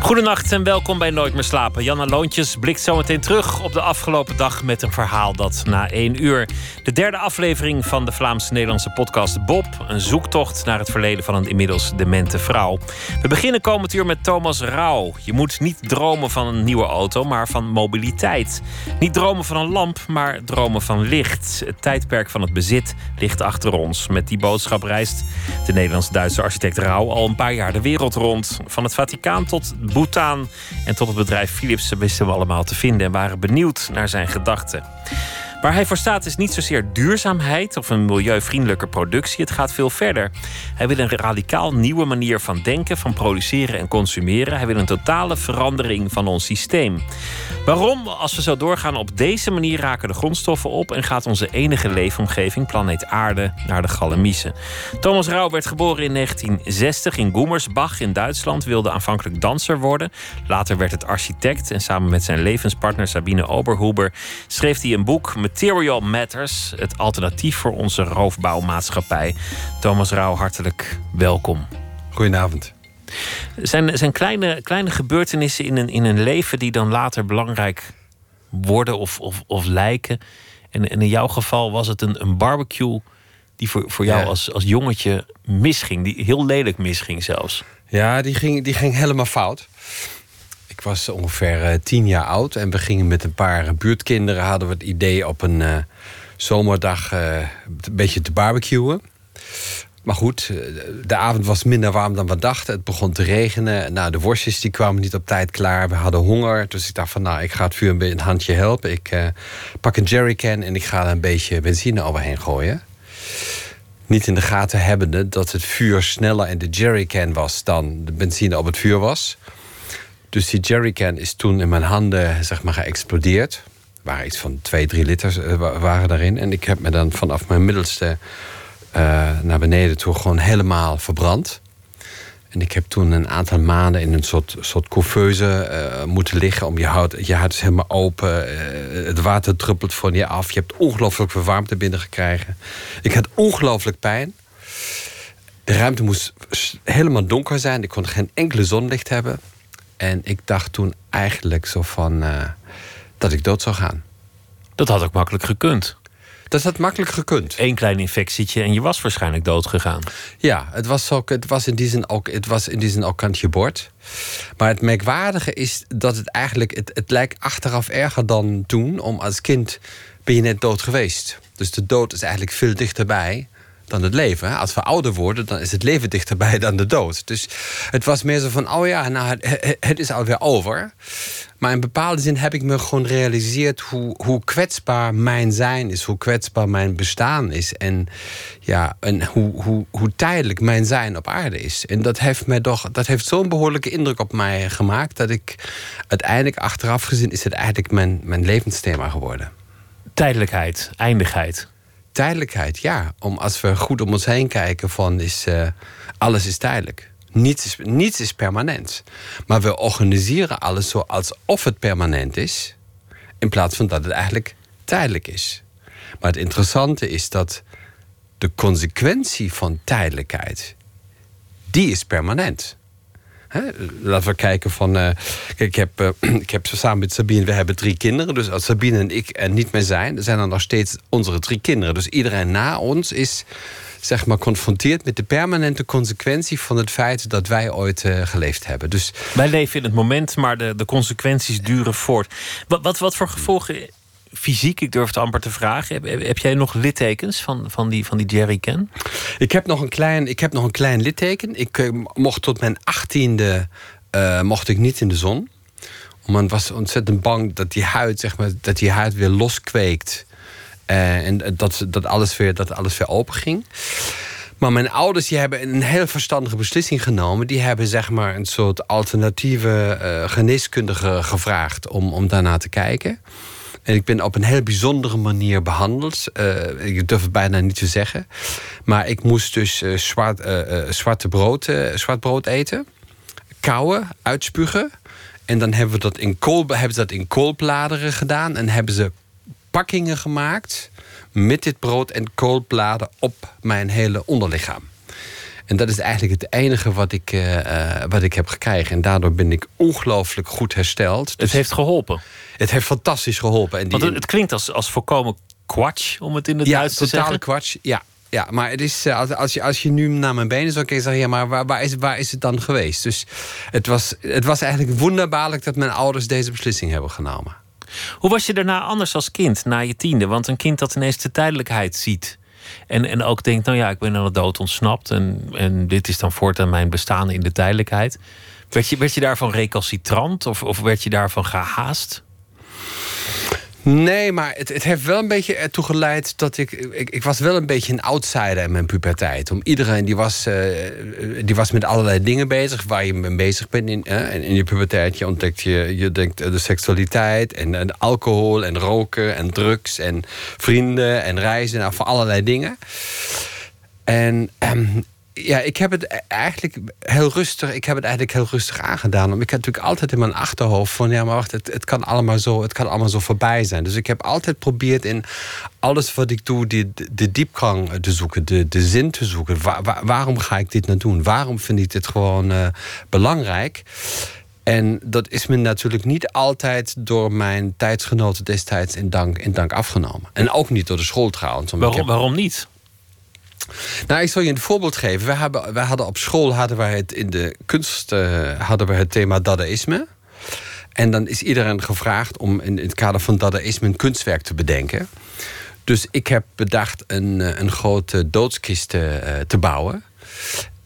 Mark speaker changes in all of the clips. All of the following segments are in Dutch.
Speaker 1: Goedenacht en welkom bij Nooit meer slapen. Janna Loontjes blikt zometeen terug op de afgelopen dag met een verhaal dat na één uur. De derde aflevering van de Vlaamse-Nederlandse podcast Bob. Een zoektocht naar het verleden van een inmiddels demente vrouw. We beginnen komend uur met Thomas Rauw. Je moet niet dromen van een nieuwe auto, maar van mobiliteit. Niet dromen van een lamp, maar dromen van licht. Het tijdperk van het bezit ligt achter ons. Met die boodschap reist de Nederlands-Duitse architect Rauw al een paar jaar de wereld rond. Van het Vaticaan tot Bhutan en tot het bedrijf Philips wisten we allemaal te vinden en waren benieuwd naar zijn gedachten. Waar hij voor staat is niet zozeer duurzaamheid of een milieuvriendelijke productie. Het gaat veel verder. Hij wil een radicaal nieuwe manier van denken, van produceren en consumeren. Hij wil een totale verandering van ons systeem. Waarom? Als we zo doorgaan op deze manier raken de grondstoffen op en gaat onze enige leefomgeving, planeet Aarde, naar de galamiezen. Thomas Rauw werd geboren in 1960 in Goemersbach in Duitsland, wilde aanvankelijk danser worden. Later werd het architect en samen met zijn levenspartner Sabine Oberhuber schreef hij een boek Material Matters, het alternatief voor onze roofbouwmaatschappij. Thomas Rauw, hartelijk welkom.
Speaker 2: Goedenavond.
Speaker 1: Zijn, zijn kleine, kleine gebeurtenissen in een, in een leven die dan later belangrijk worden of, of, of lijken. En, en in jouw geval was het een, een barbecue die voor, voor jou
Speaker 2: Ja.
Speaker 1: als, als jongetje misging. Die heel lelijk misging zelfs.
Speaker 2: Ja, die ging, die ging helemaal fout. Ik was ongeveer eh, tien jaar oud en we gingen met een paar buurtkinderen... hadden we het idee op een eh, zomerdag eh, een beetje te barbecuen. Maar goed, eh, de avond was minder warm dan we dachten. Het begon te regenen. Nou, de worstjes die kwamen niet op tijd klaar. We hadden honger. Dus ik dacht van, nou, ik ga het vuur een, beetje een handje helpen. Ik eh, pak een jerrycan en ik ga er een beetje benzine overheen gooien. Niet in de gaten hebbende dat het vuur sneller in de jerrycan was dan de benzine op het vuur was. Dus die jerrycan is toen in mijn handen zeg maar, geëxplodeerd. Er waren iets van 2, 3 liter eh, wa- waren daarin. En ik heb me dan vanaf mijn middelste eh, naar beneden toe gewoon helemaal verbrand. En ik heb toen een aantal maanden in een soort, soort couveuse eh, moeten liggen. Om je huid, je huid is helemaal open. het water druppelt van je af. Je hebt ongelooflijk veel warmte binnengekregen. Ik had ongelooflijk pijn. De ruimte moest helemaal donker zijn. Ik kon geen enkele zonlicht hebben. En ik dacht toen eigenlijk zo van eh, dat ik dood zou gaan.
Speaker 1: Dat had ook makkelijk gekund.
Speaker 2: Dat had makkelijk gekund.
Speaker 1: Eén klein infectietje en je was waarschijnlijk dood gegaan.
Speaker 2: Ja, het was, ook, het was in die zin ook, het was in die zin ook kantje bord. Maar het merkwaardige is dat het eigenlijk, het, het lijkt achteraf erger dan toen. Om als kind ben je net dood geweest. Dus de dood is eigenlijk veel dichterbij dan het leven. Als we ouder worden, dan is het leven dichterbij dan de dood. Dus het was meer zo van, oh ja, nou, het, het- is alweer over. Maar in bepaalde zin heb ik me gewoon gerealiseerd hoe, hoe kwetsbaar mijn zijn is, hoe kwetsbaar mijn bestaan is. En, ja, en hoe, hoe, hoe tijdelijk mijn zijn op aarde is. En dat heeft, mij toch, dat heeft zo'n behoorlijke indruk op mij gemaakt dat ik uiteindelijk achteraf gezien is het eigenlijk mijn, mijn levensthema geworden.
Speaker 1: Tijdelijkheid, eindigheid.
Speaker 2: Tijdelijkheid, ja. Om, als we goed om ons heen kijken, van is, eh, alles is tijdelijk. Niets is, niets is permanent. Maar we organiseren alles zo alsof het permanent is, in plaats van dat het eigenlijk tijdelijk is. Maar het interessante is dat de consequentie van tijdelijkheid, die is permanent. Hè, laten we kijken van. eh, ik heb, eh, ik heb samen met Sabine, we hebben drie kinderen. Dus als Sabine en ik er niet meer zijn, zijn er nog steeds onze drie kinderen. Dus iedereen na ons is zeg maar confronteerd met de permanente consequentie van het feit dat wij ooit eh, geleefd hebben. Dus
Speaker 1: Wij leven in het moment, maar de, de consequenties duren voort. Wat, wat, wat voor gevolgen, fysiek, ik durf het amper te vragen... heb, heb jij nog littekens van, van, die, van die jerrycan?
Speaker 2: Ik heb nog een klein, ik heb nog een klein litteken. Ik eh, mocht tot mijn achttiende eh mocht ik niet in de zon. Ik was ontzettend bang dat die huid, zeg maar, dat die huid weer loskweekt. Eh, en dat, dat, alles weer, dat alles weer open ging. Maar mijn ouders die hebben een heel verstandige beslissing genomen. Die hebben zeg maar een soort alternatieve geneeskundige gevraagd om, om daarna te kijken. En ik ben op een heel bijzondere manier behandeld. Uh, ik durf het bijna niet te zeggen. Maar ik moest dus uh, zwart, uh, zwarte brood, zwart brood eten. Kauwen, uitspugen. En dan hebben we dat in, kool, hebben ze dat in koolbladeren gedaan. En hebben ze pakkingen gemaakt met dit brood en koolbladen op mijn hele onderlichaam. En dat is eigenlijk het enige wat ik, uh, wat ik heb gekregen. En daardoor ben ik ongelooflijk goed hersteld.
Speaker 1: het dus heeft geholpen.
Speaker 2: Het heeft fantastisch geholpen.
Speaker 1: En die, Want het, klinkt als, als voorkomen kwatsch, om het in het Duits te zeggen.
Speaker 2: Ja, totale kwatsch. Ja, ja, maar het is, eh, als, als, je, als je nu naar mijn benen zou kijken, zeg je, ja, maar waar, waar, is, waar is het dan geweest? Dus het was, het was eigenlijk wonderbaarlijk dat mijn ouders deze beslissing hebben genomen.
Speaker 1: Hoe was je daarna anders als kind, na je tiende? Want een kind dat ineens de tijdelijkheid ziet. En, en ook denkt, nou ja, ik ben aan de dood ontsnapt. En, en dit is dan voortaan mijn bestaan in de tijdelijkheid. Werd je, werd je daarvan recalcitrant of, of werd je daarvan gehaast?
Speaker 2: Nee, maar het, het heeft wel een beetje ertoe geleid dat ik, ik... Ik was wel een beetje een outsider in mijn puberteit. Om iedereen die was, uh, die was met allerlei dingen bezig... waar je mee bezig bent in, uh, in je puberteit. Je ontdekt je, je denkt de seksualiteit en, en alcohol en roken en drugs... en vrienden en reizen, nou, voor allerlei dingen. En... Um, ja, ik heb het e- eigenlijk heel rustig. Ik heb het eigenlijk heel rustig aangedaan. Want ik heb natuurlijk altijd in mijn achterhoofd van ja, maar wacht, het, het, kan allemaal zo, het kan allemaal zo voorbij zijn. Dus ik heb altijd geprobeerd in alles wat ik doe, die, de diepgang te zoeken, de, de zin te zoeken. waarom ga ik dit nou doen? Waarom vind ik dit gewoon uh, belangrijk? En dat is me natuurlijk niet altijd door mijn tijdsgenoten destijds in dank, in dank afgenomen. En ook niet door de school trouwens.
Speaker 1: Waarom, waarom niet?
Speaker 2: Nou, ik zal je een voorbeeld geven. We, hebben, hadden op school hadden wij het in de kunst uh, hadden we het thema Dadaïsme. En dan is iedereen gevraagd om in, het kader van Dadaïsme een kunstwerk te bedenken. Dus ik heb bedacht een, eh, een grote doodskist te, uh, te bouwen.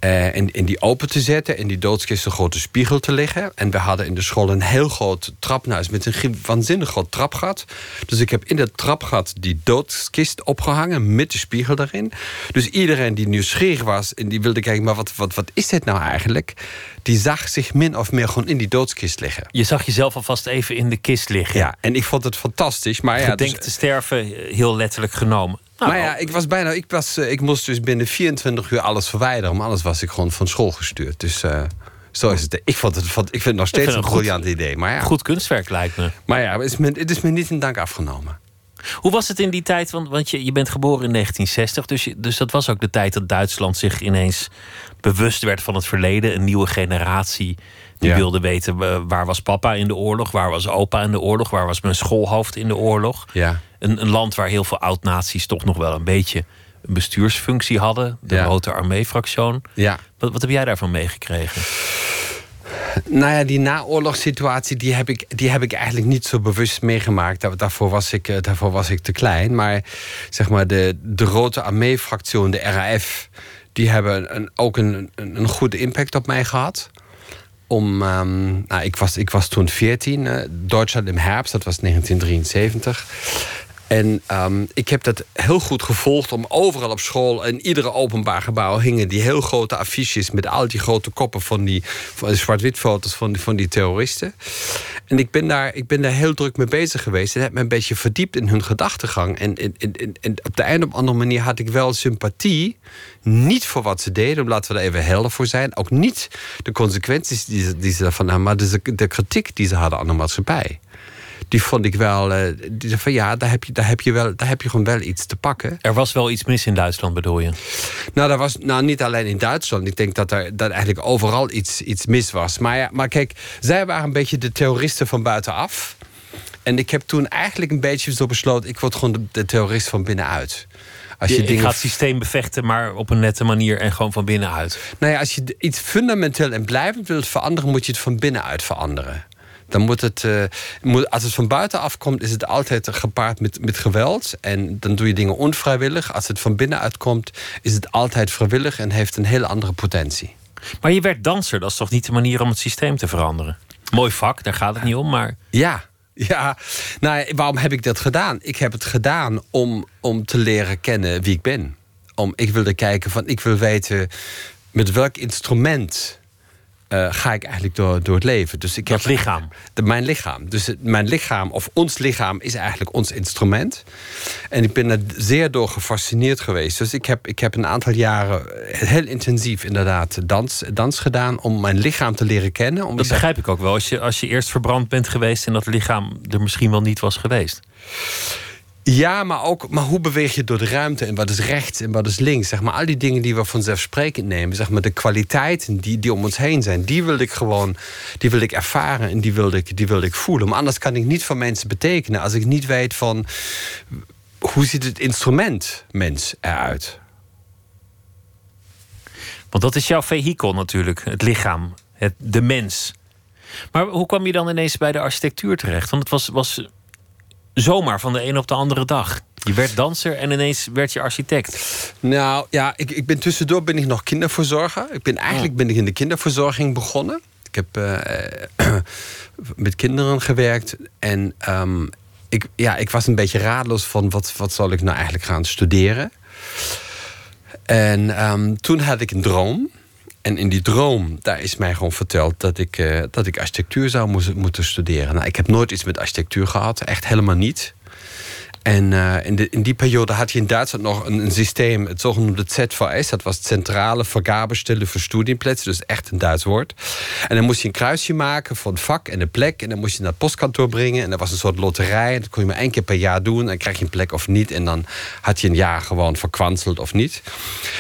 Speaker 2: Uh, en, en, die open te zetten en die doodskist een grote spiegel te leggen. En we hadden in de school een heel groot trapnuis met een waanzinnig groot trapgat. Dus ik heb in dat trapgat die doodskist opgehangen met de spiegel erin. Dus iedereen die nieuwsgierig was en die wilde kijken, maar wat, wat, wat is dit nou eigenlijk? Die zag zich min of meer gewoon in die doodskist liggen.
Speaker 1: Je zag jezelf alvast even in de kist liggen.
Speaker 2: Ja, en ik vond het fantastisch. Maar ja,
Speaker 1: Gedenk dus, te sterven, heel letterlijk genomen.
Speaker 2: Nou, maar ja, ik was bijna. Ik, was, eh, ik moest dus binnen 24 uur alles verwijderen. Maar anders was ik gewoon van school gestuurd. Dus uh, zo is het. Ik, vond het, ik vind het nog steeds een briljant idee. Maar ja.
Speaker 1: Goed kunstwerk lijkt me.
Speaker 2: Maar ja, het is me, het is me niet in dank afgenomen.
Speaker 1: Hoe was het in die tijd? Want, want je, je bent geboren in 1960. Dus, je, dus dat was ook de tijd dat Duitsland zich ineens bewust werd van het verleden. Een nieuwe generatie die wilde weten waar was papa in de oorlog, waar was opa in de oorlog, waar was mijn schoolhoofd in de oorlog.
Speaker 2: Ja.
Speaker 1: Een, een land waar heel veel oud-naties toch nog wel een beetje een bestuursfunctie hadden, de ja. Rote Armee-fractie.
Speaker 2: Ja.
Speaker 1: Wat, wat heb jij daarvan meegekregen?
Speaker 2: Nou ja, die naoorlogssituatie die heb, ik, die heb ik eigenlijk niet zo bewust meegemaakt. Daarvoor was ik, eh, daarvoor was ik te klein. Maar zeg maar, de, de Rote Armee-fractie, de RAF, die hebben een, ook een, een, een goede impact op mij gehad om. Um, nou, ik, was, ik was toen 14, uh, Duitsland im Herbst, dat was 1973. En um, ik heb dat heel goed gevolgd om overal op school... in iedere openbaar gebouw hingen die heel grote affiches... met al die grote koppen van die zwart-wit foto's van, van die terroristen. En ik ben, daar, ik ben daar heel druk mee bezig geweest. En heb me een beetje verdiept in hun gedachtegang. En, en, en, en op de een of andere manier had ik wel sympathie. Niet voor wat ze deden, laten we er even helder voor zijn. Ook niet de consequenties die ze, die daarvan hadden... maar de kritiek die ze hadden aan de maatschappij die vond ik wel. Uh, die van ja, daar heb, je, daar, heb je wel, daar heb je gewoon wel iets te pakken.
Speaker 1: Er was wel iets mis in Duitsland, bedoel je?
Speaker 2: Nou, dat was nou, niet alleen in Duitsland. Ik denk dat er dat eigenlijk overal iets, iets mis was. Maar, ja, maar kijk, zij waren een beetje de terroristen van buitenaf. En ik heb toen eigenlijk een beetje zo besloten: ik word gewoon de, terrorist van binnenuit.
Speaker 1: Als je, je dingen... gaat het systeem bevechten, maar op een nette manier en gewoon van binnenuit.
Speaker 2: Nou ja, als je iets fundamenteel en blijvend wilt veranderen, moet je het van binnenuit veranderen. Dan moet het, uh, moet, als het van buitenaf komt, is het altijd gepaard met, met geweld. En dan doe je dingen onvrijwillig. Als het van binnenuit komt, is het altijd vrijwillig en heeft een hele andere potentie.
Speaker 1: Maar je werd danser, dat is toch niet de manier om het systeem te veranderen? Mooi vak, daar gaat het niet om, maar.
Speaker 2: Ja, ja, nou, waarom heb ik dat gedaan? Ik heb het gedaan om, om te leren kennen wie ik ben. Om, ik wilde kijken van, ik wil weten met welk instrument eh, ga ik eigenlijk door, door het leven. Dus ik
Speaker 1: Dat
Speaker 2: heb
Speaker 1: lichaam.
Speaker 2: de- mijn lichaam. Dus het- mijn lichaam, of ons lichaam, is eigenlijk ons instrument. En ik ben er zeer door gefascineerd geweest. Dus ik heb, ik heb een aantal jaren heel intensief inderdaad dans, dans gedaan om mijn lichaam te leren kennen. Om
Speaker 1: Dat begrijp ik ook wel. Als je, als je eerst verbrand bent geweest en dat lichaam er misschien wel niet was geweest.
Speaker 2: Ja, maar ook maar hoe beweeg je door de ruimte en wat is rechts en wat is links? Zeg maar, al die dingen die we vanzelfsprekend nemen, zeg maar, de kwaliteiten die, die om ons heen zijn, die wil ik gewoon die wil ik ervaren en die wil ik, die wil ik voelen. Maar anders kan ik niet voor mensen betekenen als ik niet weet van hoe ziet het instrument mens eruit.
Speaker 1: Want dat is jouw vehikel natuurlijk, het lichaam, het, de mens. Maar hoe kwam je dan ineens bij de architectuur terecht? Want het was, was zomaar van de een op de andere dag. Je werd danser en ineens werd je architect.
Speaker 2: Nou ja, ik, ik ben tussendoor ben ik nog kinderverzorger. Ik ben, eigenlijk ben ik in de kinderverzorging begonnen. Ik heb eh, met kinderen gewerkt. En ehm, ik, ja, ik was een beetje raadloos van wat, wat zal ik nou eigenlijk gaan studeren. En ehm, toen had ik een droom. En in die droom, daar is mij gewoon verteld dat ik, eh, dat ik architectuur zou moeten studeren. Nou, ik heb nooit iets met architectuur gehad, echt helemaal niet. En eh, in, de, in die periode had je in Duitsland nog een, systeem, het zogenaamde ZVS. Dat was Centrale Vergabestelle voor Studienplätze, dus echt een Duits woord. En dan moest je een kruisje maken van het vak en de plek. En dan moest je naar het postkantoor brengen. En dat was een soort loterij. Dat kon je maar één keer per jaar doen. En dan krijg je een plek of niet. En dan had je een jaar gewoon verkwanseld of niet.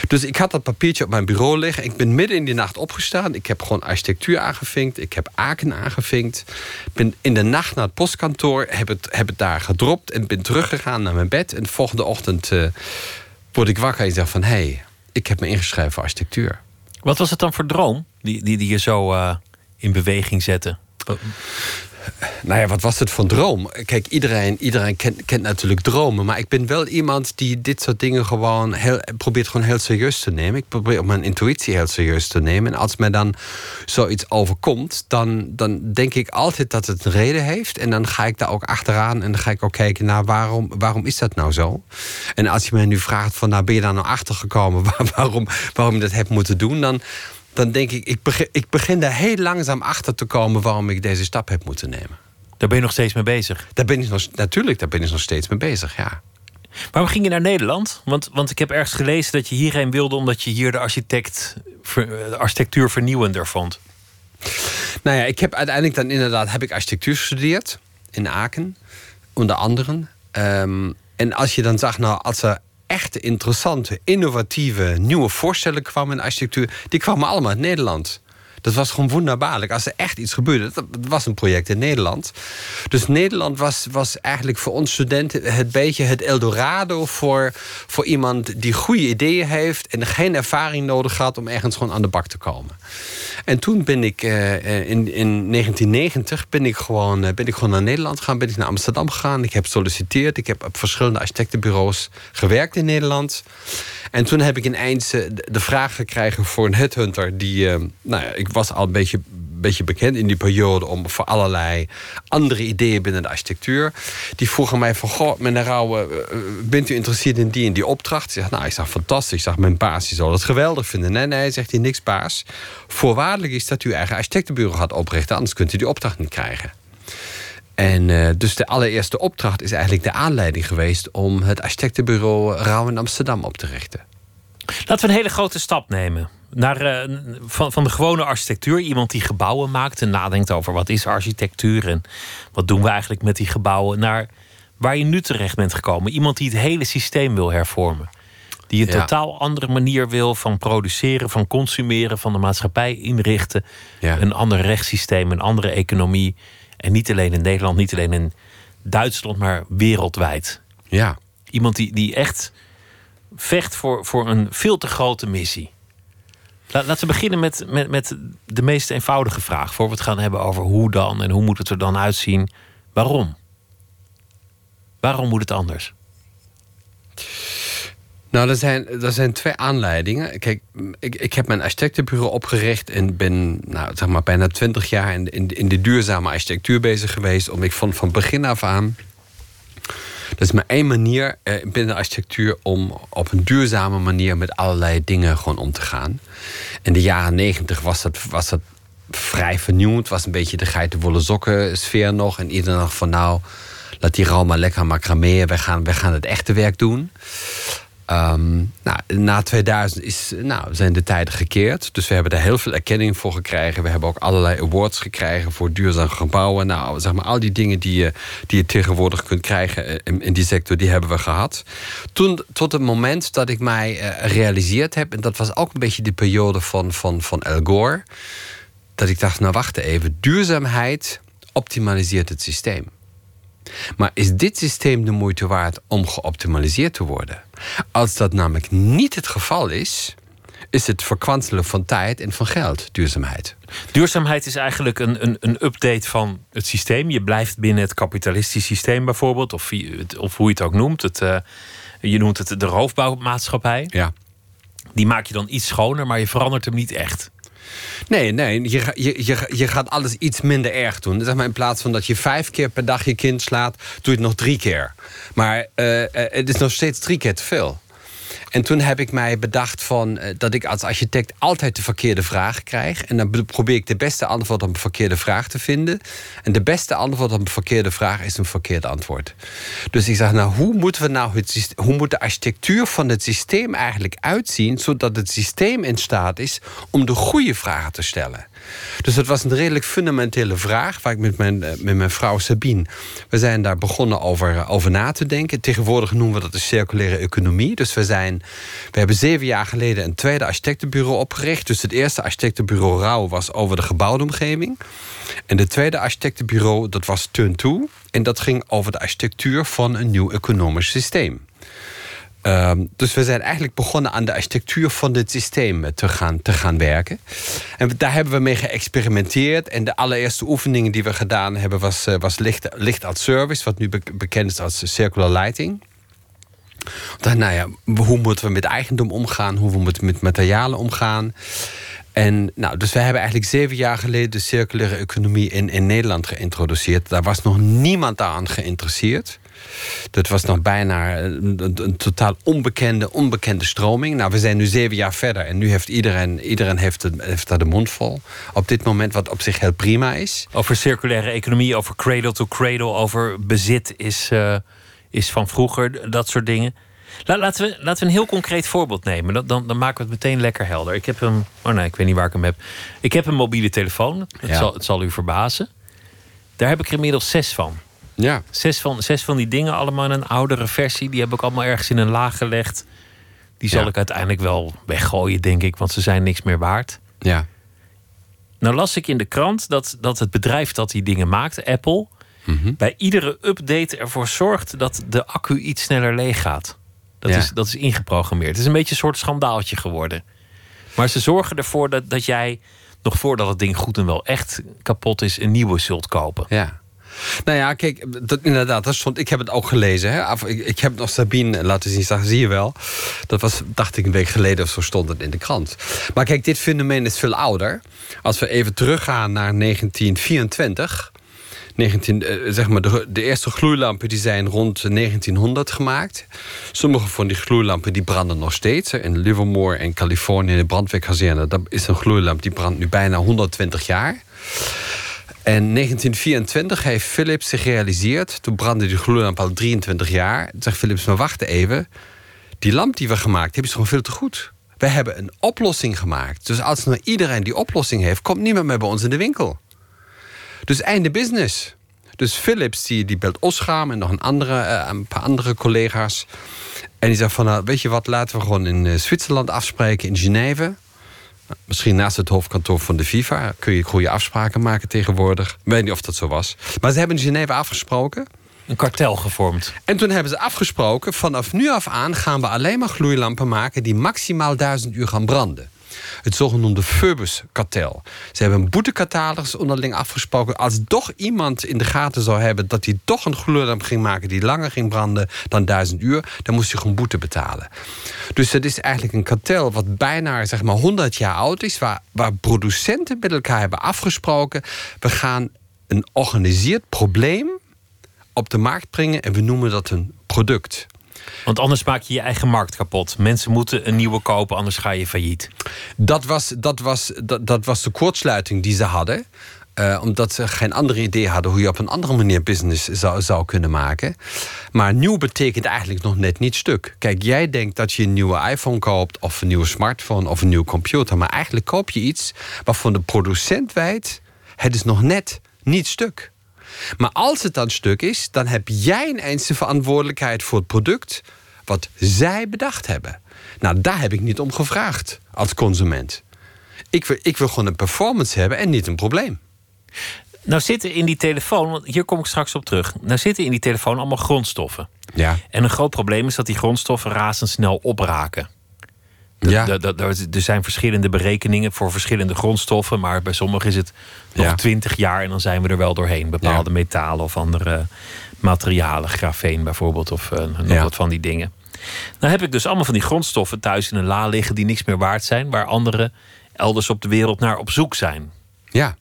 Speaker 2: Dus ik had dat papiertje op mijn bureau liggen. Ik ben midden in die nacht opgestaan. Ik heb gewoon architectuur aangevinkt. Ik heb Aken aangevinkt. Ben in de nacht naar het postkantoor. Heb het, heb het daar gedropt. En ben teruggegaan naar mijn bed. En de volgende ochtend eh, word ik wakker en zeg van... hé, hey, ik heb me ingeschreven voor architectuur.
Speaker 1: Wat was het dan voor droom die, die, die je zo eh, in beweging zette?
Speaker 2: Nou ja, wat was het voor droom? Kijk, iedereen, iedereen kent, kent natuurlijk dromen. Maar ik ben wel iemand die dit soort dingen gewoon heel, probeert gewoon heel serieus te nemen. Ik probeer mijn intuïtie heel serieus te nemen. En als mij dan zoiets overkomt, dan, dan denk ik altijd dat het een reden heeft. En dan ga ik daar ook achteraan en dan ga ik ook kijken naar waarom, waarom is dat nou zo? En als je mij nu vraagt van, nou ben je daar nou achter gekomen waarom, waarom je dat hebt moeten doen, dan dan denk ik, ik begin, ik begin daar heel langzaam achter te komen waarom ik deze stap heb moeten nemen.
Speaker 1: Daar ben je nog steeds mee bezig.
Speaker 2: Daar ben ik nog, natuurlijk, daar ben ik nog steeds mee bezig, ja.
Speaker 1: Waarom ging je naar Nederland? Want, want ik heb ergens gelezen dat je hierheen wilde omdat je hier de, architect, de architectuur vernieuwender vond.
Speaker 2: Nou ja, ik heb uiteindelijk dan inderdaad heb ik architectuur gestudeerd in Aken, onder anderen. Ehm, en als je dan zag, nou, als er echte interessante, innovatieve, nieuwe voorstellen kwamen in architectuur, die kwamen allemaal uit Nederland. Dat was gewoon wonderbaarlijk. Als er echt iets gebeurde, dat was een project in Nederland. Dus Nederland was, was eigenlijk voor ons studenten het beetje het Eldorado voor, voor iemand die goede ideeën heeft en geen ervaring nodig had om ergens gewoon aan de bak te komen. En toen ben ik eh, in, in 1990 ben ik, gewoon, eh, ben ik gewoon naar Nederland gegaan, ben ik naar Amsterdam gegaan. Ik heb solliciteerd, ik heb op verschillende architectenbureaus gewerkt in Nederland. En toen heb ik ineens eh, de vraag gekregen voor een headhunter. Die, nou ja, ik was al een beetje, beetje bekend in die periode om voor allerlei andere ideeën binnen de architectuur. Die vroegen mij van, goh, meneer Rauwe, eh, bent u geïnteresseerd in die en die opdracht? Ik zeg, nou, ik zag fantastisch. Ik zag, mijn baas die zal het geweldig vinden. Nee, nee, zegt hij, niks baas. Voorwaardelijk is dat u eigen architectenbureau gaat oprichten, anders kunt u die opdracht niet krijgen. En eh, dus de allereerste opdracht is eigenlijk de aanleiding geweest om het architectenbureau Rauw in Amsterdam op te richten.
Speaker 1: Laten we een hele grote stap nemen. Naar, eh, van, van de gewone architectuur. Iemand die gebouwen maakt en nadenkt over wat is architectuur en wat doen we eigenlijk met die gebouwen. Naar waar je nu terecht bent gekomen. Iemand die het hele systeem wil hervormen. Die een
Speaker 2: Ja.
Speaker 1: totaal andere manier wil van produceren, van consumeren, van de maatschappij inrichten.
Speaker 2: Ja.
Speaker 1: Een ander rechtssysteem, een andere economie. En niet alleen in Nederland, niet alleen in Duitsland, maar wereldwijd.
Speaker 2: Ja.
Speaker 1: Iemand die, die echt vecht voor, voor een veel te grote missie. La- laten we beginnen met, met, met de meest eenvoudige vraag. Voor we het gaan hebben over hoe dan en hoe moet het er dan uitzien. Waarom? Waarom moet het anders?
Speaker 2: Nou, er zijn, er zijn twee aanleidingen. Kijk, ik, ik heb mijn architectenbureau opgericht en ben nou, zeg maar, bijna twintig jaar in, in, in de duurzame architectuur bezig geweest. Om ik vond van begin af aan. Dat is maar één manier eh, binnen de architectuur om op een duurzame manier met allerlei dingen gewoon om te gaan. In de jaren negentig was dat, was dat vrij vernieuwd. was een beetje de geitenwolle sokken sfeer nog. En iedereen dacht van nou, laat die rouw maar lekker macrameën. Wij gaan, wij gaan het echte werk doen. Ehm, nou, na 2000 is, nou, zijn de tijden gekeerd. Dus we hebben er heel veel erkenning voor gekregen. We hebben ook allerlei awards gekregen voor duurzaam gebouwen. Nou, zeg maar, al die dingen die je, die je tegenwoordig kunt krijgen in, in die sector, die hebben we gehad. Toen, tot het moment dat ik mij uh, realiseerd heb, en dat was ook een beetje de periode van, van, van Al Gore, dat ik dacht, nou wacht even, duurzaamheid optimaliseert het systeem. Maar is dit systeem de moeite waard om geoptimaliseerd te worden? Als dat namelijk niet het geval is, is het verkwanselen van tijd en van geld, duurzaamheid.
Speaker 1: Duurzaamheid is eigenlijk een, een, een update van het systeem. Je blijft binnen het kapitalistisch systeem bijvoorbeeld, of, of hoe je het ook noemt. Het, uh, je noemt het de roofbouwmaatschappij.
Speaker 2: Ja.
Speaker 1: Die maak je dan iets schoner, maar je verandert hem niet echt.
Speaker 2: Nee, nee je, je, je, je gaat alles iets minder erg doen. Zeg maar, in plaats van dat je vijf keer per dag je kind slaat, doe je het nog drie keer. Maar uh, het is nog steeds drie keer te veel. En toen heb ik mij bedacht van, uh, dat ik als architect altijd de verkeerde vraag krijg. En dan probeer ik de beste antwoord op een verkeerde vraag te vinden. En de beste antwoord op een verkeerde vraag is een verkeerd antwoord. Dus ik zeg, nou, hoe moeten we nou het hoe moet de architectuur van het systeem eigenlijk uitzien, zodat het systeem in staat is om de goede vragen te stellen? Dus dat was een redelijk fundamentele vraag... waar ik met mijn, eh, met mijn vrouw Sabine... we zijn daar begonnen over, eh, over na te denken. Tegenwoordig noemen we dat de circulaire economie. Dus we, zijn, we hebben zeven jaar geleden een tweede architectenbureau opgericht. Dus het eerste architectenbureau Rauw was over de gebouwde omgeving. En het tweede architectenbureau, dat was Turn 2. En dat ging over de architectuur van een nieuw economisch systeem. Um, dus we zijn eigenlijk begonnen aan de architectuur van dit systeem te gaan, te gaan werken. En daar hebben we mee geëxperimenteerd. En de allereerste oefeningen die we gedaan hebben was, uh, was licht, licht als service, wat nu bekend is als circular lighting. Dan, nou ja, hoe moeten we met eigendom omgaan? Hoe moeten we met materialen omgaan? En nou, dus we hebben eigenlijk zeven jaar geleden de circulaire economie in, in Nederland geïntroduceerd. Daar was nog niemand aan geïnteresseerd. Dat was nog bijna een, een, totaal onbekende, onbekende stroming. Nou, we zijn nu zeven jaar verder en nu heeft iedereen, iedereen heeft, het, heeft daar de mond vol. Op dit moment, wat op zich heel prima is.
Speaker 1: Over circulaire economie, over cradle to cradle, over bezit is, uh, is van vroeger, dat soort dingen. Laten we, laten we een heel concreet voorbeeld nemen. Dan, dan, dan, maken we het meteen lekker helder. Ik heb een. Oh nee, ik weet niet waar ik hem heb. Ik heb een mobiele telefoon. Het,
Speaker 2: Ja.
Speaker 1: zal, het zal u verbazen. Daar heb ik er inmiddels zes van.
Speaker 2: Ja.
Speaker 1: Zes van, zes van die dingen, allemaal in een oudere versie. Die heb ik allemaal ergens in een laag gelegd. Die zal
Speaker 2: Ja.
Speaker 1: ik uiteindelijk wel weggooien, denk ik, want ze zijn niks meer waard.
Speaker 2: Ja.
Speaker 1: Nou las ik in de krant dat, dat het bedrijf dat die dingen maakt, Apple,
Speaker 2: Mhm.
Speaker 1: bij iedere update ervoor zorgt dat de accu iets sneller leeg gaat. Dat,
Speaker 2: Ja.
Speaker 1: is, dat is ingeprogrammeerd. Het is een beetje een soort schandaaltje geworden. Maar ze zorgen ervoor dat, dat jij, nog voordat het ding goed en wel echt kapot is, een nieuwe zult kopen.
Speaker 2: Ja. Nou ja, kijk, inderdaad, dat stond, ik heb het ook gelezen. Hè. Ik, heb nog Sabine laten zien, zie je wel. Dat was, dacht ik, een week geleden of zo stond het in de krant. Maar kijk, dit fenomeen is veel ouder. Als we even teruggaan naar 1924... 19, eh, zeg maar de, de eerste gloeilampen die zijn rond 1900 gemaakt. Sommige van die gloeilampen die branden nog steeds. In Livermore en Californië, in de brandweerkazerne... dat is een gloeilamp die brandt nu bijna 120 jaar. En 1924 heeft Philips zich gerealiseerd... toen brandde die gloeilamp al 23 jaar. Toen zegt Philips, maar wacht even. Die lamp die we gemaakt hebben is gewoon veel te goed. We hebben een oplossing gemaakt. Dus als nou iedereen die oplossing heeft... komt niemand meer bij ons in de winkel. Dus einde business. Dus Philips die, belt Osram en nog een, andere, eh, een paar andere collega's. En die zegt van, nou, weet je wat, laten we gewoon in eh, Zwitserland afspreken, in Genève. Misschien naast het hoofdkantoor van de FIFA kun je goede afspraken maken tegenwoordig. Ik weet niet of dat zo was. Maar ze hebben in Genève afgesproken.
Speaker 1: Een kartel gevormd.
Speaker 2: En toen hebben ze afgesproken, vanaf nu af aan gaan we alleen maar gloeilampen maken die maximaal 1000 uur gaan branden. Het zogenoemde Phoebus-kartel. Ze hebben een boetecatalogus onderling afgesproken. Als toch iemand in de gaten zou hebben dat hij toch een gloeilamp ging maken die langer ging branden dan 1000 uur, dan moest hij gewoon boete betalen. Dus het is eigenlijk een kartel wat bijna zeg maar 100 jaar oud is, waar, waar producenten met elkaar hebben afgesproken: we gaan een organiseerd probleem op de markt brengen en we noemen dat een product.
Speaker 1: Want anders maak je je eigen markt kapot. Mensen moeten een nieuwe kopen, anders ga je failliet.
Speaker 2: Dat was, dat was, dat, dat was de kortsluiting die ze hadden. Uh, omdat ze geen andere idee hadden hoe je op een andere manier business zou, zou kunnen maken. Maar nieuw betekent eigenlijk nog net niet stuk. Kijk, jij denkt dat je een nieuwe iPhone koopt, of een nieuwe smartphone of een nieuwe computer. Maar eigenlijk koop je iets waarvan de producent weet: het is nog net niet stuk. Maar als het dan stuk is, dan heb jij ineens de verantwoordelijkheid voor het product wat zij bedacht hebben. Nou, daar heb ik niet om gevraagd als consument. Ik wil, ik wil gewoon een performance hebben en niet een probleem.
Speaker 1: Nou zitten in die telefoon, want hier kom ik straks op terug. Nou zitten in die telefoon allemaal grondstoffen.
Speaker 2: Ja.
Speaker 1: En een groot probleem is dat die grondstoffen razendsnel opraken. Ja. Er zijn verschillende berekeningen voor verschillende grondstoffen, maar bij sommigen is het nog twintig jaar en dan zijn we er wel doorheen. Bepaalde metalen of andere materialen, grafeen bijvoorbeeld, of uh, nog wat van die dingen. Nou heb ik dus allemaal van die grondstoffen thuis in een la liggen die niks meer waard zijn, waar anderen elders op de wereld naar op zoek zijn.
Speaker 2: Ja.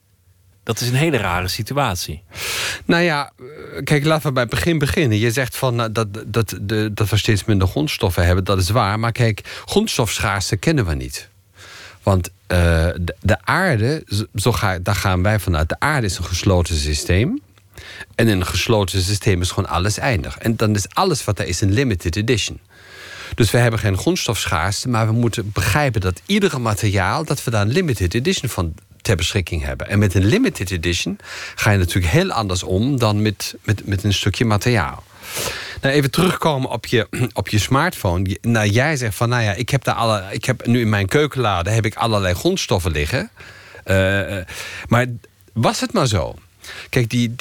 Speaker 1: Dat is een hele rare situatie.
Speaker 2: Nou ja, eh, kijk, laten we bij het begin beginnen. Je zegt van, nou, dat, dat, de, dat we steeds minder grondstoffen hebben, dat is waar. Maar kijk, grondstofschaarste kennen we niet. Want de, de, aarde, zo ga, daar gaan wij vanuit. De aarde is een gesloten systeem. En in een gesloten systeem is gewoon alles eindig. En dan is alles wat er is een limited edition. Dus we hebben geen grondstofschaarste, maar we moeten begrijpen dat iedere materiaal, dat we daar een limited edition van ter beschikking hebben. En met een limited edition ga je natuurlijk heel anders om dan met, met, met een stukje materiaal. Nou, even terugkomen op je, op je smartphone. Nou, jij zegt van, nou ja, ik heb, daar alle, ik heb nu in mijn keukenlade heb ik allerlei grondstoffen liggen. Uh, maar was het maar zo? Kijk, die,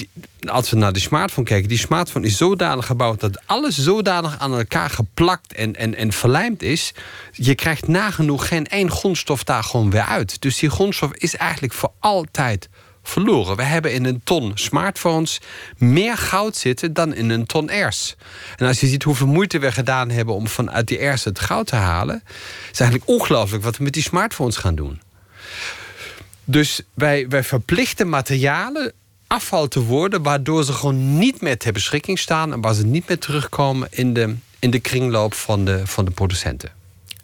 Speaker 2: als we naar de smartphone kijken, die smartphone is zodanig gebouwd dat alles zodanig aan elkaar geplakt en, en, en verlijmd is. Je krijgt nagenoeg geen één grondstof daar gewoon weer uit. Dus die grondstof is eigenlijk voor altijd verloren. We hebben in een ton smartphones meer goud zitten dan in een ton ers. En als je ziet hoeveel moeite we gedaan hebben om vanuit die ers het goud te halen, is eigenlijk ongelooflijk wat we met die smartphones gaan doen. Dus wij, wij verplichten materialen afval te worden, waardoor ze gewoon niet meer ter beschikking staan en waar ze niet meer terugkomen in de, in de kringloop van de, van de producenten.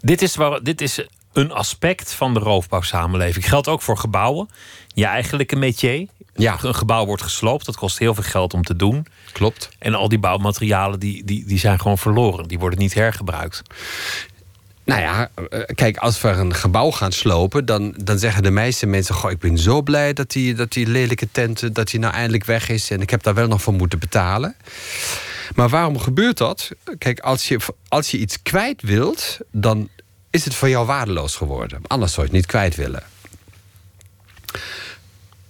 Speaker 1: Dit is, waar, dit is een aspect van de roofbouwsamenleving. Geldt ook voor gebouwen. Je eigenlijke métier.
Speaker 2: Ja.
Speaker 1: Een gebouw wordt gesloopt, dat kost heel veel geld om te doen.
Speaker 2: Klopt.
Speaker 1: En al die bouwmaterialen die, die, die zijn gewoon verloren. Die worden niet hergebruikt.
Speaker 2: Nou ja, eh, kijk, als we een gebouw gaan slopen, dan, dan zeggen de meeste mensen: Goh, ik ben zo blij dat die, dat die lelijke tent dat die nou eindelijk weg is. En ik heb daar wel nog voor moeten betalen. Maar waarom gebeurt dat? Kijk, als je, als je iets kwijt wilt, dan is het voor jou waardeloos geworden. Anders zou je het niet kwijt willen.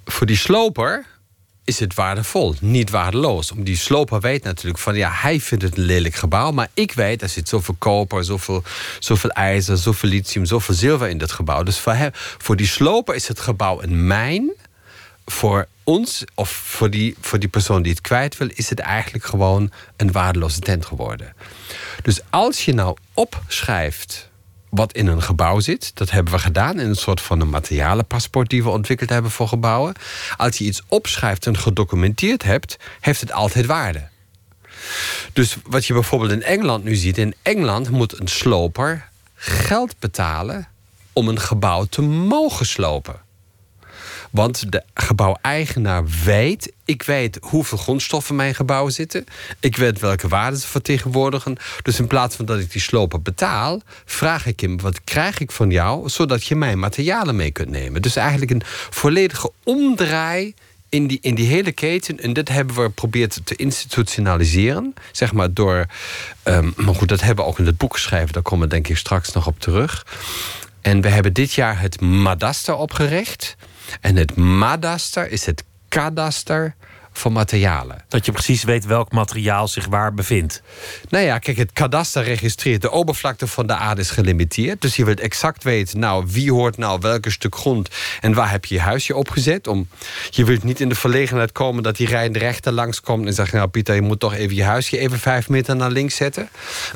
Speaker 2: Voor die sloper is het waardevol, niet waardeloos. Om die sloper weet natuurlijk van ja, hij vindt het een lelijk gebouw, maar ik weet er zit zoveel koper, zoveel, zoveel ijzer, zoveel lithium, zoveel zilver in dat gebouw. Dus voor, hem, voor die sloper is het gebouw een mijn. Voor ons, of voor die, voor die persoon die het kwijt wil, is het eigenlijk gewoon een waardeloze tent geworden. Dus als je nou opschrijft wat in een gebouw zit. Dat hebben we gedaan in een soort van een materialenpaspoort die we ontwikkeld hebben voor gebouwen. Als je iets opschrijft en gedocumenteerd hebt, heeft het altijd waarde. Dus wat je bijvoorbeeld in Engeland nu ziet, in Engeland moet een sloper geld betalen om een gebouw te mogen slopen. Want de gebouweigenaar weet, ik weet hoeveel grondstoffen mijn gebouw zitten. Ik weet welke waarden ze vertegenwoordigen. Dus in plaats van dat ik die sloper betaal, vraag ik hem: wat krijg ik van jou, zodat je mijn materialen mee kunt nemen. Dus eigenlijk een volledige omdraai in die, in die hele keten. En dit hebben we geprobeerd te institutionaliseren. Zeg maar door. Um, maar goed, dat hebben we ook in het boek geschreven. Daar komen we denk ik straks nog op terug. En we hebben dit jaar het Madaster opgericht. En het madaster is het kadaster van materialen.
Speaker 1: Dat je precies weet welk materiaal zich waar bevindt.
Speaker 2: Nou ja, kijk, het kadaster registreert de oppervlakte van de aarde is gelimiteerd. Dus je wilt exact weten, nou, wie hoort nou welke stuk grond en waar heb je je huisje opgezet. Om, je wilt niet in de verlegenheid komen dat die rijdende rechter langskomt en zegt, nou Pieter, je moet toch even je huisje even vijf meter naar links zetten.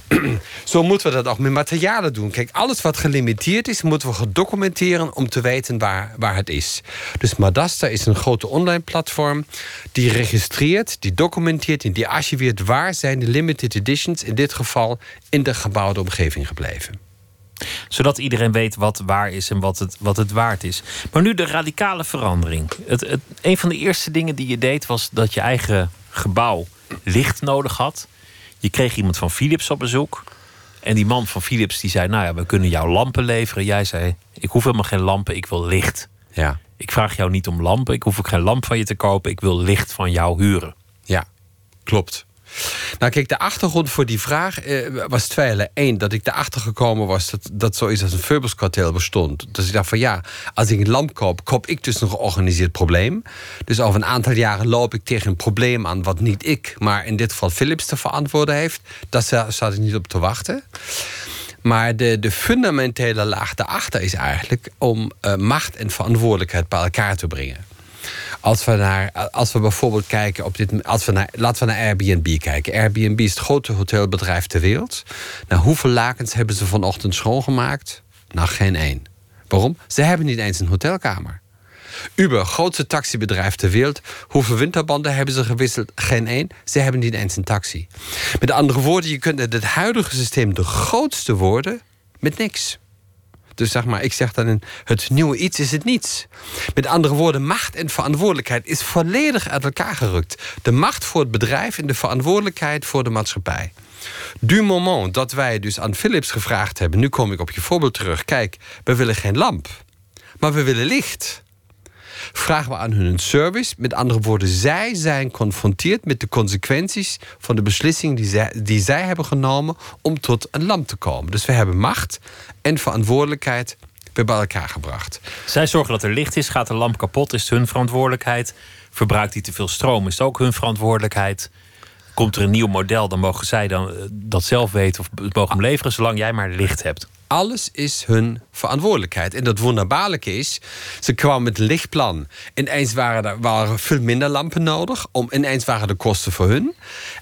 Speaker 2: Zo moeten we dat ook met materialen doen. Kijk, alles wat gelimiteerd is, moeten we gedocumenteren om te weten waar, waar het is. Dus Madaster is een grote online platform die die registreert, die documenteert en die archiveert waar zijn de limited editions in dit geval in de gebouwde omgeving gebleven.
Speaker 1: Zodat iedereen weet wat waar is en wat het, wat het waard is. Maar nu de radicale verandering. Het, het, een van de eerste dingen die je deed was dat je eigen gebouw licht nodig had. Je kreeg iemand van Philips op bezoek. En die man van Philips die zei: Nou ja, we kunnen jou lampen leveren. Jij zei: Ik hoef helemaal geen lampen, ik wil licht.
Speaker 2: Ja.
Speaker 1: Ik vraag jou niet om lampen, ik hoef ook geen lamp van je te kopen. Ik wil licht van jou huren.
Speaker 2: Ja, klopt. Nou, kijk, de achtergrond voor die vraag eh, was tweeën. Eén, dat ik erachter gekomen was dat, dat zoiets als een Phoebus-kartel bestond. Dus ik dacht van ja, als ik een lamp koop, koop ik dus een georganiseerd probleem. Dus over een aantal jaren loop ik tegen een probleem aan wat niet ik, maar in dit geval Philips te verantwoorden heeft. Daar zat ik niet op te wachten. Maar de, de fundamentele laag daarachter is eigenlijk om uh, macht en verantwoordelijkheid bij elkaar te brengen. Als we, naar, als we bijvoorbeeld kijken op dit. Als we naar, laten we naar Airbnb kijken. Airbnb is het grootste hotelbedrijf ter wereld. Nou, hoeveel lakens hebben ze vanochtend schoongemaakt? Nou, geen één. Waarom? Ze hebben niet eens een hotelkamer. Uber, grootste taxibedrijf ter wereld. Hoeveel winterbanden hebben ze gewisseld? Geen één. Ze hebben niet eens een taxi. Met andere woorden, je kunt het huidige systeem de grootste worden met niks. Dus zeg maar, ik zeg dan in het nieuwe iets is het niets. Met andere woorden, macht en verantwoordelijkheid is volledig uit elkaar gerukt. De macht voor het bedrijf en de verantwoordelijkheid voor de maatschappij. Du moment dat wij dus aan Philips gevraagd hebben, nu kom ik op je voorbeeld terug. Kijk, we willen geen lamp, maar we willen licht vragen we aan hun een service. Met andere woorden, zij zijn geconfronteerd met de consequenties van de beslissing die zij, die zij hebben genomen om tot een land te komen. Dus we hebben macht en verantwoordelijkheid bij elkaar gebracht.
Speaker 1: Zij zorgen dat er licht is, gaat de lamp kapot, is hun verantwoordelijkheid. Verbruikt die te veel stroom, is het ook hun verantwoordelijkheid. Komt er een nieuw model, dan mogen zij dan eh, dat zelf weten of mogen hem leveren, zolang jij maar licht hebt
Speaker 2: alles is hun verantwoordelijkheid. En dat wonderbaarlijke is, ze kwamen met een lichtplan. Ineens waren er waren veel minder lampen nodig. Om, ineens waren de kosten voor hun.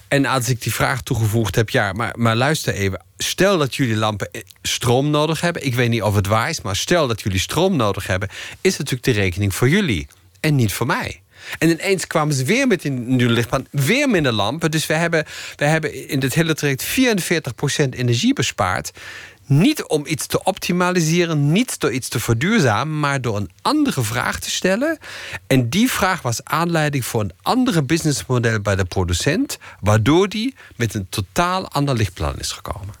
Speaker 2: En als ik die vraag toegevoegd heb, ja, maar, maar luister even. Stel dat jullie lampen stroom nodig hebben. Ik weet niet of het waar is, maar stel dat jullie stroom nodig hebben, is natuurlijk de rekening voor jullie en niet voor mij. En ineens kwamen ze weer met een nieuwe lichtplan, weer minder lampen. Dus we hebben, we hebben in dit hele traject 44% energie bespaard. Niet om iets te optimaliseren, niet door iets te verduurzamen, maar door een andere vraag te stellen. En die vraag was aanleiding voor een andere businessmodel bij de producent, waardoor die met een totaal ander lichtplan is gekomen.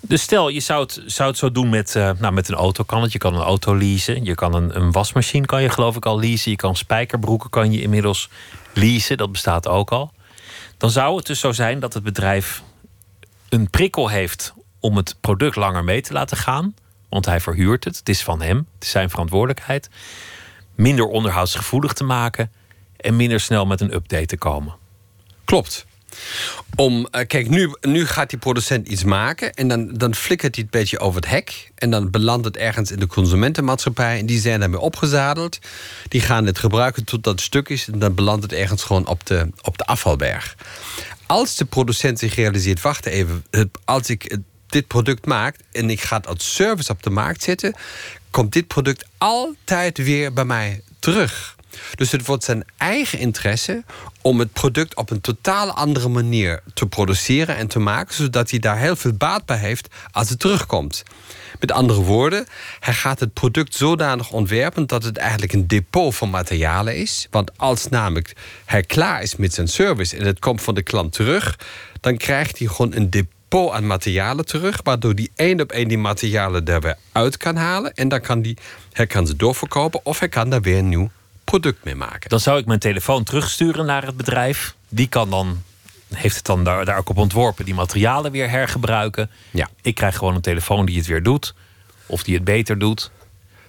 Speaker 1: Dus stel, je zou het, zou het zo doen met, uh, nou, met een auto. Kan het. Je kan een auto leasen. Je kan een, een wasmachine, kan je geloof ik al leasen. Je kan spijkerbroeken, kan je inmiddels leasen. Dat bestaat ook al. Dan zou het dus zo zijn dat het bedrijf een prikkel heeft om het product langer mee te laten gaan. Want hij verhuurt het. Het is van hem. Het is zijn verantwoordelijkheid. Minder onderhoudsgevoelig te maken. En minder snel met een update te komen.
Speaker 2: Klopt. Om, uh, kijk, nu, nu gaat die producent iets maken en dan, dan flikkert hij het beetje over het hek. En dan belandt het ergens in de consumentenmaatschappij. En die zijn daarmee opgezadeld. Die gaan het gebruiken tot dat stuk is. En dan belandt het ergens gewoon op de, op de afvalberg. Als de producent zich realiseert, wacht even, als ik dit product maakt en ik ga het als service op de markt zetten, komt dit product altijd weer bij mij terug. Dus het wordt zijn eigen interesse om het product op een totaal andere manier te produceren en te maken, zodat hij daar heel veel baat bij heeft als het terugkomt. Met andere woorden, hij gaat het product zodanig ontwerpen dat het eigenlijk een depot van materialen is. Want als namelijk hij klaar is met zijn service en het komt van de klant terug, dan krijgt hij gewoon een depot aan materialen terug, waardoor die één op één die materialen daar weer uit kan halen. En dan kan die, hij kan ze doorverkopen of hij kan daar weer een nieuw product mee maken.
Speaker 1: Dan zou ik mijn telefoon terugsturen naar het bedrijf. Die kan dan, heeft het dan daar, daar ook op ontworpen, die materialen weer hergebruiken.
Speaker 2: Ja.
Speaker 1: Ik krijg gewoon een telefoon die het weer doet, of die het beter doet.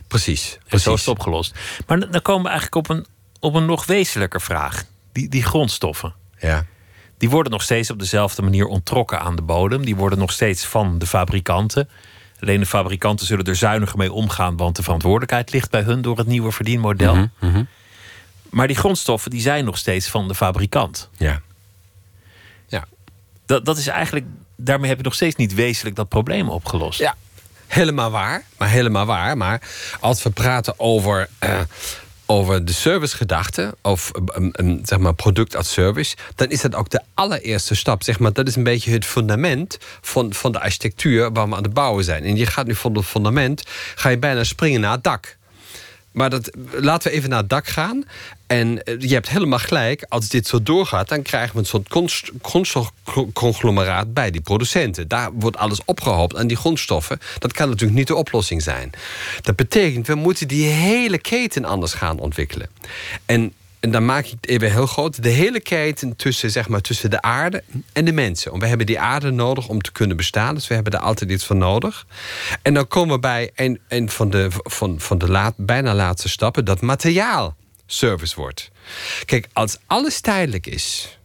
Speaker 2: Precies.
Speaker 1: En zo is het opgelost. Maar dan komen we eigenlijk op een, op een nog wezenlijker vraag. Die, die grondstoffen.
Speaker 2: Ja
Speaker 1: die worden nog steeds op dezelfde manier onttrokken aan de bodem. Die worden nog steeds van de fabrikanten. Alleen de fabrikanten zullen er zuiniger mee omgaan, want de verantwoordelijkheid ligt bij hun door het nieuwe verdienmodel.
Speaker 2: Mhm, mhm.
Speaker 1: Maar die grondstoffen die zijn nog steeds van de fabrikant.
Speaker 2: Ja. Ja.
Speaker 1: Dat, dat is eigenlijk, daarmee heb je nog steeds niet wezenlijk dat probleem opgelost.
Speaker 2: Ja, helemaal waar. Maar helemaal waar. Maar als we praten over. Uh, over de servicegedachte, of een, een, zeg maar product als service, dan is dat ook de allereerste stap. Zeg maar, dat is een beetje het fundament van, van de architectuur waar we aan het bouwen zijn. En je gaat nu van het fundament, ga je bijna springen naar het dak. Maar dat, laten we even naar het dak gaan. En eh, je hebt helemaal gelijk, als dit zo doorgaat... dan krijgen we een soort grondstofconglomeraat bij die producenten. Daar wordt alles opgehoopt aan die grondstoffen. Dat kan natuurlijk niet de oplossing zijn. Dat betekent, we moeten die hele keten anders gaan ontwikkelen. En en dan maak ik het even heel groot, de hele keten tussen, zeg maar, tussen de aarde en de mensen. Want we hebben die aarde nodig om te kunnen bestaan, dus we hebben er altijd iets van nodig. En dan komen we bij een, een van de, van, van de laat, bijna laatste stappen, dat materiaal service wordt. Kijk, als alles tijdelijk is,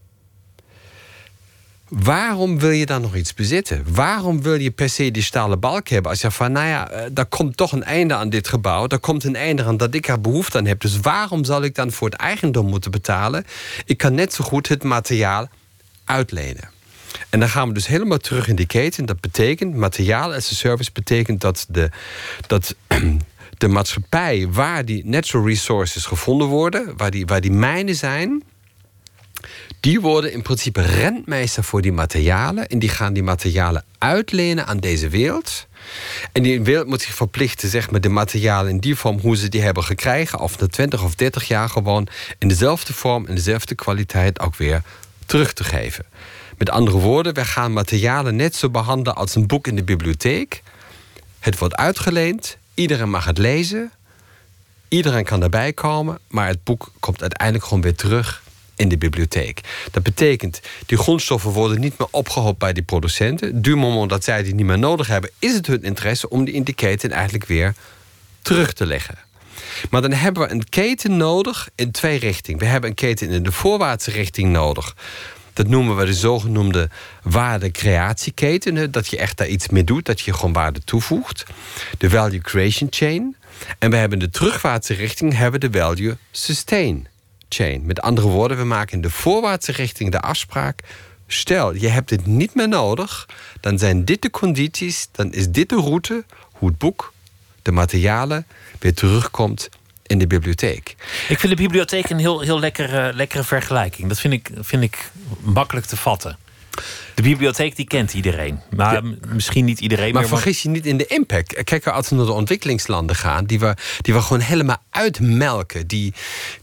Speaker 2: Waarom wil je dan nog iets bezitten? Waarom wil je per se die stalen balk hebben? Als je van, nou ja, eh, komt toch een einde aan dit gebouw. Er komt een einde aan dat ik er behoefte aan heb. Dus waarom zal ik dan voor het eigendom moeten betalen? Ik kan net zo goed het materiaal uitlenen. En dan gaan we dus helemaal terug in die keten. Dat betekent, materiaal as a service betekent dat de, dat de maatschappij waar die natural resources gevonden worden, waar die, waar die mijnen zijn, die worden in principe rentmeester voor die materialen. En die gaan die materialen uitlenen aan deze wereld. En die wereld moet zich verplichten, zeg maar, de materialen in die vorm hoe ze die hebben gekregen, of na 20 of 30 jaar gewoon in dezelfde vorm en dezelfde kwaliteit ook weer terug te geven. Met andere woorden, wij gaan materialen net zo behandelen als een boek in de bibliotheek. Het wordt uitgeleend, iedereen mag het lezen, iedereen kan erbij komen, maar het boek komt uiteindelijk gewoon weer terug in de bibliotheek. Dat betekent, die grondstoffen worden niet meer opgehoopt bij die producenten. Du moment dat zij die niet meer nodig hebben, is het hun interesse om die in die keten eigenlijk weer terug te leggen. Maar dan hebben we een keten nodig in twee richtingen. We hebben een keten in de voorwaartse richting nodig. Dat noemen we de zogenoemde waardecreatieketen. Dat je echt daar iets mee doet, dat je gewoon waarde toevoegt. De value creation chain. En we hebben de terugwaartse richting, hebben de value sustain chain. Met andere woorden, we maken in de voorwaartse richting de afspraak. Stel, je hebt het niet meer nodig, dan zijn dit de condities, dan is dit de route hoe het boek, de materialen, weer terugkomt in de bibliotheek.
Speaker 1: Ik vind de bibliotheek een heel, heel lekkere, lekkere vergelijking. Dat vind ik, vind ik makkelijk te vatten. De bibliotheek die kent iedereen. Maar misschien niet iedereen.
Speaker 2: Maar vergis je niet in de impact. Kijk, als we naar de ontwikkelingslanden gaan, die we, die we gewoon helemaal uitmelken. Die,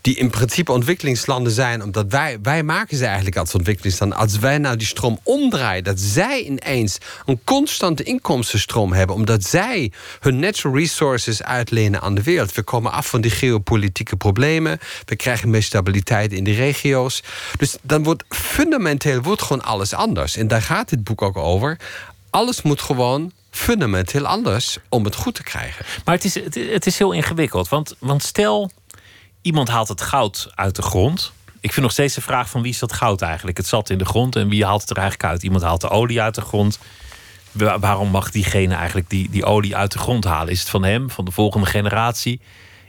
Speaker 2: die in principe ontwikkelingslanden zijn, omdat wij, wij maken ze eigenlijk als ontwikkelingslanden. Als wij nou die stroom omdraaien, dat zij ineens een constante inkomstenstroom hebben, omdat zij hun natural resources uitlenen aan de wereld. We komen af van die geopolitieke problemen. We krijgen meer stabiliteit in de regio's. Dus dan wordt fundamenteel wordt gewoon alles anders. En daar gaat dit boek ook over. Alles moet gewoon fundamenteel anders om het goed te krijgen.
Speaker 1: Maar het is, het is heel ingewikkeld. Want, want stel, iemand haalt het goud uit de grond. Ik vind nog steeds de vraag van wie is dat goud eigenlijk? Het zat in de grond en wie haalt het er eigenlijk uit? Iemand haalt de olie uit de grond. Waarom mag diegene eigenlijk die, die olie uit de grond halen? Is het van hem, van de volgende generatie?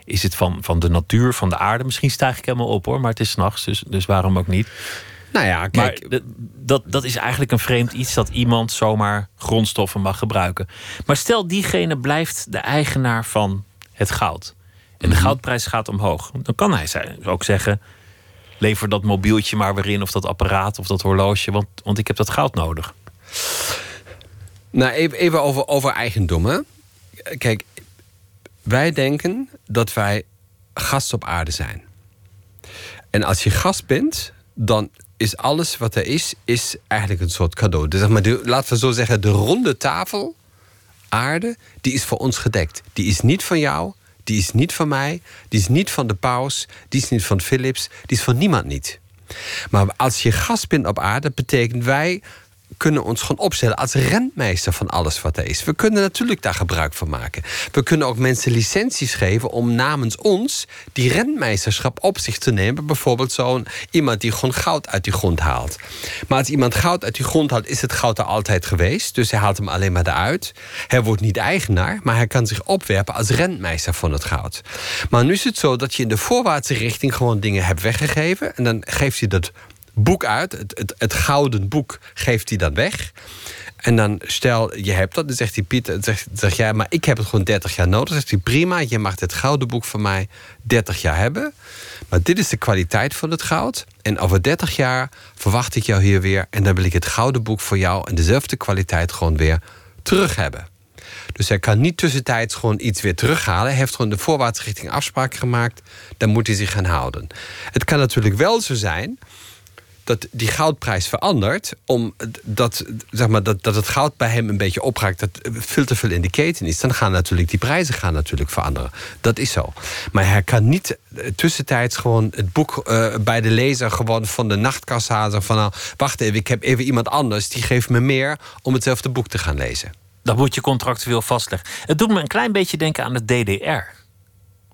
Speaker 1: Is het van, van de natuur, van de aarde? Misschien stijg ik helemaal op hoor, maar het is s'nachts, dus, dus waarom ook niet?
Speaker 2: Nou ja, kijk.
Speaker 1: Maar dat, dat is eigenlijk een vreemd iets dat iemand zomaar grondstoffen mag gebruiken. Maar stel, diegene blijft de eigenaar van het goud. En de mhm. goudprijs gaat omhoog. Dan kan hij ook zeggen: lever dat mobieltje maar weer in, of dat apparaat of dat horloge, want, want ik heb dat goud nodig.
Speaker 2: Nou, even, even over, over eigendom. Kijk, wij denken dat wij gast op aarde zijn. En als je gast bent, dan is alles wat er is, is eigenlijk een soort cadeau. Dus zeg maar, de, laten we zo zeggen, de ronde tafel, aarde, die is voor ons gedekt. Die is niet van jou, die is niet van mij, die is niet van de paus, die is niet van Philips, die is van niemand niet. Maar als je gast bent op aarde, betekent wij kunnen ons gewoon opstellen als rentmeester van alles wat er is. We kunnen natuurlijk daar gebruik van maken. We kunnen ook mensen licenties geven om namens ons die rentmeesterschap op zich te nemen. Bijvoorbeeld zo'n iemand die gewoon goud uit die grond haalt. Maar als iemand goud uit die grond haalt, is het goud er altijd geweest. Dus hij haalt hem alleen maar eruit. Hij wordt niet eigenaar, maar hij kan zich opwerpen als rentmeester van het goud. Maar nu is het zo dat je in de voorwaartse richting gewoon dingen hebt weggegeven. En dan geeft hij dat boek uit. Het, het, het gouden boek geeft hij dan weg. En dan stel, je hebt dat, dan zegt die Pieter, zegt, zeg jij, maar ik heb het gewoon 30 jaar nodig. Dan zegt hij, prima, je mag het gouden boek van mij 30 jaar hebben. Maar dit is de kwaliteit van het goud. En over 30 jaar verwacht ik jou hier weer. En dan wil ik het gouden boek voor jou en dezelfde kwaliteit gewoon weer terug hebben. Dus hij kan niet tussentijds gewoon iets weer terughalen. Hij heeft gewoon de voorwaarts richting afspraak gemaakt. Dan moet hij zich gaan houden. Het kan natuurlijk wel zo zijn dat die goudprijs verandert. Omdat zeg maar, dat, dat het goud bij hem een beetje opraakt. Dat veel te veel in de keten is. Dan gaan natuurlijk die prijzen gaan natuurlijk veranderen. Dat is zo. Maar hij kan niet eh, tussentijds gewoon het boek uh, bij de lezer gewoon van de nachtkast halen. Van nou, wacht even, ik heb even iemand anders. Die geeft me meer om hetzelfde boek te gaan lezen.
Speaker 1: Dat moet je contractueel vastleggen. Het doet me een klein beetje denken aan de DDR.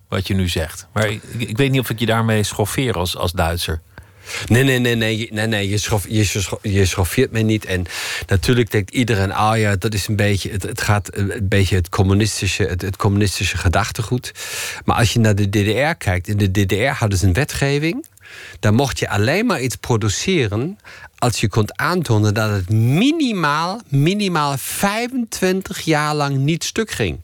Speaker 1: Wat je nu zegt. Maar ik, ik weet niet of ik je daarmee schoffeer als, als Duitser.
Speaker 2: Nee, nee, nee, nee, nee, nee je, schof, je, je schoffeert me niet. En natuurlijk denkt iedereen, ah ja, dat is een beetje, het, gaat een beetje het communistische, het, het, communistische gedachtegoed. Maar als je naar de DDR kijkt, in de DDR hadden ze een wetgeving. Daar mocht je alleen maar iets produceren als je kon aantonen dat het minimaal, minimaal 25 jaar lang niet stuk ging.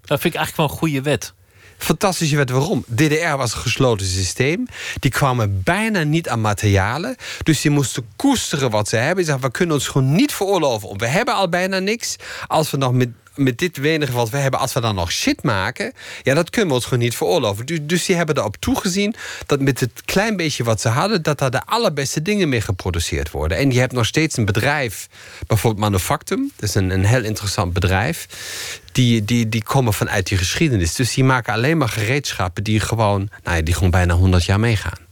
Speaker 1: Dat vind ik eigenlijk wel een goede wet.
Speaker 2: Fantastische wet. Waarom? DDR was een gesloten systeem. Die kwamen bijna niet aan materialen. Dus die moesten koesteren wat ze hebben. Ze zeiden, we kunnen ons gewoon niet veroorloven. We hebben al bijna niks. Als we nog met met dit wenige wat we hebben, als we dan nog shit maken, ja, dat kunnen we ons gewoon niet veroorloven. Dus, dus die hebben erop toegezien dat met het klein beetje wat ze hadden, dat daar de allerbeste dingen mee geproduceerd worden. En je hebt nog steeds een bedrijf, bijvoorbeeld Manufactum, dat is een, een heel interessant bedrijf. Die, die, die komen vanuit die geschiedenis. Dus die maken alleen maar gereedschappen die gewoon, nou ja, die gewoon bijna 100 jaar meegaan.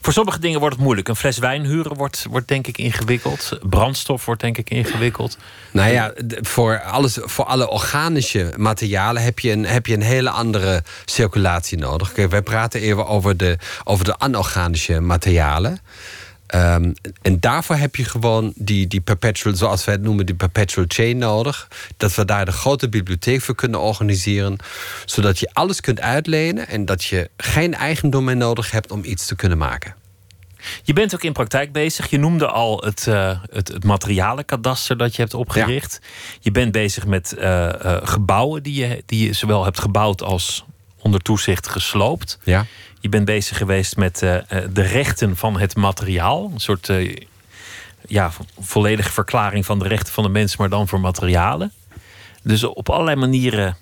Speaker 1: Voor sommige dingen wordt het moeilijk. Een fles wijn huren wordt, wordt denk ik ingewikkeld. Brandstof wordt denk ik ingewikkeld.
Speaker 2: Nou ja, voor, alles, voor alle organische materialen heb je een, heb je een hele andere circulatie nodig. Kijk, wij praten even over de, over de anorganische materialen. Um, en daarvoor heb je gewoon die, die perpetual, zoals wij het noemen, die perpetual chain nodig. Dat we daar de grote bibliotheek voor kunnen organiseren. Zodat je alles kunt uitlenen en dat je geen eigendom meer nodig hebt om iets te kunnen maken.
Speaker 1: Je bent ook in praktijk bezig. Je noemde al het, uh, het, het materialenkadaster dat je hebt opgericht. Je bent bezig met uh, uh, gebouwen die je, die je zowel hebt gebouwd als onder toezicht gesloopt.
Speaker 2: Ja.
Speaker 1: Je bent bezig geweest met uh, de rechten van het materiaal. Een soort uh, ja, volledige verklaring van de rechten van de mens, maar dan voor materialen. Dus op allerlei manieren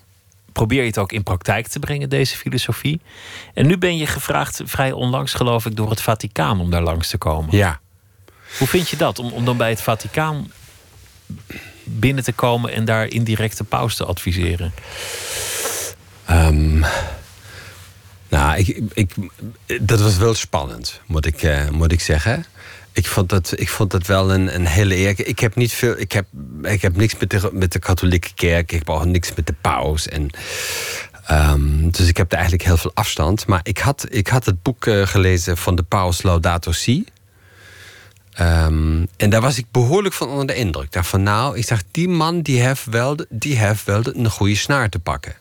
Speaker 1: probeer je het ook in praktijk te brengen, deze filosofie. En nu ben je gevraagd, vrij onlangs geloof ik, door het Vaticaan om daar langs te komen.
Speaker 2: Ja.
Speaker 1: Hoe vind je dat, om, om dan bij het Vaticaan binnen te komen en daar indirect de paus te adviseren?
Speaker 2: Um, nou, ik, ik, dat was wel spannend, moet ik, uh, moet ik zeggen. Ik vond dat, ik vond dat wel een, een hele eer. Ik heb, niet veel, ik heb, ik heb niks met de, met de katholieke kerk. Ik heb ook niks met de paus. En, um, dus ik heb er eigenlijk heel veel afstand. Maar ik had, ik had het boek uh, gelezen van de paus Laudato Si. Um, en daar was ik behoorlijk van onder de indruk. Ik van nou, ik dacht, die man die heeft wel, die heeft wel een goede snaar te pakken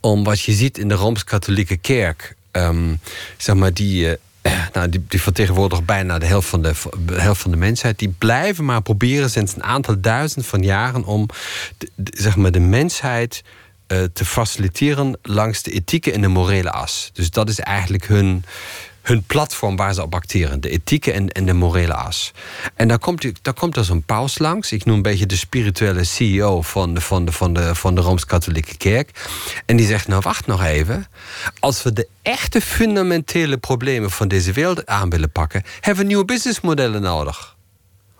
Speaker 2: om wat je ziet in de Rooms-Katholieke Kerk. Um, zeg maar, die, uh, nou, die, vertegenwoordigt bijna de helft, van de, helft van de mensheid. Die blijven maar proberen sinds een aantal duizend van jaren om de, zeg maar, de mensheid uh, te faciliteren langs de ethieke en de morele as. Dus dat is eigenlijk hun, hun platform waar ze op acteren. De ethieke en, en de morele as. En daar komt, daar komt er zo'n paus langs. Ik noem een beetje de spirituele CEO van de, van de, van de, van de Rooms-Katholieke Kerk. En die zegt, nou wacht nog even. Als we de echte fundamentele problemen van deze wereld aan willen pakken... hebben we nieuwe businessmodellen nodig.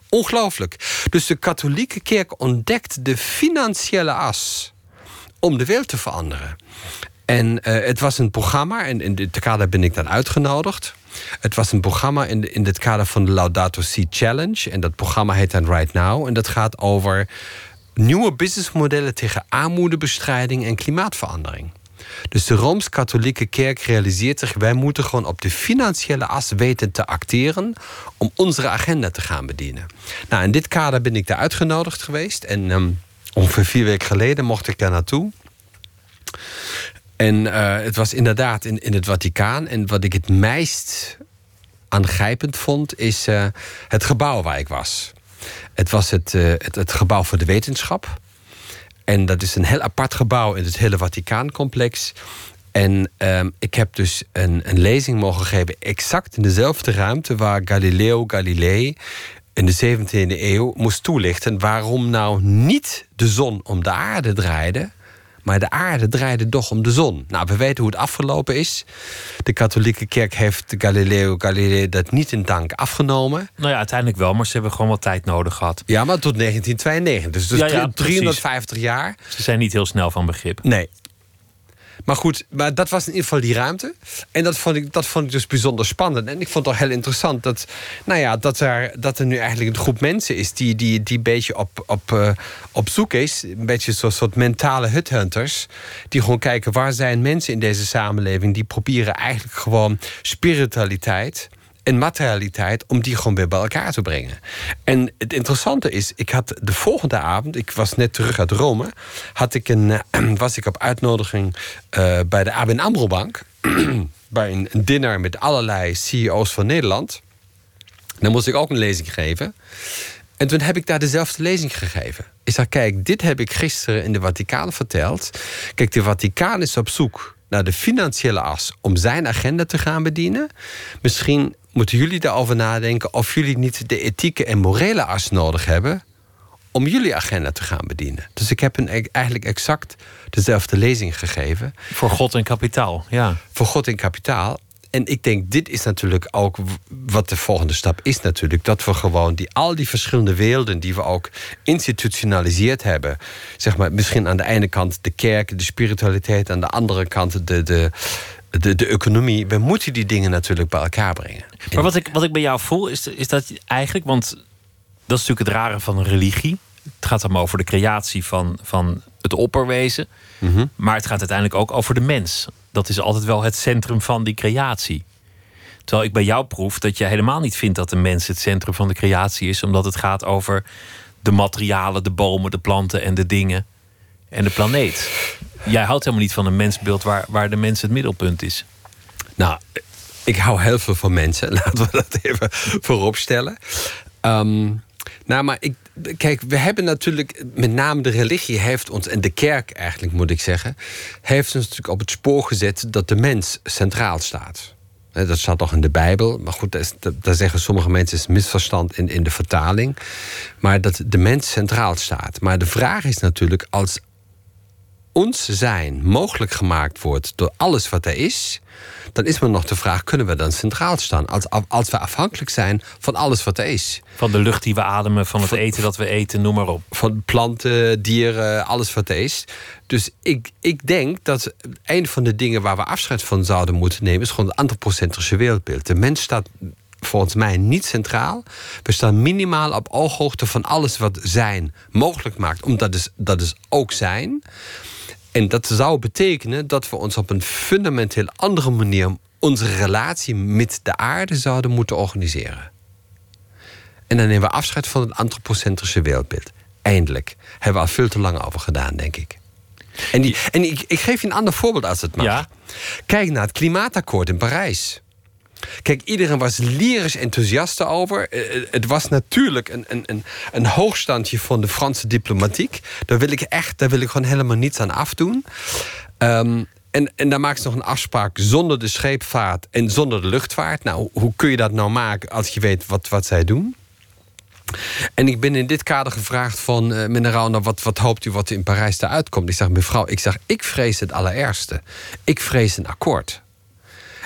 Speaker 2: Ongelooflijk. Dus de katholieke kerk ontdekt de financiële as om de wereld te veranderen. En uh, het was een programma, en in dit kader ben ik dan uitgenodigd. Het was een programma in, in het kader van de Laudato Si Challenge. En dat programma heet dan Right Now. En dat gaat over nieuwe businessmodellen tegen armoedebestrijding en klimaatverandering. Dus de Rooms-Katholieke Kerk realiseert zich: wij moeten gewoon op de financiële as weten te acteren om onze agenda te gaan bedienen. Nou, in dit kader ben ik daar uitgenodigd geweest. En um, ongeveer vier weken geleden mocht ik daar naartoe. En uh, het was inderdaad in, in het Vaticaan. En wat ik het meest aangrijpend vond, is uh, het gebouw waar ik was. Het was het, eh, het, het gebouw voor de wetenschap. En dat is een heel apart gebouw in het hele Vaticaancomplex. En ehm, ik heb dus een, een lezing mogen geven, exact in dezelfde ruimte waar Galileo Galilei in de 17e eeuw moest toelichten waarom nou niet de zon om de aarde draaide, maar de aarde draaide toch om de zon. Nou, we weten hoe het afgelopen is. De katholieke kerk heeft Galileo Galilei dat niet in dank afgenomen.
Speaker 1: Nou ja, uiteindelijk wel, maar ze hebben gewoon wat tijd nodig gehad.
Speaker 2: Ja, maar tot 1992. Dus, dus
Speaker 1: Ja, ja,
Speaker 2: 350 jaar.
Speaker 1: Ze zijn niet heel snel van begrip.
Speaker 2: Nee. Maar goed, maar dat was in ieder geval die ruimte. En dat vond ik, dat vond ik dus bijzonder spannend. En ik vond het toch heel interessant dat, nou ja, dat, er, dat er nu eigenlijk een groep mensen is die, die, die een beetje op, op, eh, op zoek is. Een beetje zo'n soort mentale huthunters. Die gewoon kijken waar zijn mensen in deze samenleving. Die proberen eigenlijk gewoon spiritualiteit en materialiteit om die gewoon weer bij elkaar te brengen. En het interessante is, ik had de volgende avond, ik was net terug uit Rome, had ik een, eh, was ik op uitnodiging eh, bij de ABN AMRO Bank bij een, dinner met allerlei CEO's van Nederland. Dan moest ik ook een lezing geven. En toen heb ik daar dezelfde lezing gegeven. Ik zei, kijk, dit heb ik gisteren in de Vaticaan verteld. Kijk, de Vaticaan is op zoek naar de financiële as om zijn agenda te gaan bedienen. Misschien moeten jullie daarover nadenken of jullie niet de ethieke en morele as nodig hebben om jullie agenda te gaan bedienen. Dus ik heb een, eigenlijk exact dezelfde lezing gegeven.
Speaker 1: Voor God en kapitaal, ja.
Speaker 2: Voor God en kapitaal. En ik denk, dit is natuurlijk ook wat de volgende stap is natuurlijk. Dat we gewoon die, al die verschillende werelden die we ook institutionaliseerd hebben. Zeg maar, misschien aan de ene kant de kerk, de spiritualiteit, aan de andere kant de, de, de, de economie. We moeten die dingen natuurlijk bij elkaar brengen.
Speaker 1: Maar wat ik, wat ik bij jou voel, is, is dat eigenlijk, want dat is natuurlijk het rare van een religie. Het gaat dan over de creatie van, van het opperwezen. Maar het gaat uiteindelijk ook over de mens. Dat is altijd wel het centrum van die creatie. Terwijl ik bij jou proef dat je helemaal niet vindt dat de mens het centrum van de creatie is, omdat het gaat over de materialen, de bomen, de planten en de dingen en de planeet. Jij houdt helemaal niet van een mensbeeld waar, waar de mens het middelpunt is.
Speaker 2: Nou, ik hou heel veel van mensen. Laten we dat even voorop stellen. Ehm, nou, maar ik, kijk, we hebben natuurlijk, met name de religie heeft ons, en de kerk eigenlijk moet ik zeggen, heeft ons natuurlijk op het spoor gezet dat de mens centraal staat. Dat staat toch in de Bijbel. Maar goed, daar zeggen sommige mensen is misverstand in, in de vertaling. Maar dat de mens centraal staat. Maar de vraag is natuurlijk, als ons zijn mogelijk gemaakt wordt door alles wat er is, dan is maar nog de vraag: kunnen we dan centraal staan? Als, als we afhankelijk zijn van alles wat er is.
Speaker 1: Van de lucht die we ademen, van het eten dat we eten, noem maar op.
Speaker 2: Van planten, dieren, alles wat er is. Dus ik, ik denk dat een van de dingen waar we afscheid van zouden moeten nemen, is gewoon het antropocentrische wereldbeeld. De mens staat volgens mij niet centraal. We staan minimaal op ooghoogte van alles wat zijn mogelijk maakt, omdat is, dat is ook zijn. En dat zou betekenen dat we ons op een fundamenteel andere manier onze relatie met de aarde zouden moeten organiseren. En dan nemen we afscheid van het antropocentrische wereldbeeld. Eindelijk. Hebben we al veel te lang over gedaan, denk ik. En, die, en ik, ik geef je een ander voorbeeld als het mag.
Speaker 1: Ja.
Speaker 2: Kijk naar het klimaatakkoord in Parijs. Kijk, iedereen was lyrisch enthousiast over. Eh, Het was natuurlijk een, een, een, hoogstandje van de Franse diplomatiek. Daar wil ik echt, daar wil ik gewoon helemaal niets aan afdoen. Ehm, en, en daar maakt ze nog een afspraak zonder de scheepvaart en zonder de luchtvaart. Nou, hoe kun je dat nou maken als je weet wat, wat zij doen? En ik ben in dit kader gevraagd van uh, meneer Rauner, wat, wat hoopt u wat in Parijs eruit komt? Ik zeg, mevrouw, ik zeg, ik vrees het allerergste. Ik vrees een akkoord.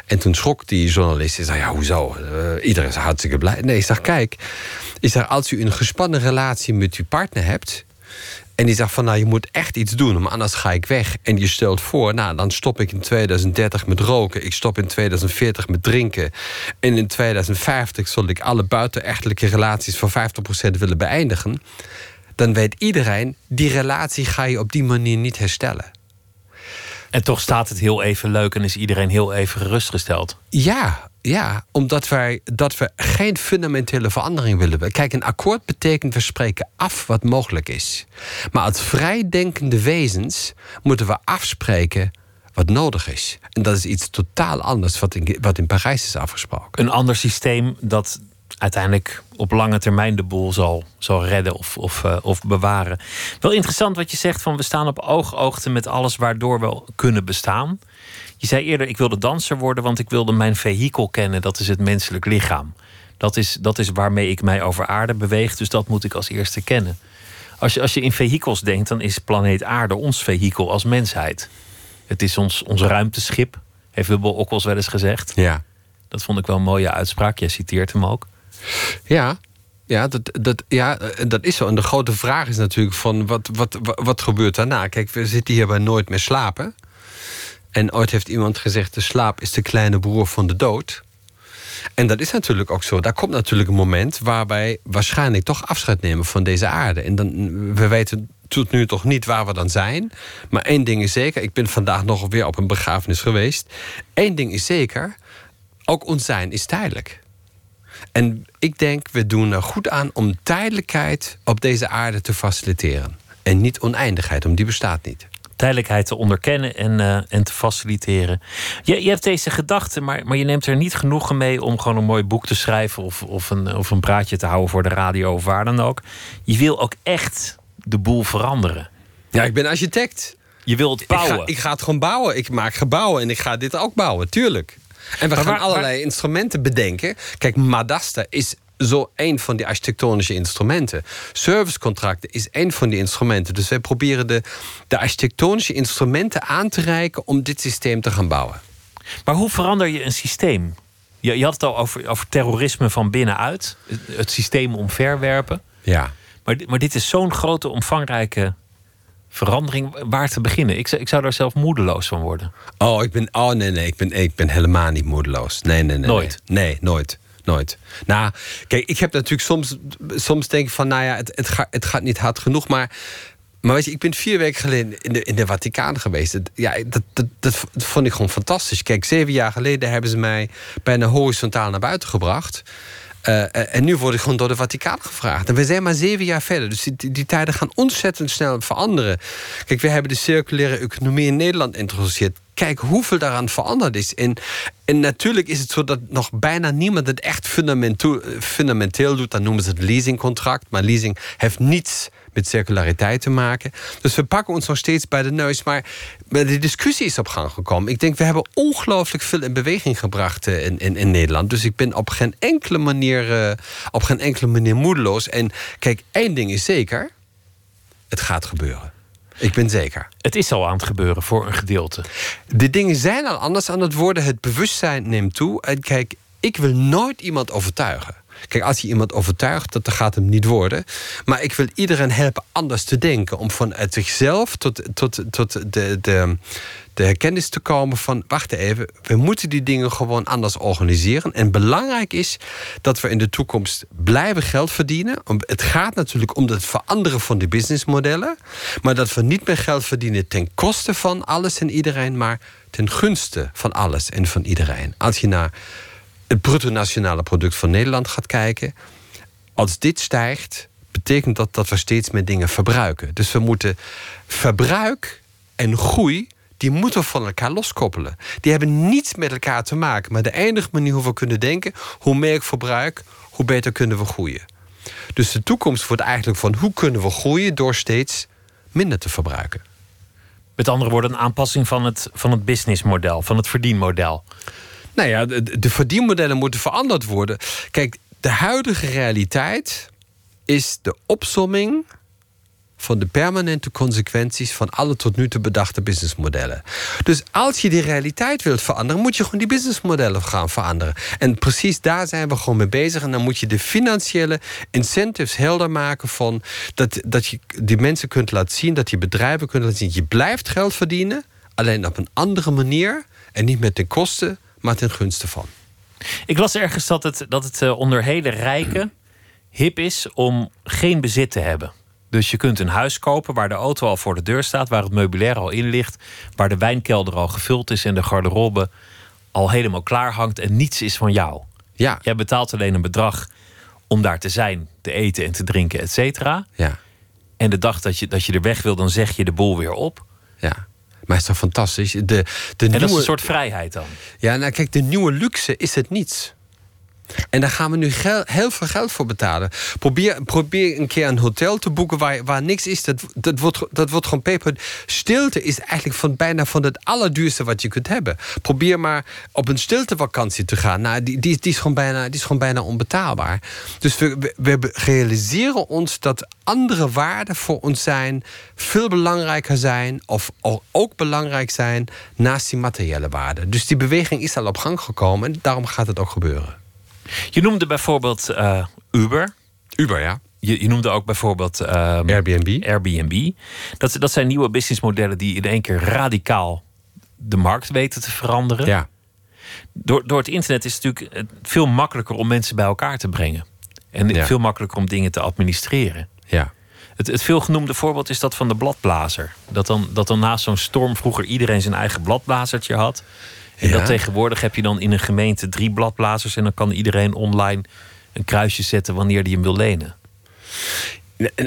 Speaker 2: En toen schrok die journalist. Hij zei, ja, hoezo? Uh, iedereen is hartstikke blij. Nee, ik zeg, kijk. Ik zeg, als u een gespannen relatie met uw partner hebt... en die zegt van, nou, je moet echt iets doen... maar anders ga ik weg. En je stelt voor, nou, dan stop ik in 2030 met roken... ik stop in 2040 met drinken... en in 2050 zal ik alle buitenechtelijke relaties... voor 50% willen beëindigen... dan weet iedereen, die relatie ga je op die manier niet herstellen.
Speaker 1: En toch staat het heel even leuk en is iedereen heel even gerustgesteld.
Speaker 2: Ja, ja, omdat wij dat we geen fundamentele verandering willen. Kijk, een akkoord betekent we spreken af wat mogelijk is. Maar als vrijdenkende wezens moeten we afspreken wat nodig is. En dat is iets totaal anders wat in, wat in Parijs is afgesproken.
Speaker 1: Een ander systeem dat uiteindelijk op lange termijn de boel zal, zal redden of, of, uh, of bewaren. Wel interessant wat je zegt van we staan op oogoogte met alles waardoor we kunnen bestaan. Je zei eerder, ik wilde danser worden, want ik wilde mijn vehikel kennen. Dat is het menselijk lichaam. Dat is, dat is waarmee ik mij over aarde beweeg, dus dat moet ik als eerste kennen. Als je, als je in vehikels denkt, dan is planeet aarde ons vehikel als mensheid. Het is ons, ons ruimteschip, heeft Wubbel Okkels wel eens gezegd.
Speaker 2: Ja.
Speaker 1: Dat vond ik wel een mooie uitspraak. Jij citeert hem ook.
Speaker 2: Ja, ja, dat, dat, ja, dat is zo. En de grote vraag is natuurlijk van wat, wat, wat, gebeurt daarna? Kijk, we zitten hier bij Nooit meer slapen. En ooit heeft iemand gezegd... de slaap is de kleine broer van de dood. En dat is natuurlijk ook zo. Daar komt natuurlijk een moment waarbij waarschijnlijk toch afscheid nemen van deze aarde. En dan, we weten tot nu toch niet waar we dan zijn. Maar één ding is zeker, ik ben vandaag nog weer op een begrafenis geweest. Eén ding is zeker, ook ons zijn is tijdelijk. En ik denk, we doen er goed aan om tijdelijkheid op deze aarde te faciliteren. En niet oneindigheid, om die bestaat niet
Speaker 1: tijdelijkheid te onderkennen en, uh, en te faciliteren. Je, je hebt deze gedachte, maar, maar je neemt er niet genoegen mee om gewoon een mooi boek te schrijven of, of, een, of een praatje te houden voor de radio of waar dan ook. Je wil ook echt de boel veranderen.
Speaker 2: Ja, ik ben architect.
Speaker 1: Je wilt bouwen.
Speaker 2: Ik ga, ik ga het gewoon bouwen. Ik maak gebouwen en ik ga dit ook bouwen, tuurlijk. En we gaan allerlei instrumenten bedenken. Kijk, Madasta is zo een van die architectonische instrumenten. Servicecontracten is een van die instrumenten. Dus wij proberen de, de architectonische instrumenten aan te reiken om dit systeem te gaan bouwen.
Speaker 1: Maar hoe verander je een systeem? Je, je had het al over, over terrorisme van binnenuit, het systeem omverwerpen.
Speaker 2: Ja.
Speaker 1: Maar, maar dit is zo'n grote, omvangrijke verandering. Waar te beginnen? Ik, ik zou daar zelf moedeloos van worden.
Speaker 2: Oh, ik ben, oh nee, nee, ik ben, ik ben helemaal niet moedeloos. Nee, nee, nee.
Speaker 1: Nooit?
Speaker 2: Nee, nee nooit. Nooit. Nou, kijk, ik heb natuurlijk soms, soms denk ik van, nou ja, het, het, gaat, het gaat niet hard genoeg, maar. Maar weet je, ik ben vier weken geleden in de, in de Vaticaan geweest. Ja, dat, dat, dat vond ik gewoon fantastisch. Kijk, zeven jaar geleden hebben ze mij bijna horizontaal naar buiten gebracht. Uh, en nu word ik gewoon door de Vaticaan gevraagd. En we zijn maar zeven jaar verder. Dus die, tijden gaan ontzettend snel veranderen. Kijk, we hebben de circulaire economie in Nederland introduceerd. Kijk hoeveel daaraan veranderd is. En, en natuurlijk is het zo dat nog bijna niemand het echt fundamenteel, fundamenteel doet. Dan noemen ze het leasingcontract. Maar leasing heeft niets met circulariteit te maken. Dus we pakken ons nog steeds bij de neus. Maar de discussie is op gang gekomen. Ik denk, we hebben ongelooflijk veel in beweging gebracht eh, in, in, in Nederland. Dus ik ben op geen enkele manier, uh, op geen enkele manier moedeloos. En kijk, één ding is zeker. Het gaat gebeuren. Ik ben zeker.
Speaker 1: Het is al aan het gebeuren voor een gedeelte.
Speaker 2: De dingen zijn al anders aan het worden. Het bewustzijn neemt toe. En kijk, ik wil nooit iemand overtuigen. Kijk, als je iemand overtuigt, dat, gaat hem niet worden. Maar ik wil iedereen helpen anders te denken. Om vanuit zichzelf tot, tot, tot de, de, de herkennis te komen van... wacht even, we moeten die dingen gewoon anders organiseren. En belangrijk is dat we in de toekomst blijven geld verdienen. Het gaat natuurlijk om het veranderen van de businessmodellen. Maar dat we niet meer geld verdienen ten koste van alles en iedereen... maar ten gunste van alles en van iedereen. Als je naar het bruto nationale product van Nederland gaat kijken. Als dit stijgt, betekent dat dat we steeds meer dingen verbruiken. Dus we moeten verbruik en groei, die moeten we van elkaar loskoppelen. Die hebben niets met elkaar te maken. Maar de enige manier hoe we kunnen denken, hoe meer ik verbruik, hoe beter kunnen we groeien. Dus de toekomst wordt eigenlijk van hoe kunnen we groeien door steeds minder te verbruiken.
Speaker 1: Met andere woorden, een aanpassing van het, van het businessmodel, van het verdienmodel.
Speaker 2: Nou ja, de, de verdienmodellen moeten veranderd worden. Kijk, de huidige realiteit is de opsomming van de permanente consequenties van alle tot nu toe bedachte businessmodellen. Dus als je die realiteit wilt veranderen, moet je gewoon die businessmodellen gaan veranderen. En precies daar zijn we gewoon mee bezig. En dan moet je de financiële incentives helder maken van dat, dat je die mensen kunt laten zien, dat je bedrijven kunt laten zien. Je blijft geld verdienen, alleen op een andere manier en niet met de kosten maar ten gunste van.
Speaker 1: Ik las ergens dat het, dat het eh, onder hele rijken hip is om geen bezit te hebben. Dus je kunt een huis kopen waar de auto al voor de deur staat, waar het meubilair al in ligt, waar de wijnkelder al gevuld is en de garderobe al helemaal klaar hangt en niets is van jou.
Speaker 2: Ja.
Speaker 1: Jij betaalt alleen een bedrag om daar te zijn, te eten en te drinken, et cetera.
Speaker 2: Ja.
Speaker 1: En de dag dat je, dat je er weg wil, dan zeg je de boel weer op.
Speaker 2: Ja. Maar is toch fantastisch? De, de
Speaker 1: en nieuwe... dat is een soort vrijheid dan?
Speaker 2: Ja, nou kijk, de nieuwe luxe is het niets. En daar gaan we nu heel veel geld voor betalen. Probeer, probeer een keer een hotel te boeken waar, niks is. Dat, dat, wordt, dat wordt gewoon peper. Stilte is eigenlijk van, bijna van het allerduurste wat je kunt hebben. Probeer maar op een stiltevakantie te gaan. Nou, die, die, die, is, gewoon bijna, die is gewoon bijna onbetaalbaar. Dus we, we, we realiseren ons dat andere waarden voor ons zijn... veel belangrijker zijn of ook belangrijk zijn... naast die materiële waarden. Dus die beweging is al op gang gekomen en daarom gaat het ook gebeuren.
Speaker 1: Je noemde bijvoorbeeld uh, Uber.
Speaker 2: Uber, ja.
Speaker 1: Je, je noemde ook bijvoorbeeld uh,
Speaker 2: Airbnb.
Speaker 1: Airbnb. Dat, dat zijn nieuwe businessmodellen die in één keer radicaal de markt weten te veranderen.
Speaker 2: Ja.
Speaker 1: Door, door het internet is het natuurlijk veel makkelijker om mensen bij elkaar te brengen. En ja. veel makkelijker om dingen te administreren.
Speaker 2: Ja.
Speaker 1: Het, het veelgenoemde voorbeeld is dat van de bladblazer. Dat dan, dat dan naast zo'n storm vroeger iedereen zijn eigen bladblazertje had. En ja. dat tegenwoordig heb je dan in een gemeente drie bladblazers... en dan kan iedereen online een kruisje zetten wanneer die hem wil lenen.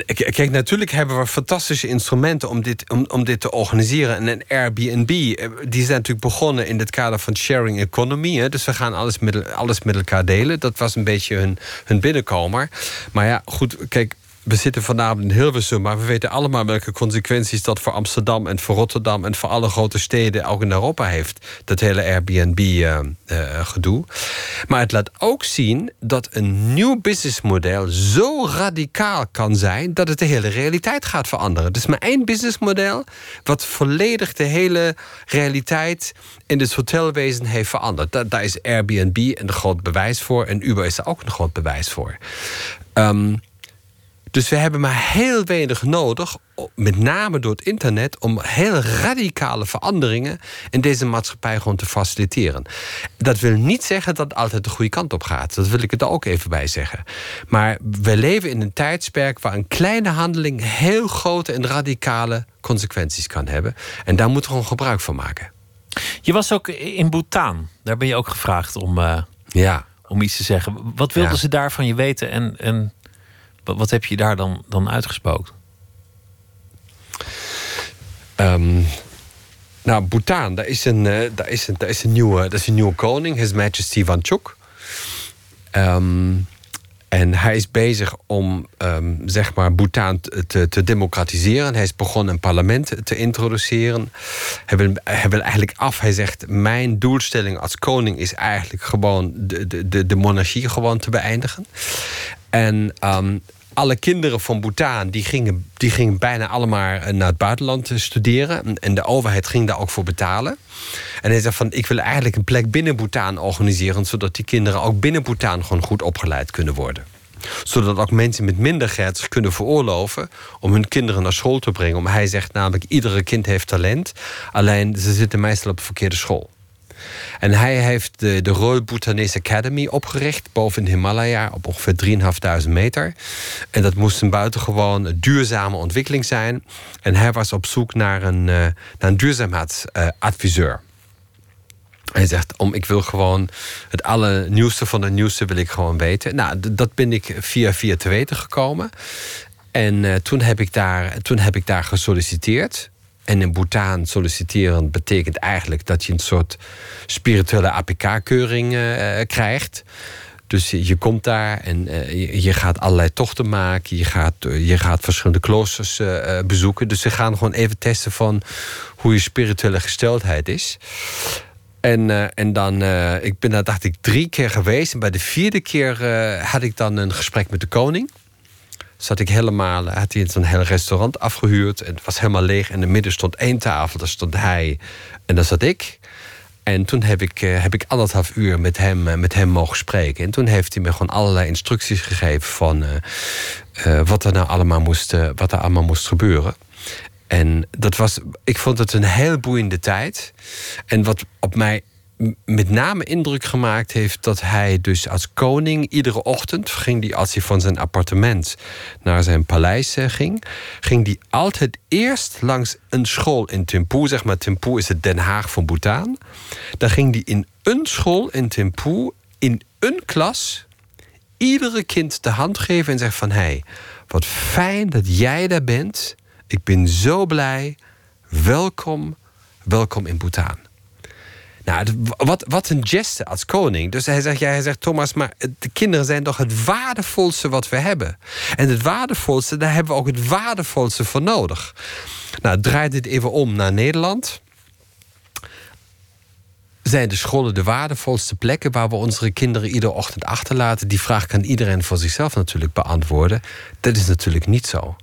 Speaker 2: Kijk, natuurlijk hebben we fantastische instrumenten om dit, om, om dit te organiseren. En een Airbnb, die zijn natuurlijk begonnen in het kader van sharing economy. Hè? Dus we gaan alles met, alles met elkaar delen. Dat was een beetje hun, hun binnenkomer. Maar ja, goed, kijk, we zitten vanavond in Hilversum, maar we weten allemaal welke consequenties dat voor Amsterdam en voor Rotterdam en voor alle grote steden ook in Europa heeft. Dat hele Airbnb-gedoe. Uh, uh, maar het laat ook zien dat een nieuw businessmodel zo radicaal kan zijn dat het de hele realiteit gaat veranderen. Dus maar één businessmodel wat volledig de hele realiteit in het hotelwezen heeft veranderd. Da daar is Airbnb een groot bewijs voor en Uber is er ook een groot bewijs voor. Um, dus we hebben maar heel weinig nodig, met name door het internet, om heel radicale veranderingen in deze maatschappij gewoon te faciliteren. Dat wil niet zeggen dat het altijd de goede kant op gaat. Dat wil ik er ook even bij zeggen. Maar we leven in een tijdsperk waar een kleine handeling heel grote en radicale consequenties kan hebben. En daar moeten we gewoon gebruik van maken.
Speaker 1: Je was ook in Bhutan. Daar ben je ook gevraagd om, uh,
Speaker 2: ja.
Speaker 1: om iets te zeggen. Wat wilden ja. ze daar van je weten en, en wat, heb je daar dan, dan uitgesproken?
Speaker 2: Um, nou, Bhutan, daar is een, uh, daar is een, daar is een, nieuwe, dat is een nieuwe koning, His Majesty Wanchuk. Um, en hij is bezig om um, zeg maar Bhutan te, te, democratiseren. Hij is begonnen een parlement te introduceren. Hij wil, hij wil eigenlijk af. Hij zegt: Mijn doelstelling als koning is eigenlijk gewoon de, de, de monarchie gewoon te beëindigen. En alle kinderen van Bhutan die gingen, die gingen bijna allemaal naar het buitenland studeren. En de overheid ging daar ook voor betalen. En hij zegt van ik wil eigenlijk een plek binnen Bhutan organiseren, zodat die kinderen ook binnen Bhutan gewoon goed opgeleid kunnen worden. Zodat ook mensen met minder geld zich kunnen veroorloven om hun kinderen naar school te brengen. Om hij zegt namelijk, iedere kind heeft talent, alleen ze zitten meestal op de verkeerde school. En hij heeft de, de Royal Bhutanese Academy opgericht boven de Himalaya op ongeveer 3.500 meter. En dat moest een buitengewoon duurzame ontwikkeling zijn. En hij was op zoek naar een, uh, naar een duurzaamheidsadviseur. Hij zegt, om, ik wil gewoon het allernieuwste van het nieuwste wil ik gewoon weten. Nou, dat ben ik via via te weten gekomen. En uh, toen, heb ik daar, toen heb ik daar gesolliciteerd. En in Bhutan solliciteren betekent eigenlijk dat je een soort spirituele APK-keuring uh, krijgt. Dus je, komt daar en uh, je, gaat allerlei tochten maken. Je gaat, je gaat verschillende kloosters bezoeken. Dus ze gaan gewoon even testen van hoe je spirituele gesteldheid is. En, en dan, ik ben daar dacht ik drie keer geweest. En bij de vierde keer had ik dan een gesprek met de koning zat ik helemaal, had hij zo'n heel restaurant afgehuurd. En het was helemaal leeg. En in het midden stond één tafel, daar stond hij en daar zat ik. En toen heb ik, uh, heb ik anderhalf uur met hem, uh, met hem mogen spreken. En toen heeft hij me gewoon allerlei instructies gegeven van wat er nou allemaal moest, wat er allemaal moest gebeuren. En dat was, ik vond het een heel boeiende tijd. En wat op mij met name indruk gemaakt heeft dat hij dus als koning iedere ochtend ging die als hij van zijn appartement naar zijn paleis ging, ging die altijd eerst langs een school in Thimphu, zeg maar Thimphu is het Den Haag van Bhutan. Dan ging die in een school in Thimphu in een klas iedere kind de hand geven en zeggen van hé, wat fijn dat jij daar bent. Ik ben zo blij. Welkom, welkom in Bhutan. Nou, wat, wat een geste als koning. Dus hij zegt, ja, hij zegt, Thomas, maar de kinderen zijn toch het waardevolste wat we hebben. En het waardevolste, daar hebben we ook het waardevolste voor nodig. Nou, draai dit even om naar Nederland zijn de scholen de waardevolste plekken waar we onze kinderen iedere ochtend achterlaten? Die vraag kan iedereen voor zichzelf natuurlijk beantwoorden. Dat is natuurlijk niet zo.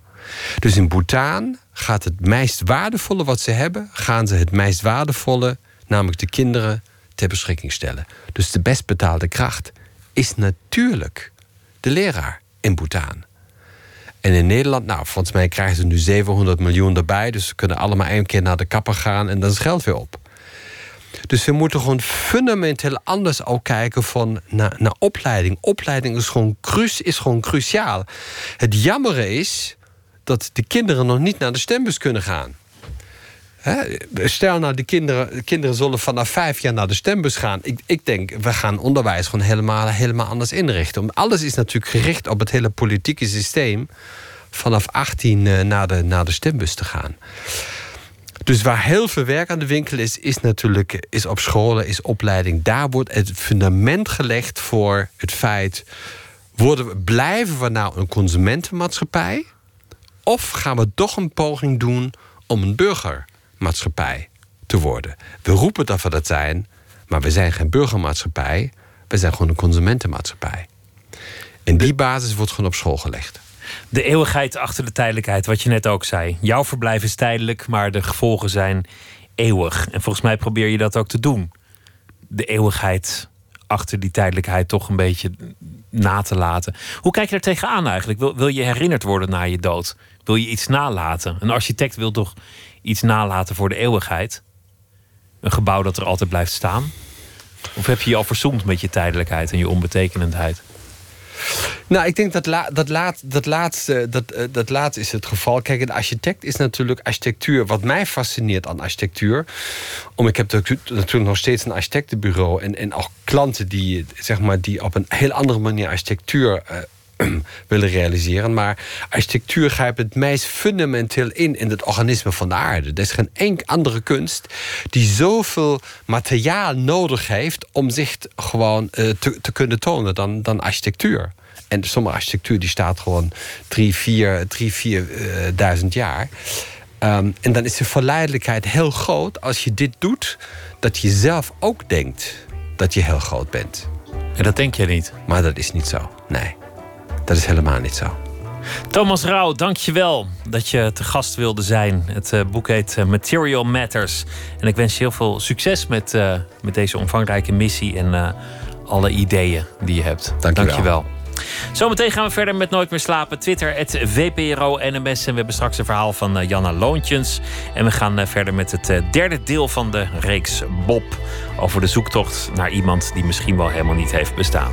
Speaker 2: Dus in Bhutan gaat het meest waardevolle wat ze hebben, gaan ze het meest waardevolle, namelijk de kinderen, ter beschikking stellen. Dus de best betaalde kracht is natuurlijk de leraar in Bhutan. En in Nederland, nou, volgens mij krijgen ze nu 700 miljoen erbij. Dus ze kunnen allemaal één keer naar de kapper gaan en dan is geld weer op. Dus we moeten gewoon fundamenteel anders ook kijken van naar, opleiding. Opleiding is gewoon, cru is gewoon cruciaal. Het jammere is dat de kinderen nog niet naar de stembus kunnen gaan. Stel nou, de kinderen, de kinderen zullen vanaf vijf jaar naar de stembus gaan. Ik, ik denk, we gaan onderwijs gewoon helemaal, helemaal anders inrichten. Alles is natuurlijk gericht op het hele politieke systeem. Vanaf 18 uh, naar, de, naar de stembus te gaan. Dus waar heel veel werk aan de winkel is, is natuurlijk is op scholen, is opleiding. Daar wordt het fundament gelegd voor het feit: worden we, blijven we nou een consumentenmaatschappij? Of gaan we toch een poging doen om een burgermaatschappij te worden? We roepen dat we dat zijn, maar we zijn geen burgermaatschappij. We zijn gewoon een consumentenmaatschappij. En die basis wordt gewoon op school gelegd
Speaker 1: de eeuwigheid achter de tijdelijkheid, wat je net ook zei. Jouw verblijf is tijdelijk, maar de gevolgen zijn eeuwig. En volgens mij probeer je dat ook te doen. De eeuwigheid achter die tijdelijkheid toch een beetje na te laten. Hoe kijk je er tegenaan eigenlijk? Wil, wil je herinnerd worden na je dood? Wil je iets nalaten? Een architect wil toch iets nalaten voor de eeuwigheid? Een gebouw dat er altijd blijft staan? Of heb je je al verzoend met je tijdelijkheid en je onbetekenendheid?
Speaker 2: Nou, ik denk dat dat, laat, dat, laatste, dat, uh, dat laatste is het geval. Kijk, een architect is natuurlijk architectuur. Wat mij fascineert aan architectuur. Om, ik heb natuurlijk nog steeds een architectenbureau. En, en ook klanten die, zeg maar, die op een heel andere manier architectuur uh, willen realiseren. Maar architectuur grijpt het meest fundamenteel in in het organisme van de aarde. Er is geen enkele andere kunst die zoveel materiaal nodig heeft om zich gewoon uh, te, te kunnen tonen dan, dan architectuur. En sommige architectuur die staat gewoon drie, vier, drie, vier uh, duizend jaar. Um, en dan is de verleidelijkheid heel groot als je dit doet, dat je zelf ook denkt dat je heel groot bent.
Speaker 1: En dat denk je niet.
Speaker 2: Maar dat is niet zo. Nee, dat is helemaal niet zo.
Speaker 1: Thomas Rauw, dank je wel dat je te gast wilde zijn. Het uh, boek heet uh, Material Matters. En ik wens je heel veel succes met, uh, met deze omvangrijke missie en alle ideeën die je hebt.
Speaker 2: Dank je, dank je wel.
Speaker 1: Zometeen gaan we verder met Nooit meer slapen. Twitter, het VPRO NMS. En we hebben straks een verhaal van Janna Loontjens. En we gaan verder met het derde deel van de reeks Bob. Over de zoektocht naar iemand die misschien wel helemaal niet heeft bestaan.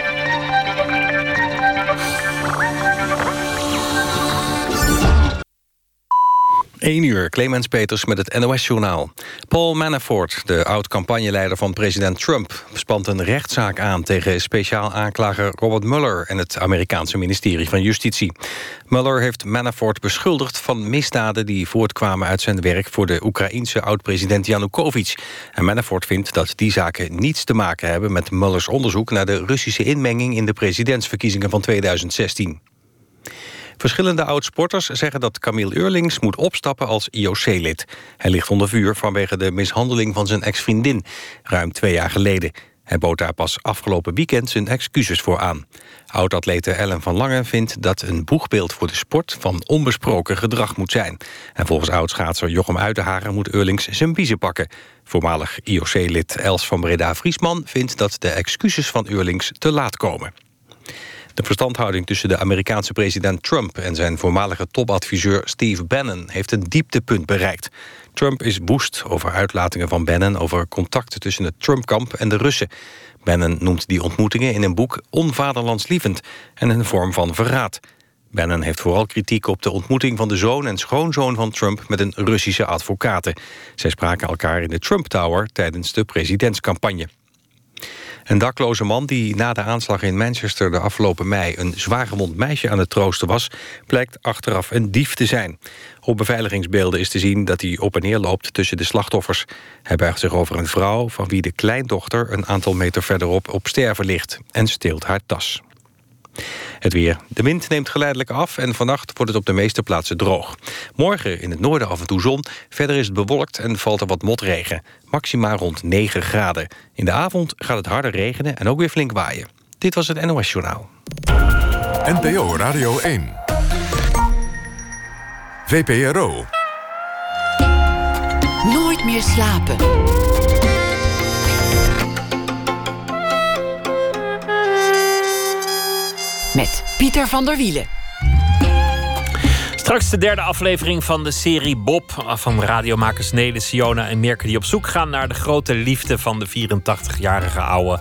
Speaker 3: 1 uur, Clemens Peters met het NOS-journaal. Paul Manafort, de oud-campagneleider van president Trump... spant een rechtszaak aan tegen speciaal aanklager Robert Mueller... en het Amerikaanse ministerie van Justitie. Mueller heeft Manafort beschuldigd van misdaden... die voortkwamen uit zijn werk voor de Oekraïense oud-president Yanukovych. En Manafort vindt dat die zaken niets te maken hebben... met Muellers onderzoek naar de Russische inmenging... in de presidentsverkiezingen van 2016. Verschillende oud-sporters zeggen dat Camille Eurlings moet opstappen als IOC-lid. Hij ligt onder vuur vanwege de mishandeling van zijn ex-vriendin, ruim twee jaar geleden. Hij bood daar pas afgelopen weekend zijn excuses voor aan. Oud-atlete Ellen van Lange vindt dat een boegbeeld voor de sport... van onbesproken gedrag moet zijn. En volgens oudschaatser Jochem Uitenhagen moet Eurlings zijn biezen pakken. Voormalig IOC-lid Els van Breda-Vriesman vindt dat de excuses van Eurlings te laat komen. De verstandhouding tussen de Amerikaanse president Trump... en zijn voormalige topadviseur Steve Bannon heeft een dieptepunt bereikt. Trump is woest over uitlatingen van Bannon... over contacten tussen het Trump-kamp en de Russen. Bannon noemt die ontmoetingen in een boek onvaderlandslievend... en een vorm van verraad. Bannon heeft vooral kritiek op de ontmoeting van de zoon en schoonzoon van Trump met een Russische advocaat. Zij spraken elkaar in de Trump Tower tijdens de presidentscampagne. Een dakloze man die na de aanslag in Manchester de afgelopen mei... een zwaargewond meisje aan het troosten was... blijkt achteraf een dief te zijn. Op beveiligingsbeelden is te zien dat hij op en neer loopt tussen de slachtoffers. Hij buigt zich over een vrouw van wie de kleindochter... een aantal meter verderop op sterven ligt en steelt haar tas. Het weer. De wind neemt geleidelijk af en vannacht wordt het op de meeste plaatsen droog. Morgen in het noorden af en toe zon. Verder is het bewolkt en valt er wat motregen. Maxima rond 9 graden. In de avond gaat het harder regenen en ook weer flink waaien. Dit was het NOS Journaal.
Speaker 4: NPO Radio 1. VPRO.
Speaker 5: Nooit meer slapen. Met Pieter van der Wielen.
Speaker 1: Straks de derde aflevering van de serie Bob. Van radiomakers Nele, Siona en Merke die op zoek gaan naar de grote liefde van de 84-jarige oude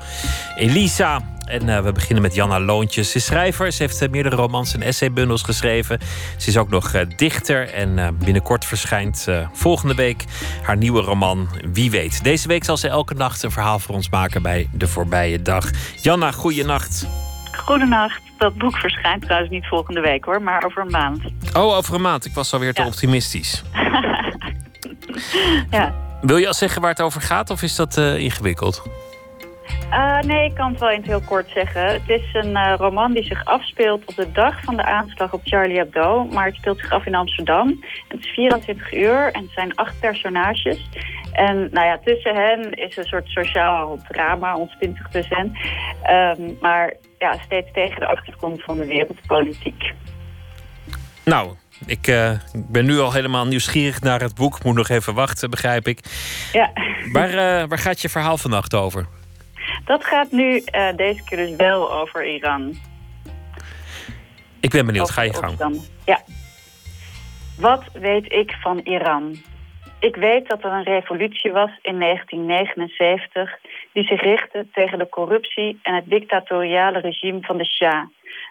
Speaker 1: Elisa. En uh, we beginnen met Janna Loontjes. Ze is schrijver, ze heeft uh, meerdere romans en essaybundels geschreven. Ze is ook nog uh, dichter en binnenkort verschijnt volgende week haar nieuwe roman Wie weet. Deze week zal ze elke nacht een verhaal voor ons maken bij De Voorbije Dag. Janna, goeienacht.
Speaker 6: Goedenacht. Dat boek verschijnt trouwens niet volgende week hoor, maar over een maand.
Speaker 1: Oh, over een maand. Ik was alweer te
Speaker 6: Ja.
Speaker 1: optimistisch.
Speaker 6: ja.
Speaker 1: Wil je al zeggen waar het over gaat of is dat eh, ingewikkeld?
Speaker 6: Eh, nee, ik kan het wel in het heel kort zeggen. Het is een eh, roman die zich afspeelt op de dag van de aanslag op Charlie Hebdo. Maar het speelt zich af in Amsterdam. Het is 24 uur en het zijn acht personages. En nou ja, tussen hen is een soort sociaal drama, zich tussen hen. Ehm, maar ja, steeds tegen de achtergrond van de wereldpolitiek.
Speaker 1: Nou, ik eh, ik ben nu al helemaal nieuwsgierig naar het boek. Moet nog even wachten, begrijp ik.
Speaker 6: Ja,
Speaker 1: Waar, eh, waar gaat je verhaal vannacht over?
Speaker 6: dat gaat nu eh, deze keer dus wel over Iran.
Speaker 1: Ik ben benieuwd,
Speaker 6: Over
Speaker 1: ga je gang.
Speaker 6: Ja. Wat weet ik van Iran? Ik weet dat er een revolutie was in 1979 die zich richtte tegen de corruptie en het dictatoriale regime van de Shah.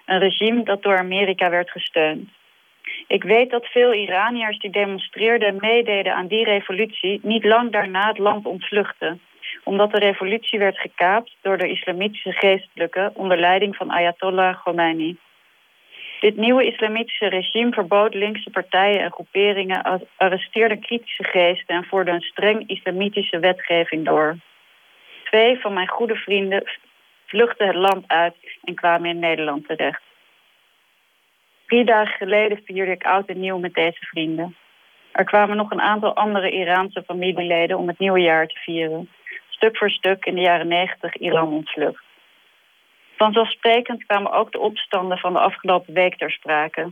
Speaker 6: Een regime dat door Amerika werd gesteund. Ik weet dat veel Iraniërs die demonstreerden en meededen aan die revolutie niet lang daarna het land ontvluchtten omdat de revolutie werd gekaapt door de islamitische geestelijken onder leiding van Ayatollah Khomeini. Dit nieuwe islamitische regime verbood linkse partijen en groeperingen, ar- arresteerde kritische geesten en voerde een streng islamitische wetgeving door. Twee van mijn goede vrienden vluchtten het land uit en kwamen in Nederland terecht. Drie dagen geleden vierde ik oud en nieuw met deze vrienden. Er kwamen nog een aantal andere Iraanse familieleden om het nieuwe jaar te vieren. Stuk voor stuk in de jaren negentig Iran ontvlucht. Vanzelfsprekend kwamen ook de opstanden van de afgelopen week ter sprake.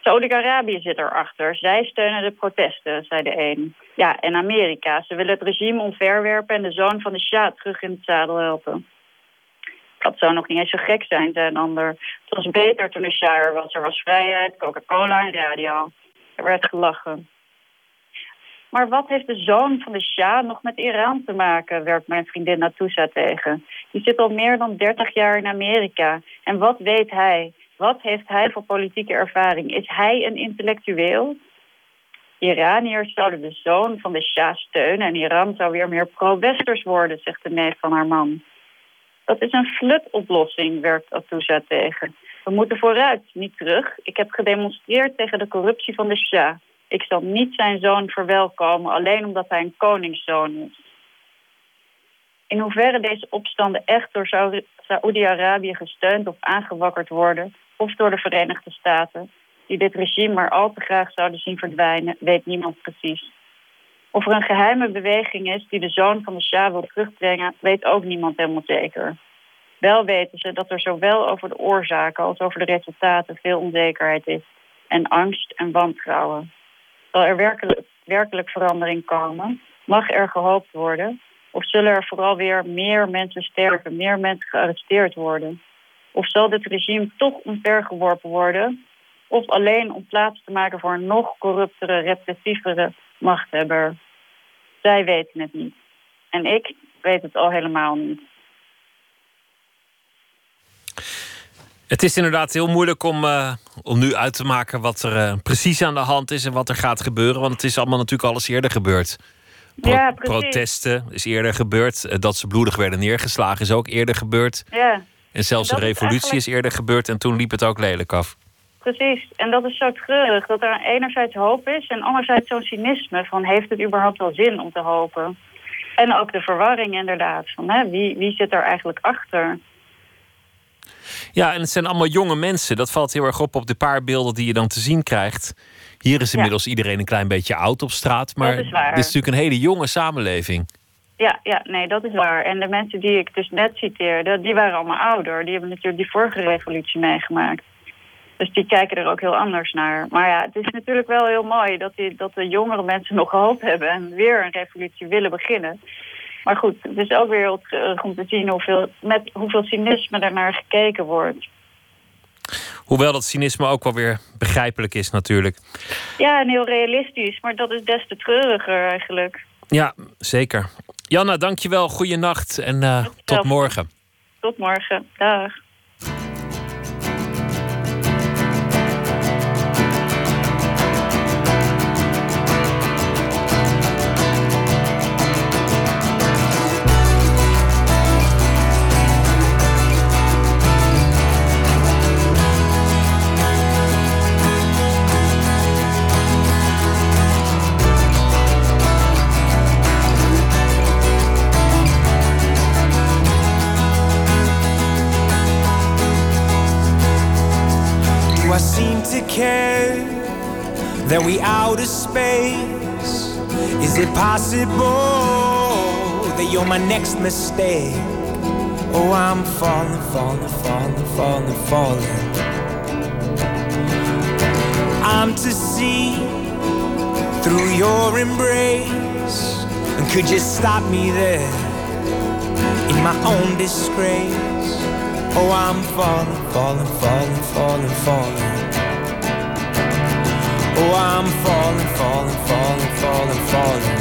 Speaker 6: Saudi-Arabië zit erachter. Zij steunen de protesten, zei de een. Ja, en Amerika. Ze willen het regime omverwerpen en de zoon van de Shah terug in het zadel helpen. Dat zou nog niet eens zo gek zijn, zei een ander. Het was beter toen de Shah er was. Er was vrijheid, Coca-Cola en radio. Er werd gelachen. Maar wat heeft de zoon van de Shah nog met Iran te maken, werpt mijn vriendin Natousa tegen. Die zit al meer dan 30 jaar in Amerika. En wat weet hij? Wat heeft hij voor politieke ervaring? Is hij een intellectueel? Iraniërs zouden de zoon van de Shah steunen en Iran zou weer meer pro-westers worden, zegt de neef van haar man. Dat is een flutoplossing, werpt Atousa tegen. We moeten vooruit, niet terug. Ik heb gedemonstreerd tegen de corruptie van de Shah. Ik zal niet zijn zoon verwelkomen, alleen omdat hij een koningszoon is. In hoeverre deze opstanden echt door Saoedi-Arabië gesteund of aangewakkerd worden, of door de Verenigde Staten, die dit regime maar al te graag zouden zien verdwijnen, weet niemand precies. Of er een geheime beweging is die de zoon van de Shah wil terugbrengen, weet ook niemand helemaal zeker. Wel weten ze dat er zowel over de oorzaken als over de resultaten veel onzekerheid is. En angst en wantrouwen. Zal er werkelijk, werkelijk verandering komen? Mag er gehoopt worden? Of zullen er vooral weer meer mensen sterven, meer mensen gearresteerd worden? Of zal dit regime toch omvergeworpen worden? Of alleen om plaats te maken voor een nog corruptere, repressievere machthebber? Zij weten het niet. En ik weet het al helemaal niet.
Speaker 1: Het is inderdaad heel moeilijk om, uh, om nu uit te maken wat er uh, precies aan de hand is en wat er gaat gebeuren. Want het is allemaal natuurlijk alles eerder gebeurd.
Speaker 6: Pro ja,
Speaker 1: protesten is eerder gebeurd. Uh, dat ze bloedig werden neergeslagen is ook eerder gebeurd.
Speaker 6: Ja.
Speaker 1: En zelfs de revolutie is, eigenlijk... is eerder gebeurd en toen liep het ook lelijk af.
Speaker 6: Precies, en dat is zo treurig. Dat er enerzijds hoop is en anderzijds zo'n cynisme van heeft het überhaupt wel zin om te hopen? En ook de verwarring inderdaad, van hè, wie, wie zit er eigenlijk achter?
Speaker 1: Ja, en het zijn allemaal jonge mensen. Dat valt heel erg op op de paar beelden die je dan te zien krijgt. Hier is inmiddels iedereen een klein beetje oud op straat. Maar
Speaker 6: dit is
Speaker 1: natuurlijk een hele jonge samenleving.
Speaker 6: Ja, ja, nee, dat is waar. En de mensen die ik dus net citeerde, die waren allemaal ouder. Die hebben natuurlijk die vorige revolutie meegemaakt. Dus die kijken er ook heel anders naar. Maar ja, het is natuurlijk wel heel mooi dat, die, dat de jongere mensen nog hoop hebben... en weer een revolutie willen beginnen. Maar goed, het is ook weer terug om te zien hoeveel, met hoeveel cynisme er naar gekeken wordt.
Speaker 1: Hoewel dat cynisme ook wel weer begrijpelijk is natuurlijk.
Speaker 6: Ja, en heel realistisch. Maar dat is des te treuriger eigenlijk.
Speaker 1: Ja, zeker. Janna, dankjewel. Goeienacht en uh, tot morgen.
Speaker 6: Tot morgen. Dag.
Speaker 7: Care that we out of space? Is it possible that you're my next mistake? Oh, I'm falling, falling, falling, falling, falling. I'm to see through your embrace. And could you stop me there in my own disgrace? Oh, I'm falling, falling, falling, falling, falling. Oh, I'm falling, falling, falling, falling, falling.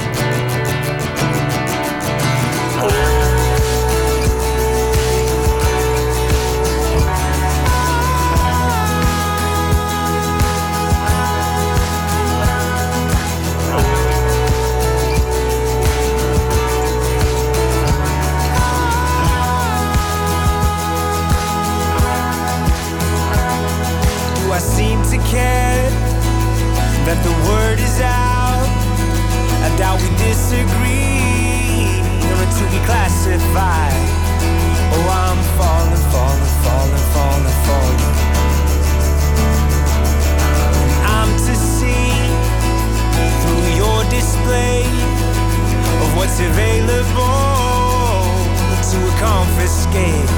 Speaker 7: Do I seem to care? That the word is out. I doubt we disagree, or to be classified. Oh, I'm falling, falling, falling, falling, falling. I'm to see through your display of what's available to confiscate.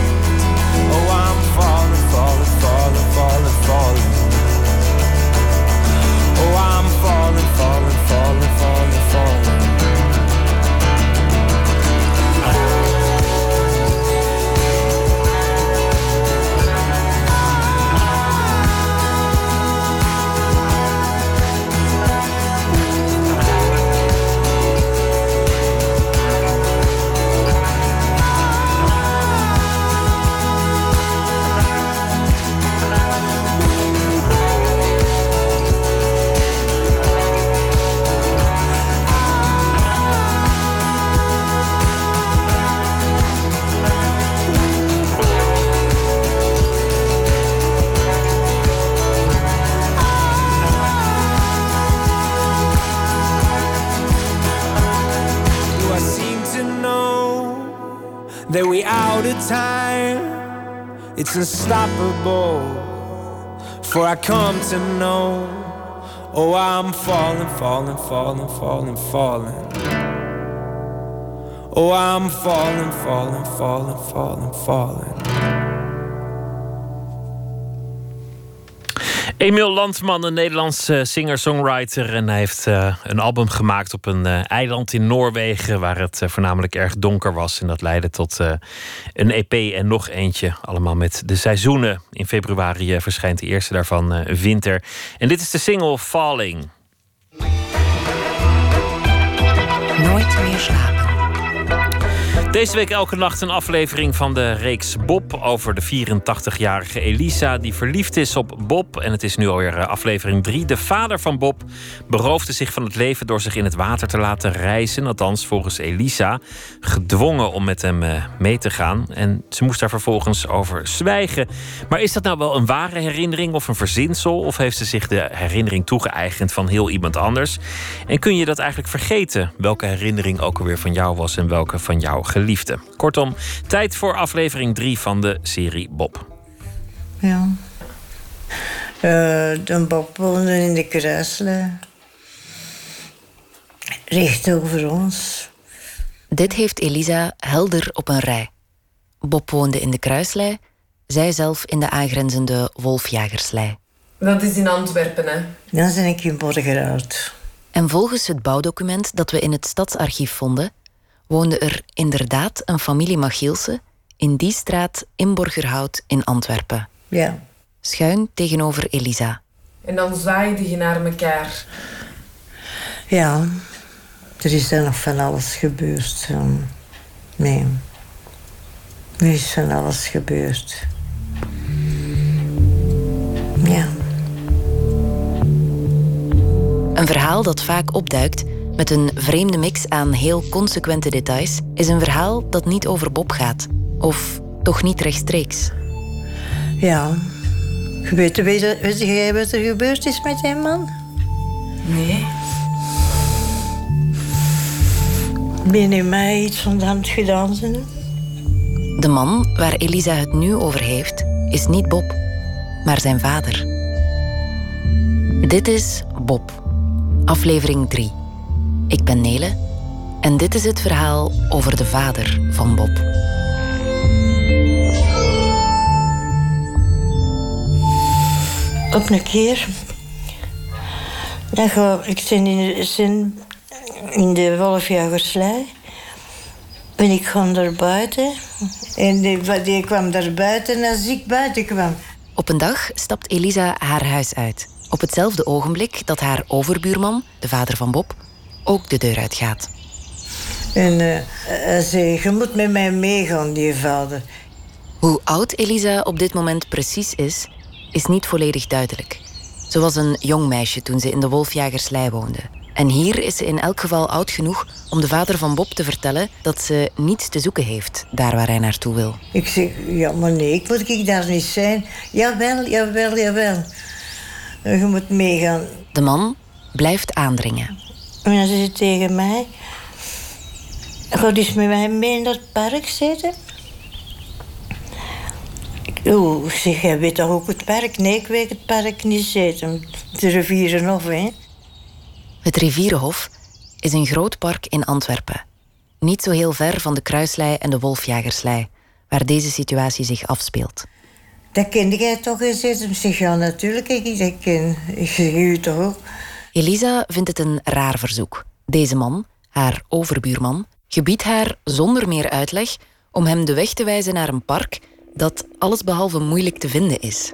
Speaker 7: Oh, I'm falling, falling, falling, falling, falling. I'm falling, falling, falling, falling, falling. That we out of time. It's unstoppable. For I come to know, oh, I'm falling, falling, falling, falling, falling. Oh, I'm falling, falling, falling, falling, falling.
Speaker 1: Emiel Landman, een Nederlandse singer-songwriter. En hij heeft uh, een album gemaakt op een uh, eiland in Noorwegen. Waar het uh, voornamelijk erg donker was. En dat leidde tot een EP en nog eentje. Allemaal met de seizoenen. In februari verschijnt de eerste daarvan, Winter. En dit is de single Falling.
Speaker 5: Nooit meer slapen.
Speaker 1: Deze week elke nacht een aflevering van de reeks Bob over de 84-jarige Elisa die verliefd is op Bob. En het is nu alweer eh, aflevering 3. De vader van Bob beroofde zich van het leven door zich in het water te laten reizen. Althans, volgens Elisa, gedwongen om met hem eh, mee te gaan. En ze moest daar vervolgens over zwijgen. Maar is dat nou wel een ware herinnering of een verzinsel? Of heeft ze zich de herinnering toegeëigend van heel iemand anders? En kun je dat eigenlijk vergeten? Welke herinnering ook alweer van jou was en welke van jou geliefd? Liefde. Kortom, tijd voor aflevering 3 van de serie Bob.
Speaker 8: Ja. Uh, de Bob woonde in de Kruislui. Recht over ons.
Speaker 5: Dit heeft Elisa helder op een rij. Bob woonde in de Kruislei, zij zelf in de aangrenzende Wolfjagerslei.
Speaker 9: Dat is in Antwerpen, hè?
Speaker 8: Dan ben ik in Borgerhout.
Speaker 5: En volgens het bouwdocument dat we in het stadsarchief vonden, woonde er inderdaad een familie Machielse in die straat in Borgerhout in Antwerpen.
Speaker 8: Ja.
Speaker 5: Schuin tegenover Elisa.
Speaker 9: En dan zwaaide je naar elkaar.
Speaker 8: Ja, er is dan nog van alles gebeurd. Nee. Er is van alles gebeurd. Ja.
Speaker 5: Een verhaal dat vaak opduikt met een vreemde mix aan heel consequente details, is een verhaal dat niet over Bob gaat. Of toch niet rechtstreeks.
Speaker 8: Ja. Weet, weet, weet jij wat er gebeurd is met die man?
Speaker 9: Nee.
Speaker 8: Ben je mij iets van hand gedaan? Zijn?
Speaker 5: De man waar Elisa het nu over heeft, is niet Bob, maar zijn vader. Dit is Bob, aflevering 3. Ik ben Nele en dit is het verhaal over de vader van Bob.
Speaker 8: Op een keer. Dan ik zin in, de, in de Wolfjagerslei. Ben ik gewoon naar buiten. En die, die kwam daar buiten als ik buiten kwam.
Speaker 5: Op een dag stapt Elisa haar huis uit. Op hetzelfde ogenblik dat haar overbuurman, de vader van Bob, ook de deur uitgaat.
Speaker 8: En uh, hij zei, je moet met mij meegaan, die vader.
Speaker 5: Hoe oud Elisa op dit moment precies is, is niet volledig duidelijk. Ze was een jong meisje toen ze in de Wolfjagerslei woonde. En hier is ze in elk geval oud genoeg om de vader van Bob te vertellen dat ze niets te zoeken heeft daar waar hij naartoe wil.
Speaker 8: Ik zeg, ja, maar nee, ik moet ik daar niet zijn. Jawel, jawel, jawel. Je moet meegaan.
Speaker 5: De man blijft aandringen.
Speaker 8: En dan zei ze tegen mij... Ga eens met mij mee in dat park zitten. Oeh, zeg, jij weet toch ook het park? Nee, ik weet het park niet zitten. De Rivierenhof, hè?
Speaker 5: Het Rivierenhof is een groot park in Antwerpen. Niet zo heel ver van de Kruislei en de Wolfjagerslei, waar deze situatie zich afspeelt.
Speaker 8: Dat kende jij toch eens? Zeg, ja, natuurlijk, ik dat ken. Ik zeg, u toch ook?
Speaker 5: Elisa vindt het een raar verzoek. Deze man, haar overbuurman, gebiedt haar zonder meer uitleg om hem de weg te wijzen naar een park dat allesbehalve moeilijk te vinden is.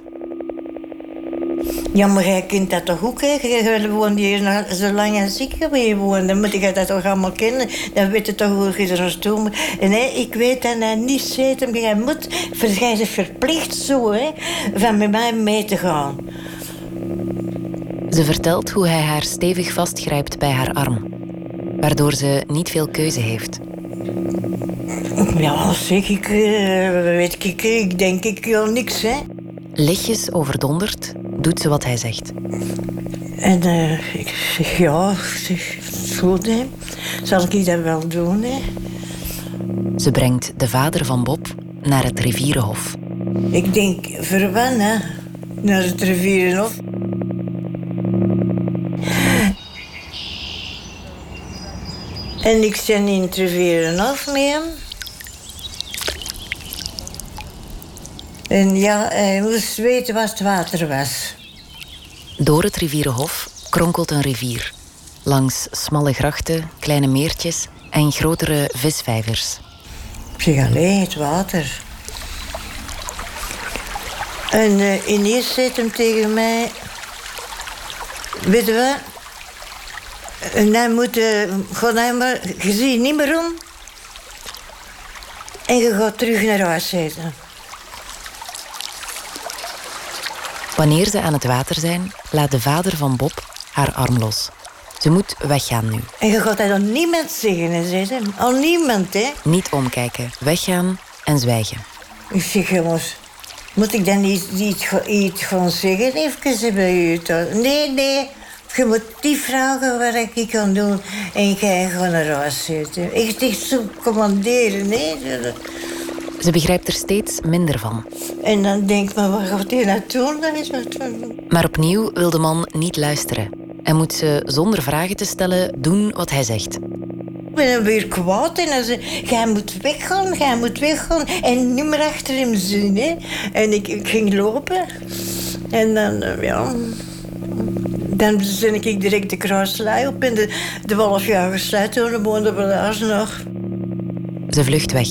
Speaker 8: Ja, maar jij dat toch ook, hè? Je woont hier zo lang ik geweest woon. Dan moet je dat toch allemaal kennen. Dan weet je toch hoe je er naartoe moet. En ik weet dat hij niet zit. Maar jij moet, jij verplicht zo, hè, van met mij mee te gaan.
Speaker 5: Ze vertelt hoe hij haar stevig vastgrijpt bij haar arm, waardoor ze niet veel keuze heeft.
Speaker 8: Ja, zeg ik, uh, weet ik, ik denk ik wil niks, hè.
Speaker 5: Lichtjes overdonderd doet ze wat hij zegt.
Speaker 8: En uh, ik zeg, ja, zeg, goed, hè. Zal ik dat wel doen, hè?
Speaker 5: Ze brengt de vader van Bob naar het rivierenhof.
Speaker 8: Ik denk, verwennen naar het rivierenhof. En ik zijn intervieweren af met hem. En ja, hij moest weten wat het water was.
Speaker 5: Door het rivierenhof kronkelt een rivier. Langs smalle grachten, kleine meertjes en grotere visvijvers.
Speaker 8: Ik zeg alleen het water. En uh, ineens zei hem tegen mij... Weet je wat? En dan moet je, gewoon maar, je ziet niet meer om. En je gaat terug naar huis zitten.
Speaker 5: Wanneer ze aan het water zijn, laat de vader van Bob haar arm los. Ze moet weggaan nu.
Speaker 8: En je gaat dat aan niemand zeggen, zei ze. Aan niemand, hè.
Speaker 5: Niet omkijken, weggaan en zwijgen.
Speaker 8: Ik zeg, jongens, moet ik dan iets, iets, iets gaan zeggen even bij u? Nee, nee. Je moet die vragen wat ik kan doen. En jij gaat naar huis zitten. Echt, echt zo commanderen, nee.
Speaker 5: Ze begrijpt er steeds minder van.
Speaker 8: En dan denk ik, maar waar gaat hij naartoe? Dan is wat doen.
Speaker 5: Maar opnieuw wil de man niet luisteren. En moet ze zonder vragen te stellen doen wat hij zegt.
Speaker 8: Ik ben weer kwaad en dan zei jij moet weggaan, jij moet weggaan. En niet meer achter hem zien, hè. En ik, ik ging lopen. En dan, eh, ja... Dan ben ik direct de kruislui op en de, de wolfjagerslui toen woonde we daar nog.
Speaker 5: Ze vlucht weg.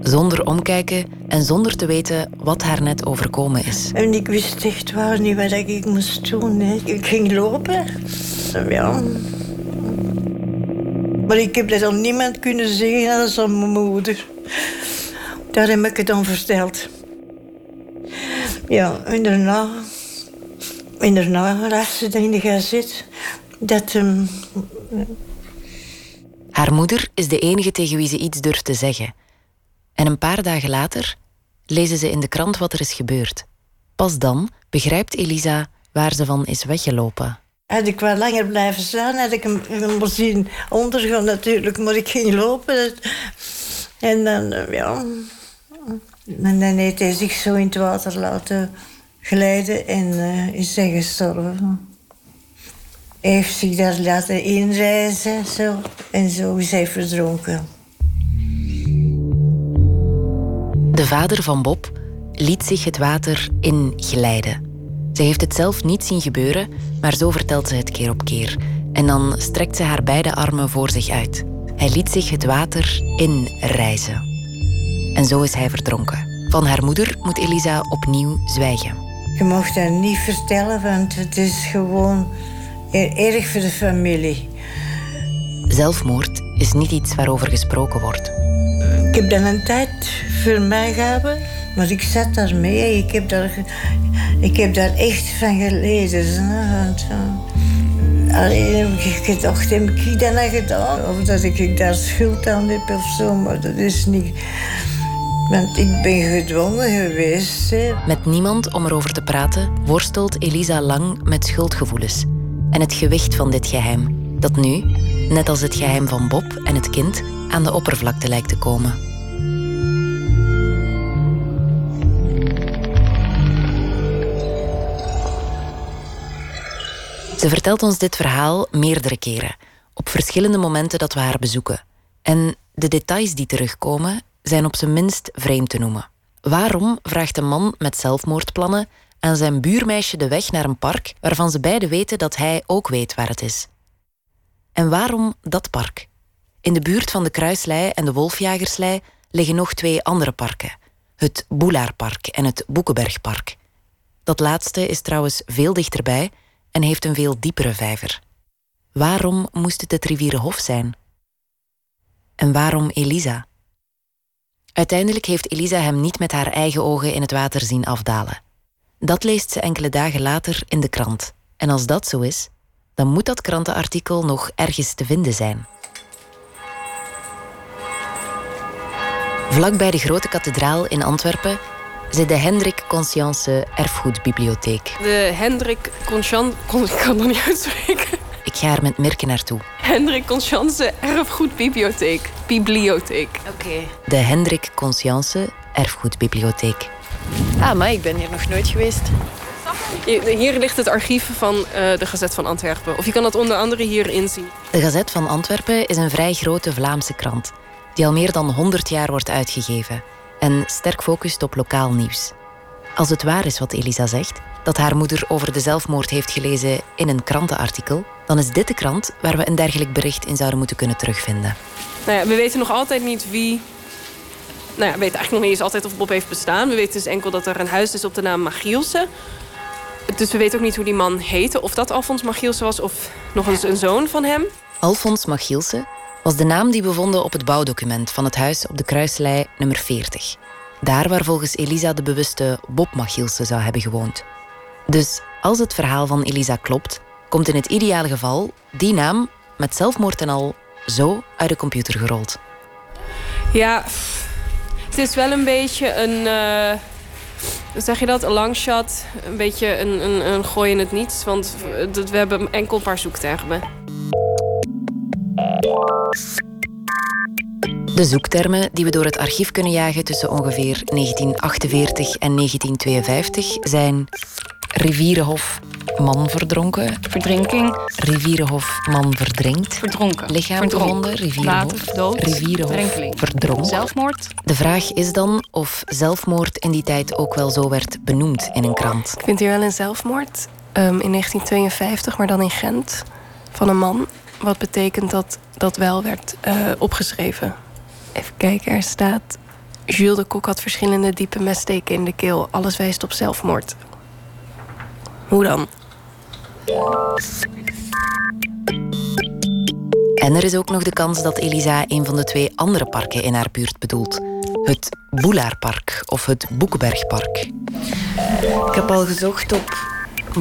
Speaker 5: Zonder omkijken en zonder te weten wat haar net overkomen is.
Speaker 8: En ik wist echt waar niet wat ik moest doen. Hè. Ik ging lopen. Ja. Maar ik heb dat aan niemand kunnen zeggen, dat is aan mijn moeder. Daar heb ik het dan verteld. Ja, en daarna... En daarna las ze in de gazet dat... Um,
Speaker 5: Haar moeder is de enige tegen wie ze iets durft te zeggen. En een paar dagen later lezen ze in de krant wat er is gebeurd. Pas dan begrijpt Elisa waar ze van is weggelopen.
Speaker 8: Had ik wat langer blijven staan, had ik hem, hem zien ondergaan natuurlijk, maar ik ging lopen. En dan, ja... En dan heeft hij zich zo in het water laten glijden en uh, is hij gestorven. Hij heeft zich daar laten inreizen zo, en zo is hij verdronken.
Speaker 5: De vader van Bob liet zich het water inglijden. Ze heeft het zelf niet zien gebeuren, maar zo vertelt ze het keer op keer. En dan strekt ze haar beide armen voor zich uit. Hij liet zich het water inreizen. En zo is hij verdronken. Van haar moeder moet Elisa opnieuw zwijgen.
Speaker 8: Je mag dat niet vertellen, want het is gewoon erg voor de familie.
Speaker 5: Zelfmoord is niet iets waarover gesproken wordt.
Speaker 8: Ik heb dan een tijd voor mij gehad, maar ik zat daarmee. Ik heb daar, ik heb daar echt van gelezen. Want, uh, alleen heb ik gedacht, heb ik dat gedaan? Of dat ik daar schuld aan heb of zo, maar dat is niet... Want ik ben gedwongen geweest.
Speaker 5: Met niemand om erover te praten worstelt Elisa lang met schuldgevoelens. En het gewicht van dit geheim, dat nu, net als het geheim van Bob en het kind, aan de oppervlakte lijkt te komen. Ze vertelt ons dit verhaal meerdere keren, op verschillende momenten dat we haar bezoeken. En de details die terugkomen zijn op zijn minst vreemd te noemen. Waarom vraagt een man met zelfmoordplannen aan zijn buurmeisje de weg naar een park waarvan ze beiden weten dat hij ook weet waar het is? En waarom dat park? In de buurt van de Kruislei en de Wolfjagerslei liggen nog twee andere parken: het Boelaarpark en het Boekenbergpark. Dat laatste is trouwens veel dichterbij en heeft een veel diepere vijver. Waarom moest het het Rivierenhof zijn? En waarom Elisa? Uiteindelijk heeft Elisa hem niet met haar eigen ogen in het water zien afdalen. Dat leest ze enkele dagen later in de krant. En als dat zo is, dan moet dat krantenartikel nog ergens te vinden zijn. Vlak bij de grote kathedraal in Antwerpen zit de Hendrik Conscience Erfgoedbibliotheek.
Speaker 10: De Hendrik Conscience... Ik kan het niet uitspreken.
Speaker 5: Ik ga er met Mirke naartoe.
Speaker 10: Hendrik Conscience Erfgoedbibliotheek. Bibliotheek.
Speaker 5: Oké. De Hendrik Conscience Erfgoedbibliotheek.
Speaker 10: Ah, maar ik ben hier nog nooit geweest. Hier ligt het archief van uh, de Gazet van Antwerpen. Of je kan dat onder andere hier inzien.
Speaker 5: De Gazet van Antwerpen is een vrij grote Vlaamse krant... die al meer dan 100 jaar wordt uitgegeven... en sterk focust op lokaal nieuws. Als het waar is wat Elisa zegt... dat haar moeder over de zelfmoord heeft gelezen in een krantenartikel... dan is dit de krant waar we een dergelijk bericht in zouden moeten kunnen terugvinden.
Speaker 10: Nou ja, we weten nog altijd niet wie nou ja, we weten eigenlijk nog niet eens altijd of Bob heeft bestaan. We weten dus enkel dat er een huis is op de naam Magielsen. Dus we weten ook niet hoe die man heette. Of dat Alfons Magielsen was of nog eens een zoon van hem.
Speaker 5: Alfons Magielsen was de naam die we vonden op het bouwdocument van het huis op de Kruislei nummer 40. Daar waar volgens Elisa de bewuste Bob Machielse zou hebben gewoond. Dus als het verhaal van Elisa klopt, komt in het ideale geval die naam met zelfmoord en al zo uit de computer gerold.
Speaker 10: Ja, het is wel een beetje een. hoe zeg je dat? Een long shot. Een beetje een, een, een gooi in het niets. Want dat- we hebben enkel een paar zoektermen.
Speaker 5: De zoektermen die we door het archief kunnen jagen tussen ongeveer 1948 en 1952 zijn rivierenhof man verdronken,
Speaker 11: Verdrinking,
Speaker 5: rivierenhof man verdrinkt,
Speaker 11: verdronken.
Speaker 5: lichaam
Speaker 11: Verdronken.
Speaker 5: gevonden, rivierenhof,
Speaker 11: Later dood,
Speaker 5: rivierenhof verdronken.
Speaker 11: Zelfmoord.
Speaker 5: De vraag is dan of zelfmoord in die tijd ook wel zo werd benoemd in een krant.
Speaker 10: Ik vind hier wel een zelfmoord. ehm, in 1952, maar dan in Gent. Van een man. Wat betekent dat dat wel werd eh, opgeschreven. Even kijken, er staat... Jules de Kok had verschillende diepe messteken in de keel. Alles wijst op zelfmoord. Hoe dan?
Speaker 5: En er is ook nog de kans dat Elisa een van de twee andere parken in haar buurt bedoelt. Het Boelaarpark of het Boekenbergpark. Ik heb al gezocht op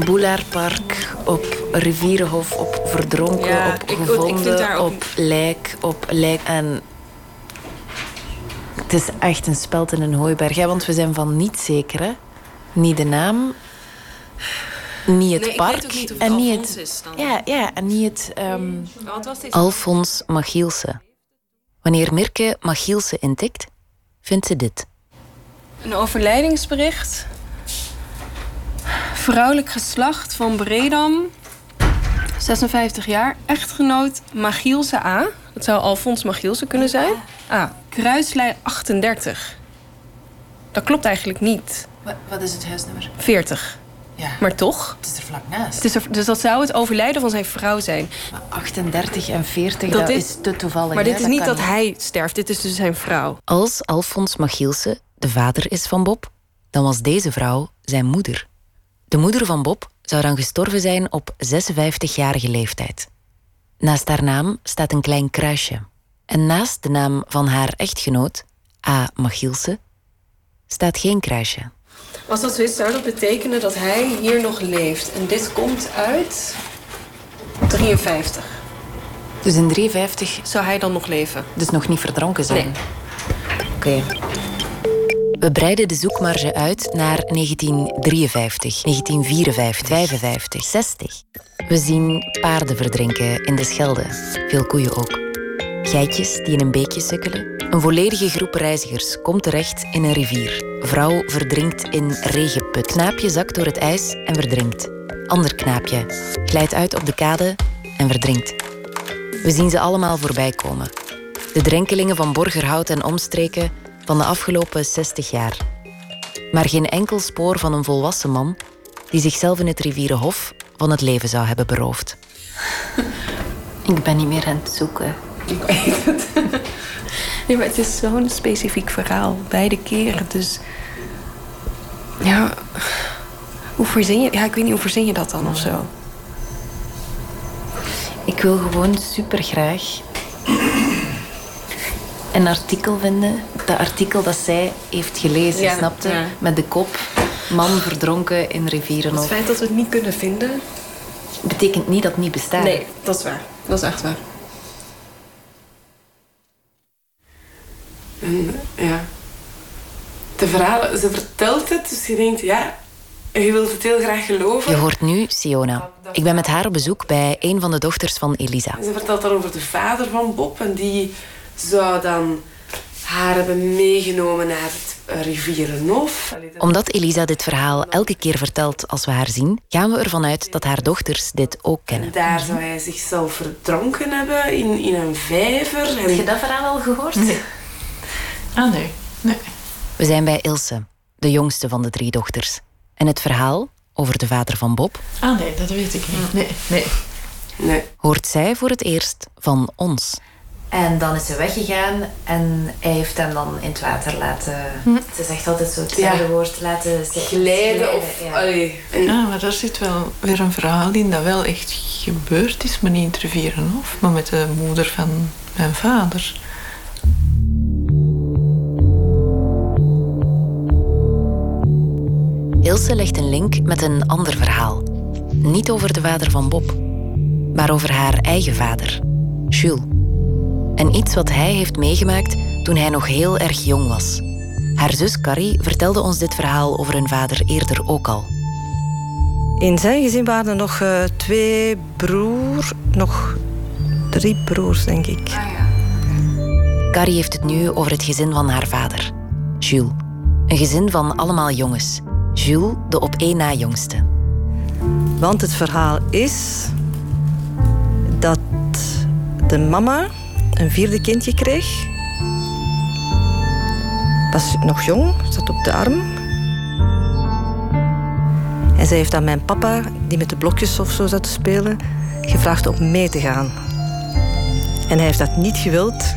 Speaker 5: Boelaarpark, op Rivierenhof, op Verdronken,
Speaker 10: Ja,
Speaker 5: op
Speaker 10: ik-
Speaker 5: Gevonden,
Speaker 10: ook-
Speaker 5: op Lijk, op Lijk. En het is echt een speld in een hooiberg, hè, want we zijn van niet zeker. Hè? Niet de naam, niet het
Speaker 10: Nee, ik
Speaker 5: park
Speaker 10: weet ook niet of het
Speaker 5: en niet het...
Speaker 10: is dan.
Speaker 5: Ja, ja, en niet het... ehm,
Speaker 10: Wat was dit?
Speaker 5: Alfons Machielse. Wanneer Mirke Machielse intikt, vindt ze dit.
Speaker 10: Een overlijdingsbericht. Vrouwelijk geslacht van Bredam. 56 jaar. Echtgenoot Magielse A. Dat zou Alfons Magielse kunnen zijn. A. Kruislei 38. Dat klopt eigenlijk niet.
Speaker 5: Wat is het huisnummer?
Speaker 10: 40.
Speaker 5: Ja,
Speaker 10: Maar toch?
Speaker 5: het is er vlak naast.
Speaker 10: Het is er- dus dat zou het overlijden van zijn vrouw zijn.
Speaker 5: 38 en 40,
Speaker 10: Dat
Speaker 5: dat,
Speaker 10: is-
Speaker 5: is, te toevallig.
Speaker 10: Maar
Speaker 5: hè?
Speaker 10: dit is niet dat hij sterft. Dit is dus zijn vrouw.
Speaker 5: Als Alfons Machielse de vader is van Bob, dan was deze vrouw zijn moeder. De moeder van Bob zou dan gestorven zijn op 56-jarige leeftijd. Naast haar naam staat een klein kruisje. En naast de naam van haar echtgenoot, A. Machielse, staat geen kruisje.
Speaker 10: Als dat zo is, zou dat betekenen dat hij hier nog leeft. En dit komt uit 53.
Speaker 5: Dus in 53
Speaker 10: Zou hij dan nog leven?
Speaker 5: dus nog niet verdronken zijn.
Speaker 10: Nee.
Speaker 5: Oké. We breiden de zoekmarge uit naar 1953, 1954, 55, 60. We zien paarden verdrinken in de Schelde. Veel koeien ook. Geitjes die in een beekje sukkelen. Een volledige groep reizigers komt terecht in een rivier. Vrouw verdrinkt in regenput. Knaapje zakt door het ijs en verdrinkt. Ander knaapje glijdt uit op de kade en verdrinkt. We zien ze allemaal voorbij komen. De drenkelingen van Borgerhout en omstreken van de afgelopen 60 jaar. Maar geen enkel spoor van een volwassen man die zichzelf in het Rivierenhof van het leven zou hebben beroofd. Ik ben niet meer aan het zoeken.
Speaker 10: Ik weet het. Nee, maar het is zo'n specifiek verhaal. Beide keren. Dus. Ja. Hoe verzin je. Ja, ik weet niet hoe verzin je dat dan of zo.
Speaker 5: Ik wil gewoon super graag een artikel vinden. Dat artikel dat zij heeft gelezen,
Speaker 10: Ja,
Speaker 5: snapte?
Speaker 10: ja.
Speaker 5: Met de kop man verdronken in
Speaker 10: Het
Speaker 5: Rivierenhof.
Speaker 10: feit dat we het niet kunnen vinden.
Speaker 5: Betekent niet dat het niet bestaat.
Speaker 10: Nee, dat is waar. Dat is echt waar.
Speaker 9: En ja, de verhalen, ze vertelt het, dus je denkt, ja, je wilt het heel graag geloven.
Speaker 5: Je hoort nu Siona. Ik ben met haar op bezoek bij een van de dochters van Elisa.
Speaker 9: Ze vertelt dan over de vader van Bob en die zou dan haar hebben meegenomen naar het Rivierenhof.
Speaker 5: Omdat Elisa dit verhaal elke keer vertelt als we haar zien, gaan we ervan uit dat haar dochters dit ook kennen.
Speaker 9: En daar zou hij zichzelf verdronken hebben in, in een vijver. En
Speaker 5: dat verhaal al gehoord?
Speaker 11: Ah, nee. Nee.
Speaker 5: We zijn bij Ilse, de jongste van de drie dochters. En het verhaal over de vader van Bob
Speaker 11: Ah, nee, dat weet ik niet. Nee, nee.
Speaker 9: nee.
Speaker 5: hoort zij voor het eerst van ons. En dan is ze weggegaan en hij heeft hem dan in het water laten... Ze zegt altijd zo hetzelfde
Speaker 9: Ja.
Speaker 5: woord, laten
Speaker 9: glijden of... allee, en-
Speaker 11: Ja, maar daar zit wel weer een verhaal in dat wel echt gebeurd is, maar niet in het Rivierenhof, maar met de moeder van mijn vader.
Speaker 5: Ilse legt een link met een ander verhaal. Niet over de vader van Bob, maar over haar eigen vader, Jules. En iets wat hij heeft meegemaakt toen hij nog heel erg jong was. Haar zus Carrie vertelde ons dit verhaal over hun vader eerder ook al.
Speaker 12: In zijn gezin waren er nog uh, twee broers, nog drie broers, denk ik.
Speaker 5: Carrie heeft het nu over het gezin van haar vader, Jules. Een gezin van allemaal jongens. Jules, de op één na jongste.
Speaker 12: Want het verhaal is dat de mama een vierde kindje kreeg. Was nog jong, zat op de arm. En zij heeft aan mijn papa, die met de blokjes of zo zat te spelen, gevraagd om mee te gaan. En hij heeft dat niet gewild.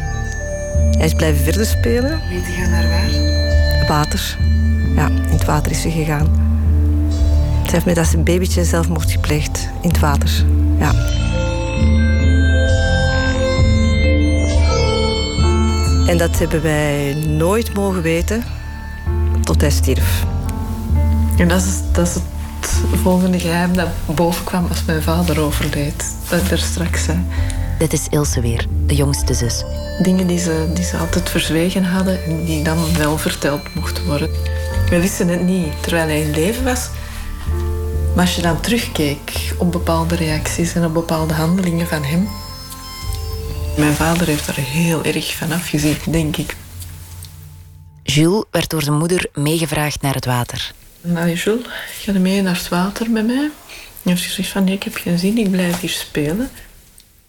Speaker 12: Hij is blijven verder spelen.
Speaker 11: Mee te gaan naar waar?
Speaker 12: Water. Water is ze gegaan. Ze heeft met als een babytje zelfmoord gepleegd in het water. Ja. En dat hebben wij nooit mogen weten tot hij stierf.
Speaker 11: En dat is, dat is het volgende geheim dat boven kwam als mijn vader overleed. Dat er straks.
Speaker 5: Dit is Ilse weer, de jongste zus.
Speaker 11: Dingen die ze, die ze altijd verzwegen hadden en die dan wel verteld mochten worden. We wisten het niet terwijl hij in leven was. Maar als je dan terugkeek op bepaalde reacties en op bepaalde handelingen van hem. Mijn vader heeft er heel erg van afgezien, denk ik.
Speaker 5: Jules werd door zijn moeder meegevraagd naar het water.
Speaker 11: Nou, Jules, ga je mee naar het water met mij? Als je zegt van nee, ik heb geen zin, ik blijf hier spelen.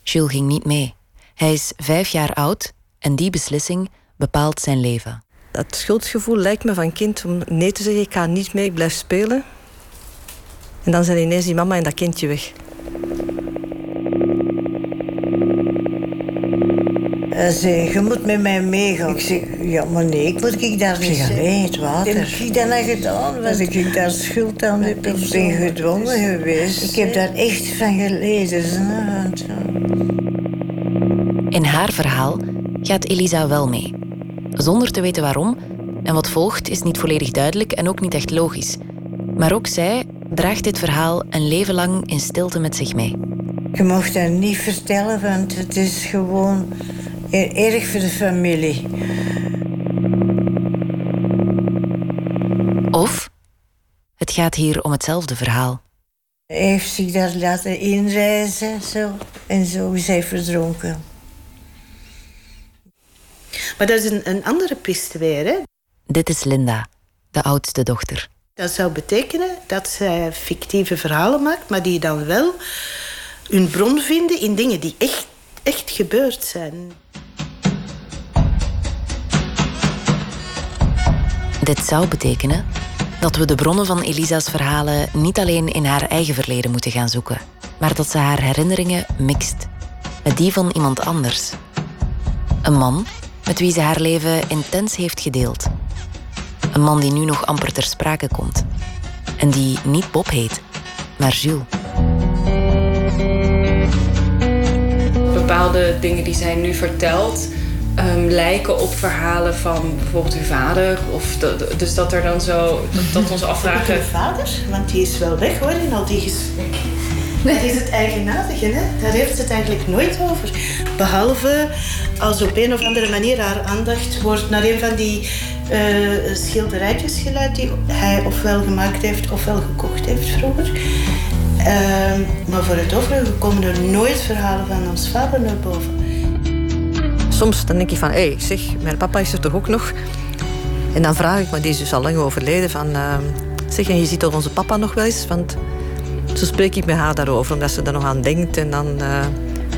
Speaker 5: Jules ging niet mee. Hij is vijf jaar oud en die beslissing bepaalt zijn leven.
Speaker 12: Dat schuldgevoel lijkt me van kind om nee te zeggen, ik ga niet mee, ik blijf spelen. En dan zijn ineens die mama en dat kindje weg.
Speaker 8: Hij zei, je moet met mij meegaan. Ik zeg, ja, maar nee, ik moet ik daar niet zijn.
Speaker 12: Nee, het water.
Speaker 8: Heb ik dat nou gedaan? Was ik daar schuld aan heb? Ik ben gedwongen geweest. Ik heb daar echt van geleden.
Speaker 5: In haar verhaal gaat Elisa wel mee. Zonder te weten waarom. En wat volgt is niet volledig duidelijk en ook niet echt logisch. Maar ook zij draagt dit verhaal een leven lang in stilte met zich mee.
Speaker 8: Je mocht dat niet vertellen, want het is gewoon erg voor de familie.
Speaker 5: Of het gaat hier om hetzelfde verhaal.
Speaker 8: Hij heeft zich daar laten inreizen zo, en zo is hij verdronken.
Speaker 13: Maar dat is een, een andere piste weer, hè?
Speaker 5: Dit is Linda, de oudste dochter.
Speaker 13: Dat zou betekenen dat zij fictieve verhalen maakt, maar die dan wel hun bron vinden in dingen die echt, echt gebeurd zijn.
Speaker 5: Dit zou betekenen dat we de bronnen van Elisa's verhalen niet alleen in haar eigen verleden moeten gaan zoeken, maar dat ze haar herinneringen mixt met die van iemand anders. Een man met wie ze haar leven intens heeft gedeeld. Een man die nu nog amper ter sprake komt. En die niet Bob heet, maar Jules.
Speaker 14: Bepaalde dingen die zij nu vertelt, um, lijken op verhalen van bijvoorbeeld uw vader. Of de, dus dat er dan zo, dat, dat ons afvragen.
Speaker 13: Uw vader, want die is wel weg hoor in al die gesprekken. Dat is het eigenaardige, hè? daar heeft ze het eigenlijk nooit over. Behalve als op een of andere manier haar aandacht wordt naar een van die uh, schilderijtjes geleid die hij ofwel gemaakt heeft ofwel gekocht heeft vroeger. Uh, maar voor het overige komen er nooit verhalen van ons vader naar boven.
Speaker 12: Soms dan denk ik van, hé, hey, zeg, mijn papa is er toch ook nog? En dan vraag ik, maar die is dus al lang overleden, van... Uh, zeg, en je ziet toch onze papa nog wel eens? Want zo spreek ik met haar daarover, omdat ze er nog aan denkt en dan uh,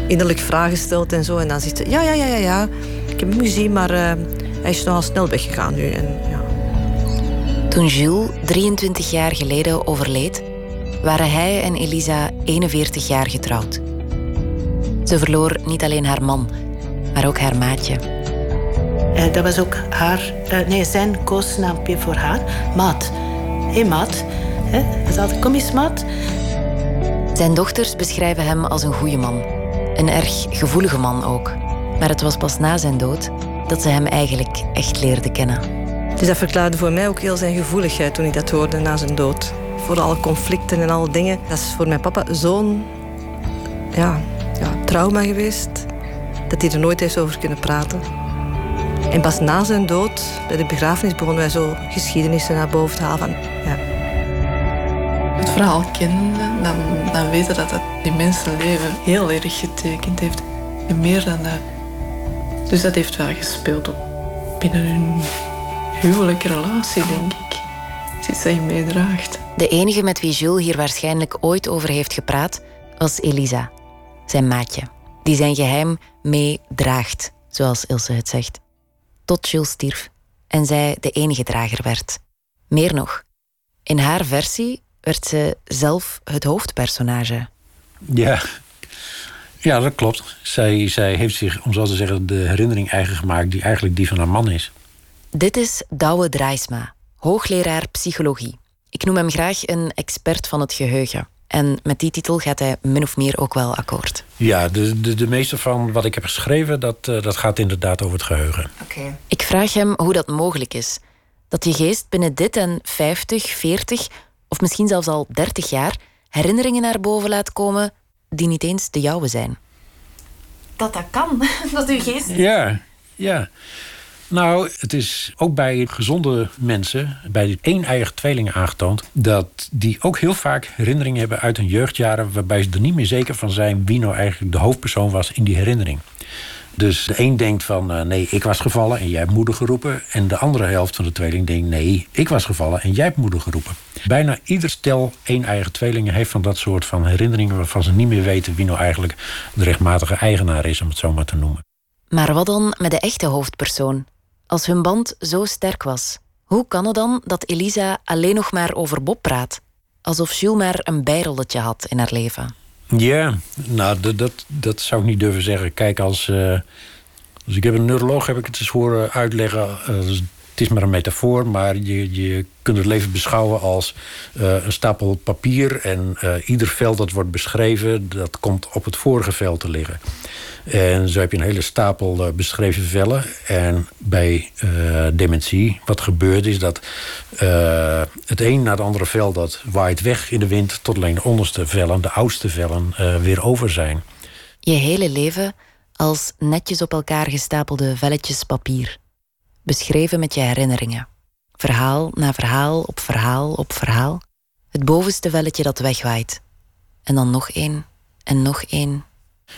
Speaker 12: innerlijk vragen stelt en zo. En dan zegt ze, ja, ja, ja, ja, ja. ik heb hem gezien, maar uh, hij is nogal snel weggegaan nu. En, ja.
Speaker 5: Toen Jules 23 jaar geleden overleed, waren hij en Elisa 41 jaar getrouwd. Ze verloor niet alleen haar man, maar ook haar maatje.
Speaker 13: Uh, dat was ook haar, nee, zijn koosnaampje voor haar, Maat. Hé, hey, Maat. Hij is altijd, kom eens, Maat.
Speaker 5: Zijn dochters beschrijven hem als een goede man. Een erg gevoelige man ook. Maar het was pas na zijn dood dat ze hem eigenlijk echt leerde kennen.
Speaker 12: Dus dat verklaarde voor mij ook heel zijn gevoeligheid toen ik dat hoorde na zijn dood. Voor alle conflicten en alle dingen. Dat is voor mijn papa zo'n ja, ja, trauma geweest dat hij er nooit heeft over kunnen praten. En pas na zijn dood, bij de begrafenis, begonnen wij zo geschiedenissen naar boven te halen. Ja.
Speaker 11: Verhaal kennen, dan, dan weten dat het die mensenleven heel erg getekend heeft. En meer dan dat. Dus dat heeft wel gespeeld op binnen hun huwelijke relatie, denk ik. Het is dat je meedraagt.
Speaker 5: De enige met wie Jules hier waarschijnlijk ooit over heeft gepraat, was Elisa, zijn maatje, die zijn geheim meedraagt, zoals Ilse het zegt. Tot Jules stierf en zij de enige drager werd. Meer nog, in haar versie werd ze zelf het hoofdpersonage.
Speaker 15: Ja. ja, dat klopt. Zij, zij heeft zich, om zo te zeggen, de herinnering eigen gemaakt die eigenlijk die van haar man is.
Speaker 5: Dit is Douwe Draaisma, hoogleraar psychologie. Ik noem hem graag een expert van het geheugen. En met die titel gaat hij min of meer ook wel akkoord.
Speaker 15: Ja, de, de, de meeste van wat ik heb geschreven, dat, uh, dat gaat inderdaad over het geheugen.
Speaker 5: Okay. Ik vraag hem hoe dat mogelijk is. Dat je geest binnen dit en 50, 40 of misschien zelfs al 30 jaar herinneringen naar boven laat komen die niet eens de jouwe zijn.
Speaker 16: Dat dat kan, dat uw geest.
Speaker 15: Ja, ja. Nou, het is ook bij gezonde mensen, bij één-eigen tweelingen aangetoond... dat die ook heel vaak herinneringen hebben uit hun jeugdjaren... waarbij ze er niet meer zeker van zijn wie nou eigenlijk de hoofdpersoon was in die herinnering. Dus de een denkt van uh, nee, ik was gevallen en jij hebt moeder geroepen. En de andere helft van de tweeling denkt nee, ik was gevallen en jij hebt moeder geroepen. Bijna ieder stel één-eigen tweelingen heeft van dat soort van herinneringen... waarvan ze niet meer weten wie nou eigenlijk de rechtmatige eigenaar is, om het zo maar te noemen.
Speaker 5: Maar wat dan met de echte hoofdpersoon? Als hun band zo sterk was, hoe kan het dan dat Elisa alleen nog maar over Bob praat? Alsof Jules maar een bijrolletje had in haar leven.
Speaker 15: Ja, nou, dat, dat, zou ik niet durven zeggen. Kijk, als, uh, als ik heb een neuroloog heb ik het eens horen uitleggen. Uh, het is maar een metafoor, maar je, je kunt het leven beschouwen als uh, een stapel papier. En ieder veld dat wordt beschreven, dat komt op het vorige veld te liggen. En zo heb je een hele stapel uh, beschreven vellen. En bij dementie, wat gebeurt is dat het een na het andere vel... dat waait weg in de wind tot alleen de onderste vellen, de oudste vellen, weer over zijn.
Speaker 5: Je hele leven als netjes op elkaar gestapelde velletjes papier. Beschreven met je herinneringen. Verhaal na verhaal op verhaal op verhaal. Het bovenste velletje dat wegwaait. En dan nog één en nog één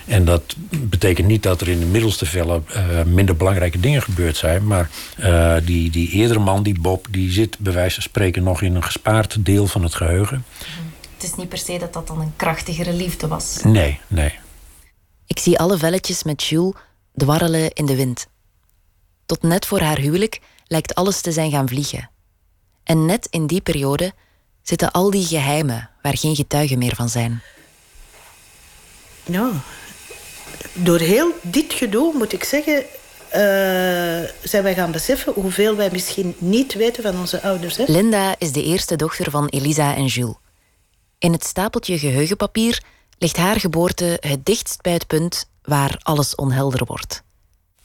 Speaker 15: en dat betekent niet dat er in de middelste vellen uh, minder belangrijke dingen gebeurd zijn. Maar uh, die, die eerdere man, die Bob, die zit bij wijze van spreken nog in een gespaard deel van het geheugen.
Speaker 16: Het is niet per se dat dat dan een krachtigere liefde was.
Speaker 15: Nee, nee.
Speaker 5: Ik zie alle velletjes met Jules dwarrelen in de wind. Tot net voor haar huwelijk lijkt alles te zijn gaan vliegen. En net in die periode zitten al die geheimen waar geen getuigen meer van zijn.
Speaker 13: Ja, door heel dit gedoe, moet ik zeggen, uh, zijn wij gaan beseffen hoeveel wij misschien niet weten van onze ouders. Hè?
Speaker 5: Linda is de eerste dochter van Elisa en Jules. In het stapeltje geheugenpapier ligt haar geboorte het dichtst bij het punt waar alles onhelder wordt.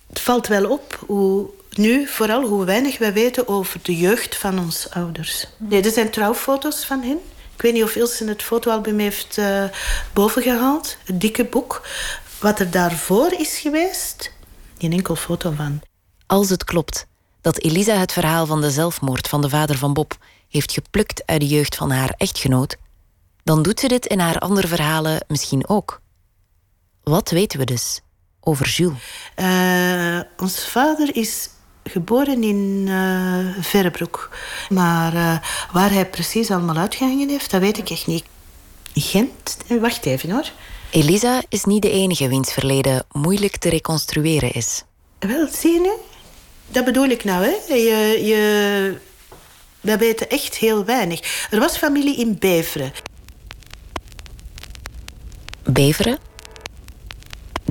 Speaker 13: Het valt wel op hoe nu vooral hoe weinig wij weten over de jeugd van onze ouders. Nee, er zijn trouwfoto's van hen. Ik weet niet of Ilse het fotoalbum heeft uh, bovengehaald. Het dikke boek. Wat er daarvoor is geweest, geen enkel foto van.
Speaker 5: Als het klopt dat Elisa het verhaal van de zelfmoord van de vader van Bob heeft geplukt uit de jeugd van haar echtgenoot, dan doet ze dit in haar andere verhalen misschien ook. Wat weten we dus over Jules?
Speaker 13: Uh, ons vader is geboren in uh, Verrebroek. Maar uh, waar hij precies allemaal uitgehangen heeft, dat weet ik echt niet. Gent? Wacht even hoor.
Speaker 5: Elisa is niet de enige wiens verleden moeilijk te reconstrueren is.
Speaker 13: Wel, zie je nu? Dat bedoel ik nou, hè. Je, je... We weten echt heel weinig. Er was familie in Beveren.
Speaker 5: Beveren?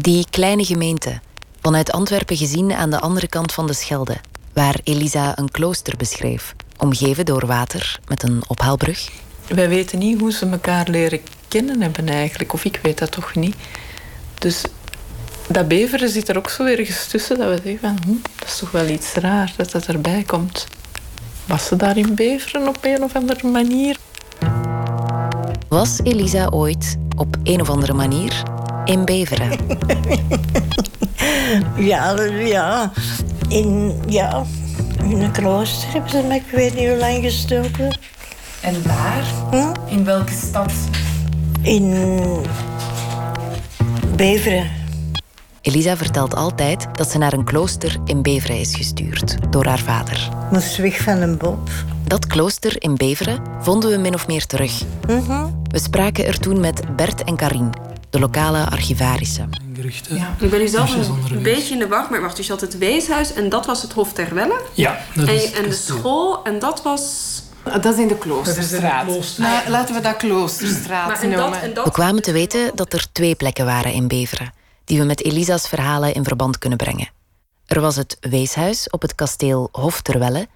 Speaker 5: Die kleine gemeente, vanuit Antwerpen gezien aan de andere kant van de Schelde, waar Elisa een klooster beschreef, omgeven door water met een ophaalbrug.
Speaker 11: Wij weten niet hoe ze elkaar leren kennen hebben eigenlijk, of ik weet dat toch niet. Dus
Speaker 17: Dat beveren zit er ook zo ergens tussen dat we denken van, hm, dat is toch wel iets raar dat dat erbij komt. Was ze daar in beveren op een of andere manier?
Speaker 5: Was Elisa ooit op een of andere manier in Beveren?
Speaker 8: Ja, ja. In, ja, in een klooster hebben ze me, ik weet niet hoe lang gestoken.
Speaker 14: En waar? In welke stad?
Speaker 8: In Beveren.
Speaker 5: Elisa vertelt altijd dat ze naar een klooster in Beveren is gestuurd door haar vader.
Speaker 8: Moest weg van een bob.
Speaker 5: Dat klooster in Beveren vonden we min of meer terug. We spraken er toen met Bert en Karin, de lokale archivarissen.
Speaker 10: Ja. Ik ben nu zelf een beetje in de war, maar wacht, dus je had het weeshuis en dat was het Hof ter Welle.
Speaker 18: Ja, dat
Speaker 10: en,
Speaker 18: is
Speaker 10: en de school en dat was...
Speaker 17: Dat is in de Kloosterstraat. Nou, laten we dat Kloosterstraat
Speaker 10: Maar en dat-
Speaker 17: noemen.
Speaker 10: en dat-
Speaker 5: We kwamen te weten dat er twee plekken waren in Beveren, die we met Elisa's verhalen in verband kunnen brengen. Er was het weeshuis op het kasteel Hof ter Welle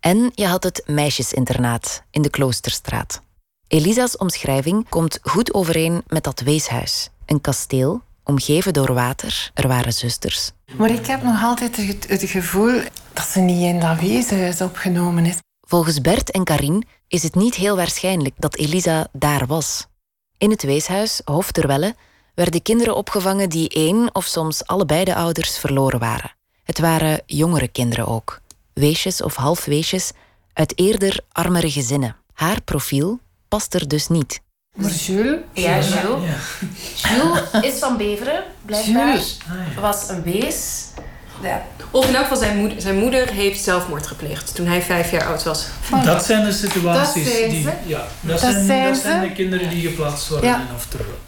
Speaker 5: en je had het meisjesinternaat in de Kloosterstraat. Elisa's omschrijving komt goed overeen met dat weeshuis. Een kasteel, omgeven door water, er waren zusters.
Speaker 17: Maar ik heb nog altijd het, het gevoel dat ze niet in dat weeshuis opgenomen is.
Speaker 5: Volgens Bert en Karin is het niet heel waarschijnlijk dat Elisa daar was. In het weeshuis Hof ter Welle werden kinderen opgevangen die één of soms allebei de ouders verloren waren. Het waren jongere kinderen ook, weesjes of halfweesjes uit eerder armere gezinnen. Haar profiel past er dus niet.
Speaker 17: Maar Jules?
Speaker 14: Ja, Jules. Jules is van Beveren, blijkbaar.
Speaker 10: Jules.
Speaker 14: Was een wees. Ja.
Speaker 10: Of in elk geval, zijn moeder, zijn moeder heeft zelfmoord gepleegd toen hij vijf jaar oud was.
Speaker 18: Dat zijn de situaties
Speaker 10: Dat zijn
Speaker 18: die. Ja, dat,
Speaker 10: Dat
Speaker 18: zijn,
Speaker 10: zijn
Speaker 18: dat zijn de kinderen die geplaatst worden
Speaker 17: Ja.
Speaker 18: in Oftewel.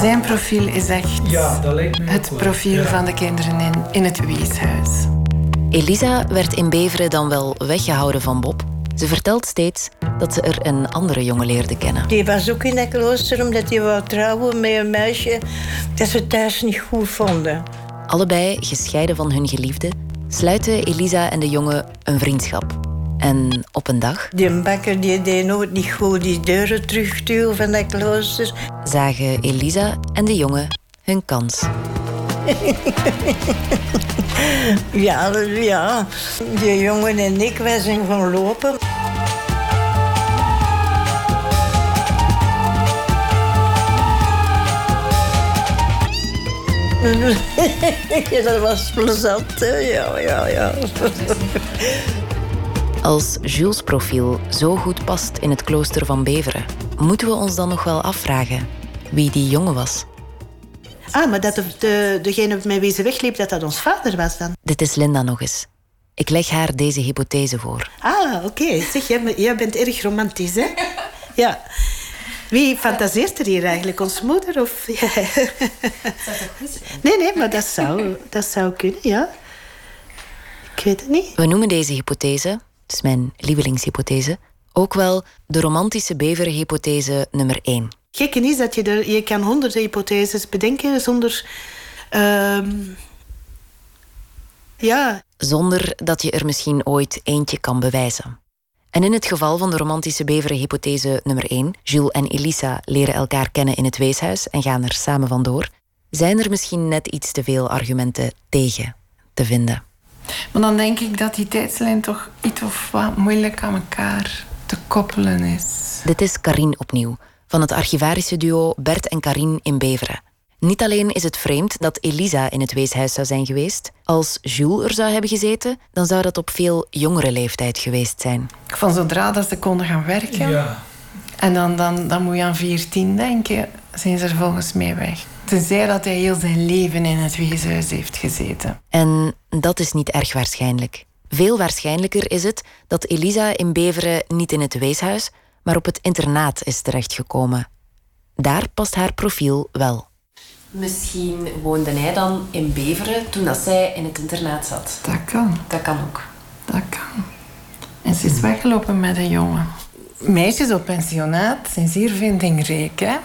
Speaker 17: Zijn profiel is echt
Speaker 18: Ja, dat lijkt me ook
Speaker 17: het profiel
Speaker 18: Ja.
Speaker 17: van de kinderen in, in het weeshuis.
Speaker 5: Elisa werd in Beveren dan wel weggehouden van Bob. Ze vertelt steeds dat ze er een andere jongen leerde kennen.
Speaker 8: Die was ook in dat klooster omdat hij wou trouwen met een meisje dat ze thuis niet goed vonden.
Speaker 5: Allebei gescheiden van hun geliefde, sluiten Elisa en de jongen een vriendschap. En op een dag
Speaker 8: Die bakker die deed nooit niet goed die deuren terugduwen van dat klooster.
Speaker 5: zagen Elisa en de jongen hun kans.
Speaker 8: Ja, ja. Die jongen en ik, wij zijn gaan lopen. Dat was plezant? Ja, ja, ja.
Speaker 5: Als Jules' profiel zo goed past in het klooster van Beveren, moeten we ons dan nog wel afvragen wie die jongen was.
Speaker 13: Ah, maar dat de, de, degene met wie ze wegliep, dat dat ons vader was dan.
Speaker 5: Dit is Linda nog eens. Ik leg haar deze hypothese voor.
Speaker 13: Ah, oké. Zeg, jij, bent- jij bent erg romantisch, hè? Ja. Wie fantaseert er hier eigenlijk? Ons moeder of jij? Nee, nee, maar dat zou, dat zou kunnen, ja. Ik weet het niet.
Speaker 5: We noemen deze hypothese, het is mijn lievelingshypothese, ook wel de romantische Beveren-hypothese nummer 1.
Speaker 13: Gekke is dat je er... Je kan honderden hypotheses bedenken zonder... ehm, ja,
Speaker 5: Zonder dat je er misschien ooit eentje kan bewijzen. En in het geval van de romantische Beveren-hypothese nummer 1, Jules en Elisa leren elkaar kennen in het weeshuis en gaan er samen vandoor, zijn er misschien net iets te veel argumenten tegen te vinden.
Speaker 17: Maar dan denk ik dat die tijdslijn toch iets of wat moeilijk aan elkaar te koppelen is.
Speaker 5: Dit is Karin opnieuw, van het archivarische duo Bert en Karin in Beveren. Niet alleen is het vreemd dat Elisa in het weeshuis zou zijn geweest. Als Jules er zou hebben gezeten, dan zou dat op veel jongere leeftijd geweest zijn.
Speaker 17: Van zodra dat ze konden gaan werken.
Speaker 18: Ja.
Speaker 17: En dan, dan, dan moet je aan 14 denken, zijn ze er volgens mij weg. Tenzij dat hij heel zijn leven in het weeshuis heeft gezeten.
Speaker 5: En dat is niet erg waarschijnlijk. Veel waarschijnlijker is het dat Elisa in Beveren niet in het weeshuis, maar op het internaat is terechtgekomen. Daar past haar profiel wel.
Speaker 14: Misschien woonde hij dan in Beveren toen dat zij in het internaat zat.
Speaker 17: Dat kan.
Speaker 14: Dat kan ook.
Speaker 17: Dat kan. En ze is weggelopen met een jongen. Meisjes op pensionaat zijn zeer vindingrijk, hè?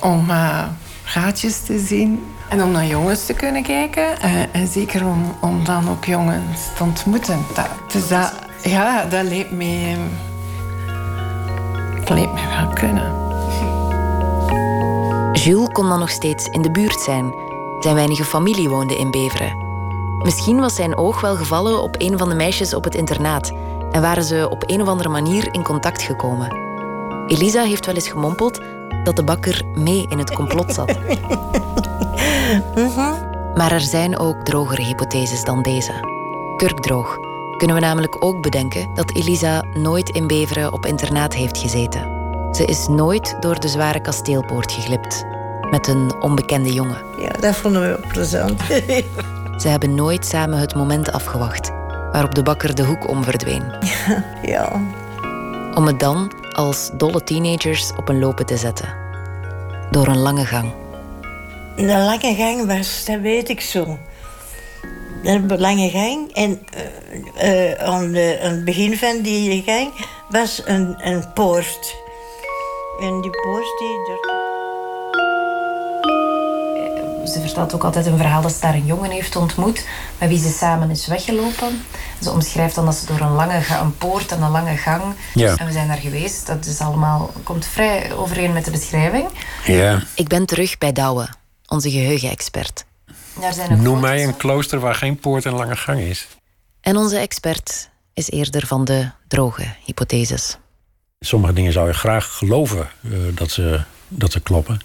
Speaker 17: Om eh, gaatjes te zien en om naar jongens te kunnen kijken. eh, en zeker om, om dan ook jongens te ontmoeten. Dat, dus dat, ja, dat lijkt mij... Dat lijkt mij wel kunnen.
Speaker 5: Jules kon dan nog steeds in de buurt zijn. Zijn weinige familie woonde in Beveren. Misschien was zijn oog wel gevallen op een van de meisjes op het internaat en waren ze op een of andere manier in contact gekomen. Elisa heeft wel eens gemompeld dat de bakker mee in het complot zat. Maar er zijn ook drogere hypotheses dan deze. Kurkdroog kunnen we namelijk ook bedenken dat Elisa nooit in Beveren op internaat heeft gezeten. Ze is nooit door de zware kasteelpoort geglipt met een onbekende jongen.
Speaker 8: Ja, dat vonden we ook plezant.
Speaker 5: Ze hebben nooit samen het moment afgewacht waarop de bakker de hoek om verdween.
Speaker 8: ja.
Speaker 5: Om het dan als dolle teenagers op een lopen te zetten. Door een lange gang.
Speaker 8: Een lange gang was, dat weet ik zo. Een lange gang. En eh, eh, aan, de, aan het begin van die gang was een, een poort. En die poort die...
Speaker 16: Ze vertelt ook altijd een verhaal dat ze daar een jongen heeft ontmoet met wie ze samen is weggelopen. Ze omschrijft dan dat ze door een lange een poort en een lange gang.
Speaker 15: Ja.
Speaker 16: En we zijn daar geweest. Dat is allemaal, komt vrij overeen met de beschrijving.
Speaker 15: Ja.
Speaker 5: Ik ben terug bij Douwe, onze geheugenexpert.
Speaker 16: Daar zijn ook
Speaker 15: Noem mij een klooster waar geen poort en lange gang is.
Speaker 5: En onze expert is eerder van de droge hypotheses.
Speaker 15: Sommige dingen zou je graag geloven eh, dat, ze, dat ze kloppen.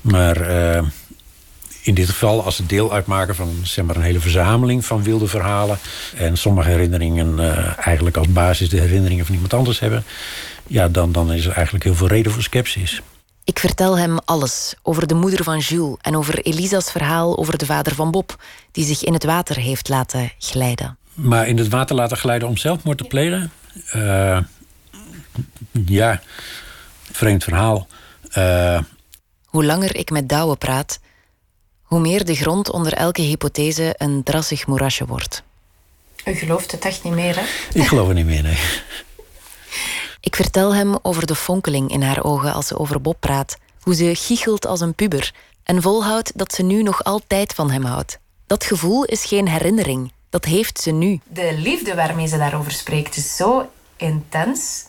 Speaker 15: Maar eh, in dit geval, als ze deel uitmaken van zeg maar, een hele verzameling van wilde verhalen. en sommige herinneringen eh, eigenlijk als basis de herinneringen van iemand anders hebben. ja, dan, dan is er eigenlijk heel veel reden voor sceptisch.
Speaker 5: Ik vertel hem alles over de moeder van Jules en over Elisa's verhaal over de vader van Bob, die zich in het water heeft laten glijden.
Speaker 15: Maar in het water laten glijden om zelfmoord te plegen? Eh, ja, vreemd verhaal. Eh,
Speaker 5: Hoe langer ik met Douwe praat, hoe meer de grond onder elke hypothese een drassig moerasje wordt.
Speaker 16: U gelooft het echt niet meer, hè?
Speaker 15: ik geloof er niet meer, nee.
Speaker 5: Ik vertel hem over de fonkeling in haar ogen als ze over Bob praat, hoe ze giechelt als een puber en volhoudt dat ze nu nog altijd van hem houdt. Dat gevoel is geen herinnering, dat heeft ze nu.
Speaker 16: De liefde waarmee ze daarover spreekt is zo intens.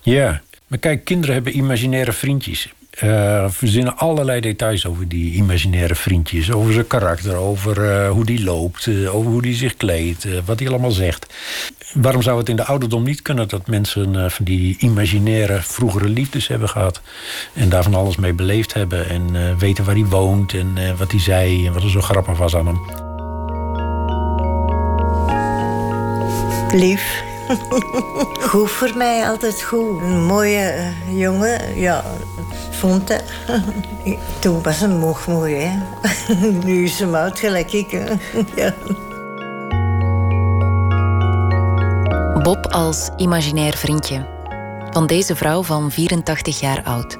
Speaker 15: Ja, maar kijk, kinderen hebben imaginaire vriendjes. Eh, verzinnen allerlei details over die imaginaire vriendjes. Over zijn karakter, over eh, hoe die loopt, eh, over hoe die zich kleedt, wat hij allemaal zegt. Waarom zou het in de ouderdom niet kunnen dat mensen van die imaginaire vroegere liefdes hebben gehad? En daar van alles mee beleefd hebben en weten waar hij woont en wat hij zei en wat er zo grappig was aan hem.
Speaker 8: Lief. goed voor mij, altijd goed. Een mooie eh, jongen, ja, vond hij. Toen was hem nog mooi, hè. nu is hem oud gelijk ik, ja.
Speaker 5: Bob als imaginair vriendje. Van deze vrouw van 84 jaar oud.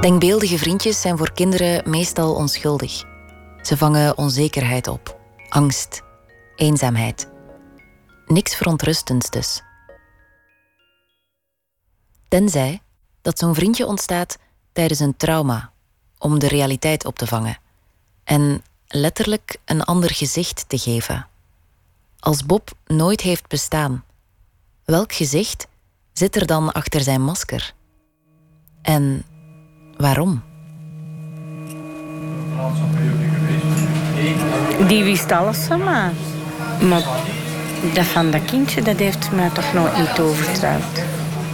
Speaker 5: Denkbeeldige vriendjes zijn voor kinderen meestal onschuldig. Ze vangen onzekerheid op, angst, eenzaamheid. Niks verontrustends dus. Tenzij dat zo'n vriendje ontstaat tijdens een trauma, om de realiteit op te vangen en letterlijk een ander gezicht te geven. Als Bob nooit heeft bestaan, welk gezicht zit er dan achter zijn masker? En waarom?
Speaker 19: Die wist alles van. Maar dat van dat kindje, dat heeft mij toch nooit niet overtuigd.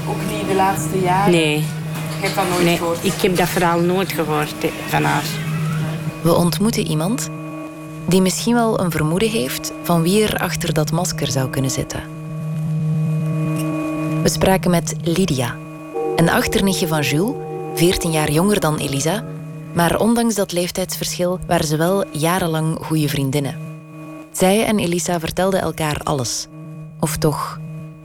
Speaker 14: Ook niet de laatste jaren?
Speaker 19: Nee.
Speaker 14: Je hebt dat nooit
Speaker 19: nee,
Speaker 14: gehoord?
Speaker 19: ik heb dat verhaal nooit gehoord van haar.
Speaker 5: We ontmoeten iemand die misschien wel een vermoeden heeft van wie er achter dat masker zou kunnen zitten. We spraken met Lydia, een achternichtje van Jules, 14 jaar jonger dan Elisa, maar ondanks dat leeftijdsverschil waren ze wel jarenlang goede vriendinnen. Zij en Elisa vertelden elkaar alles, of toch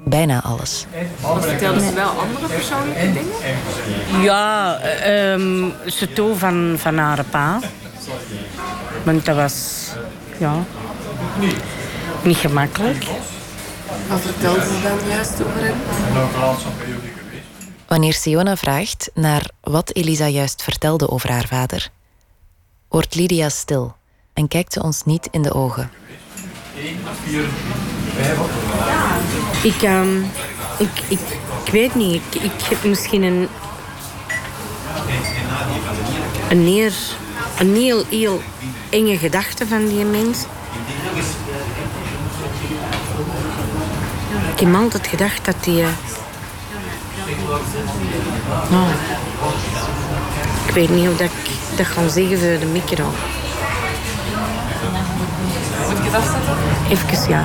Speaker 5: bijna alles.
Speaker 14: Maar vertelde ze wel andere persoonlijke dingen?
Speaker 19: Ja, ehm ze toe van, van haar pa. Want dat was, ja, niet gemakkelijk.
Speaker 14: Wat vertelde ze dan juist over hem?
Speaker 5: Wanneer Siona vraagt naar wat Elisa juist vertelde over haar vader, wordt Lydia stil en kijkt ons niet in de ogen.
Speaker 19: Ik, ehm, ik, ik, weet niet, ik, heb misschien een een, neer, een heel, heel enge gedachte van die mens. Ik heb altijd gedacht dat die... Nou, ik weet niet hoe dat ik dat ga zeggen voor de micro.
Speaker 20: Moet ik het afzetten?
Speaker 19: Even, ja.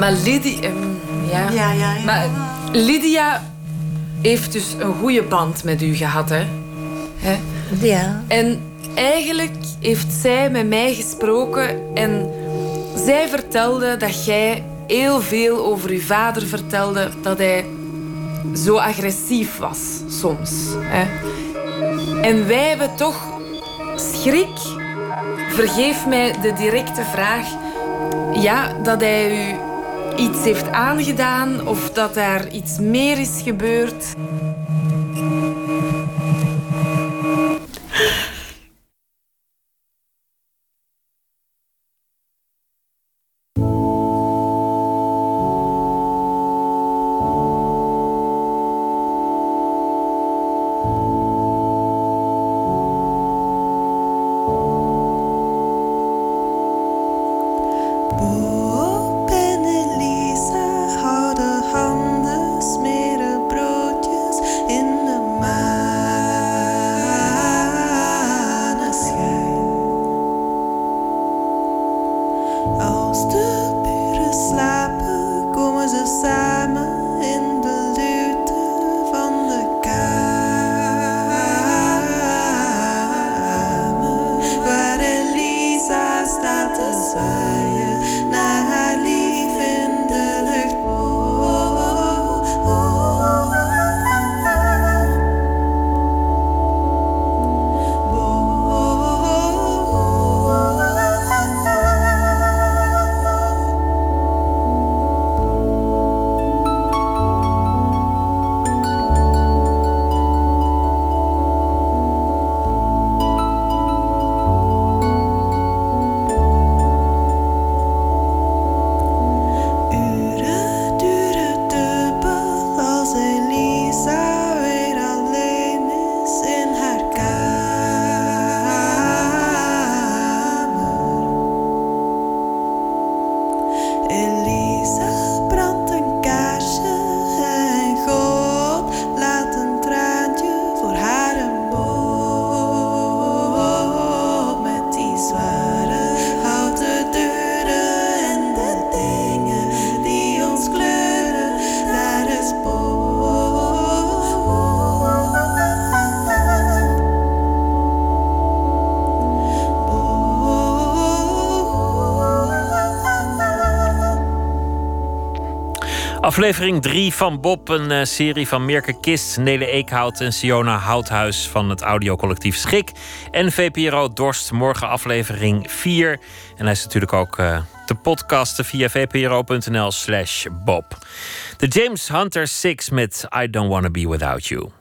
Speaker 9: Maar Lydia... ehm, ja.
Speaker 14: Ja, ja, ja.
Speaker 9: Maar Lydia heeft dus een goede band met u gehad, hè? hè?
Speaker 8: Ja.
Speaker 9: En eigenlijk heeft zij met mij gesproken en zij vertelde dat jij heel veel over uw vader vertelde, dat hij zo agressief was soms. Hè? En wij hebben toch schrik. Vergeef mij de directe vraag. Ja, dat hij u iets heeft aangedaan of dat er iets meer is gebeurd.
Speaker 1: Aflevering 3 van Bob, een eh, serie van Mirke Kist, Nele Eekhout en Siona Houthuis van het audiocollectief Schik. En VPRO Dorst, morgen aflevering 4. En hij is natuurlijk ook eh, te podcasten via vpro.nl slash Bob. De James Hunter 6 met I Don't Wanna Be Without You.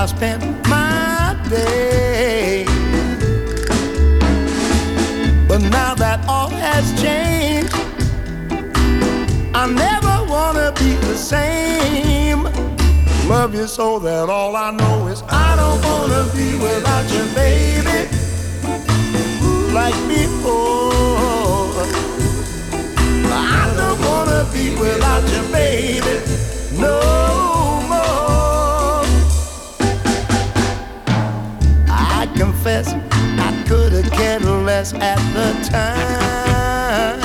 Speaker 21: I spent my day. But now that all has changed, I never wanna be the same. Love you so that all I know is I don't wanna be without you, baby like before. I don't wanna be without you, baby, no confess I could have cared less at the time.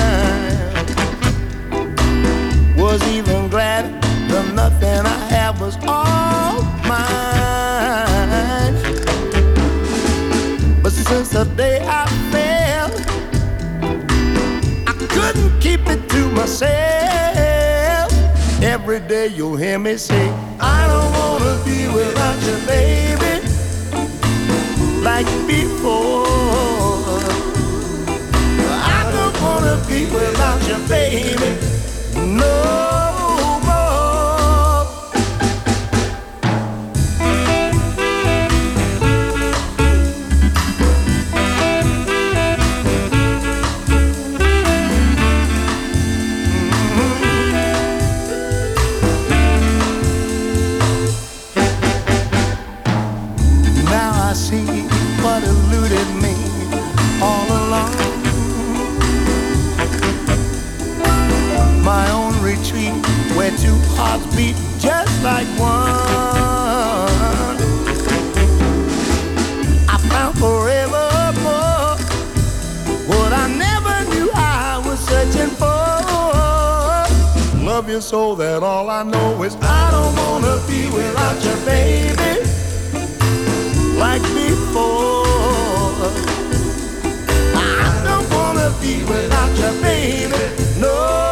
Speaker 21: Was even glad the nothing I had was all mine. But since the day I fell, I couldn't keep it to myself. every day you'll hear me say, I don't wanna be without you, baby, like before. I don't wanna be without you, baby, hearts beat just like one. I found forevermore what I never knew I was searching for. Love you so that all I know is I don't wanna be without you, baby, like before. I don't wanna be without you, baby, no.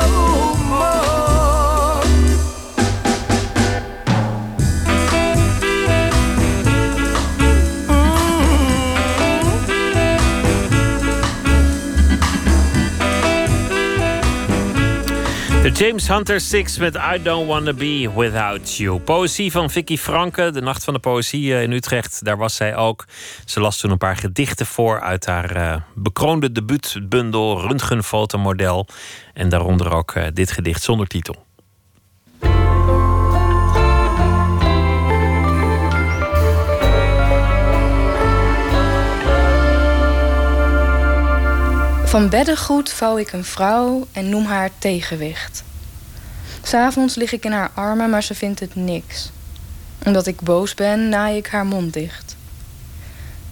Speaker 1: De James Hunter Six met I Don't Wanna Be Without You. Poëzie van Vicky Franke, de Nacht van de Poëzie eh, in Utrecht. Daar was zij ook. Ze las toen een paar gedichten voor uit haar uh, bekroonde debuutbundel Röntgenfotomodel. En daaronder ook uh, dit gedicht zonder titel.
Speaker 22: Van beddengoed vouw ik een vrouw en noem haar tegenwicht. S'avonds lig ik in haar armen, maar ze vindt het niks. Omdat ik boos ben, naai ik haar mond dicht.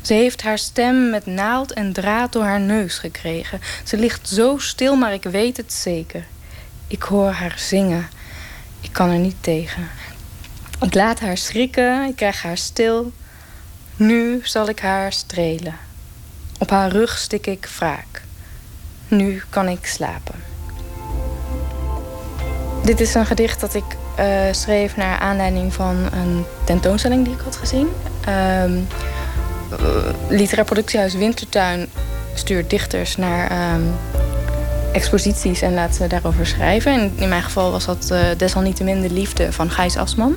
Speaker 22: Ze heeft haar stem met naald en draad door haar neus gekregen. Ze ligt zo stil, maar ik weet het zeker. Ik hoor haar zingen. Ik kan er niet tegen. Ik laat haar schrikken, ik krijg haar stil. Nu zal ik haar strelen. Op haar rug stik ik wraak. Nu kan ik slapen. Dit is een gedicht dat ik uh, schreef naar aanleiding van een tentoonstelling die ik had gezien. Uh, Literair Productiehuis Wintertuin stuurt dichters naar um, exposities en laat ze daarover schrijven. En in mijn geval was dat uh, desalniettemin de liefde van Gijs Asman.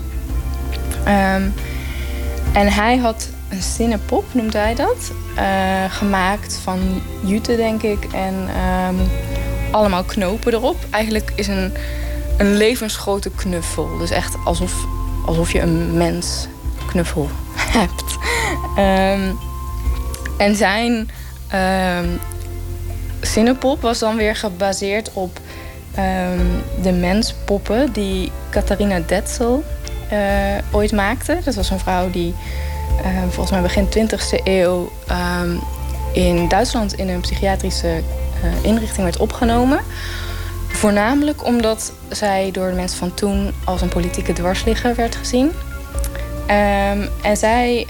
Speaker 22: Um, en hij had een zinnenpop, noemt hij dat. Uh, gemaakt van jute, denk ik. En um, allemaal knopen erop. Eigenlijk is een, een levensgrote knuffel. Dus echt alsof, alsof je een mens knuffel hebt. Um, en zijn um, zinnenpop was dan weer gebaseerd op de menspoppen die Catharina Detzel uh, ooit maakte. Dat was een vrouw die uh, volgens mij begin 20e eeuw um, in Duitsland in een psychiatrische uh, inrichting werd opgenomen. Voornamelijk omdat zij door de mensen van toen als een politieke dwarsligger werd gezien. Um, en zij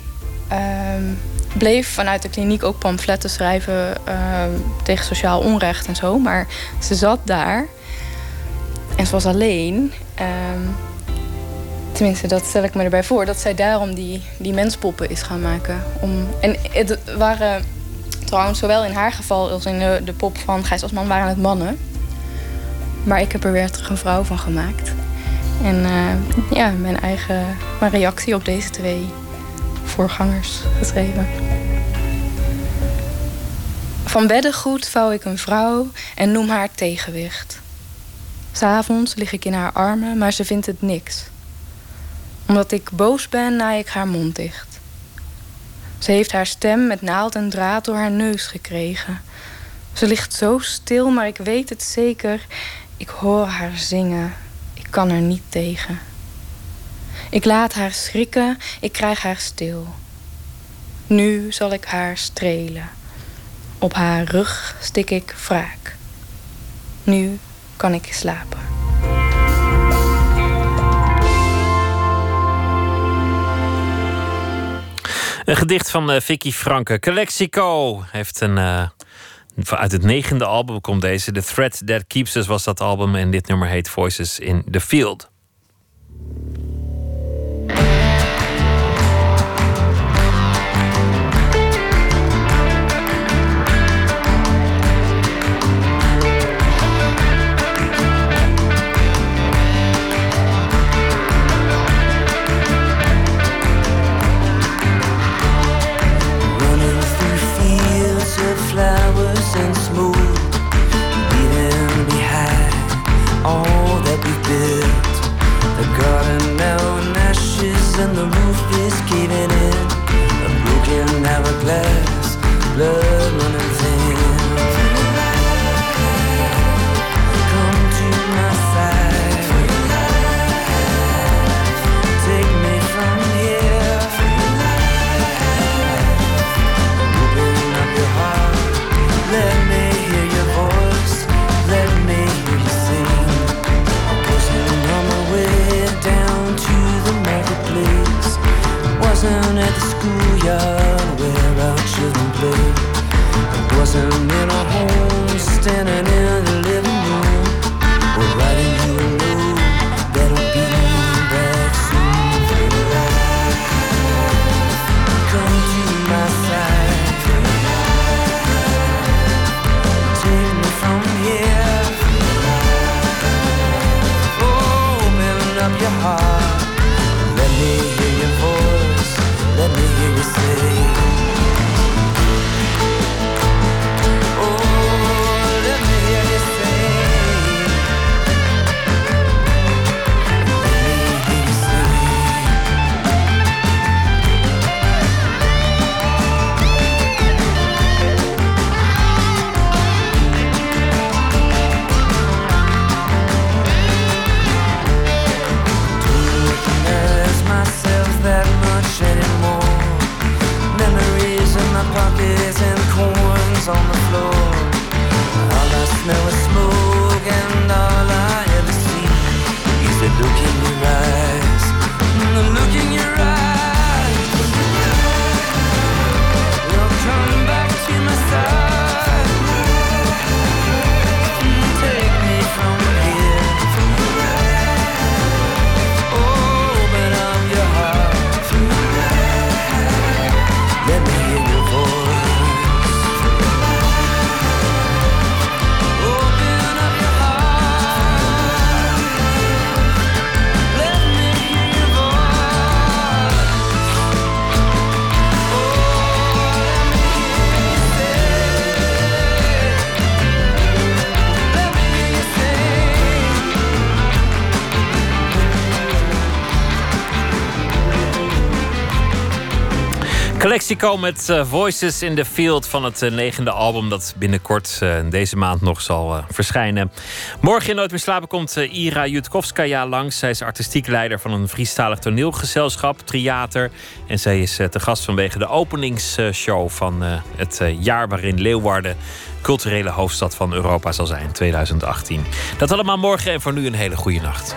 Speaker 22: bleef vanuit de kliniek ook pamfletten schrijven tegen sociaal onrecht en zo. Maar ze zat daar en ze was alleen. Tenminste, dat stel ik me erbij voor. Dat zij daarom die, die menspoppen is gaan maken. Om, en het waren trouwens, zowel in haar geval als in de, pop van Gijs Asman, waren het mannen. Maar ik heb er weer terug een vrouw van gemaakt. En uh, ja, mijn eigen mijn reactie op deze twee voorgangers geschreven. Van beddengoed vouw ik een vrouw en noem haar tegenwicht. S'avonds lig ik in haar armen, maar ze vindt het niks omdat ik boos ben, naai ik haar mond dicht. Ze heeft haar stem met naald en draad door haar neus gekregen. Ze ligt zo stil, maar ik weet het zeker. Ik hoor haar zingen. Ik kan er niet tegen. Ik laat haar schrikken, ik krijg haar stil. Nu zal ik haar strelen. Op haar rug stik ik wraak. Nu kan ik slapen.
Speaker 1: Een gedicht van uh, Vicky Franke. Calexico heeft een. Uh, uit het negende album komt deze. The Thread That Keeps Us was dat album. En dit nummer heet Voices in the Field. Calexico met eh, Voices in the Field van het eh, negende album dat binnenkort eh, deze maand nog zal verschijnen. Morgen in Nooit meer slapen komt Ira Jutkovskaya langs. Zij is artistiek leider van een Friestalig toneelgezelschap, Triater. En zij is te gast vanwege de openingsshow van het jaar waarin Leeuwarden culturele hoofdstad van Europa zal zijn, 2018. Dat allemaal morgen en voor nu een hele goede nacht.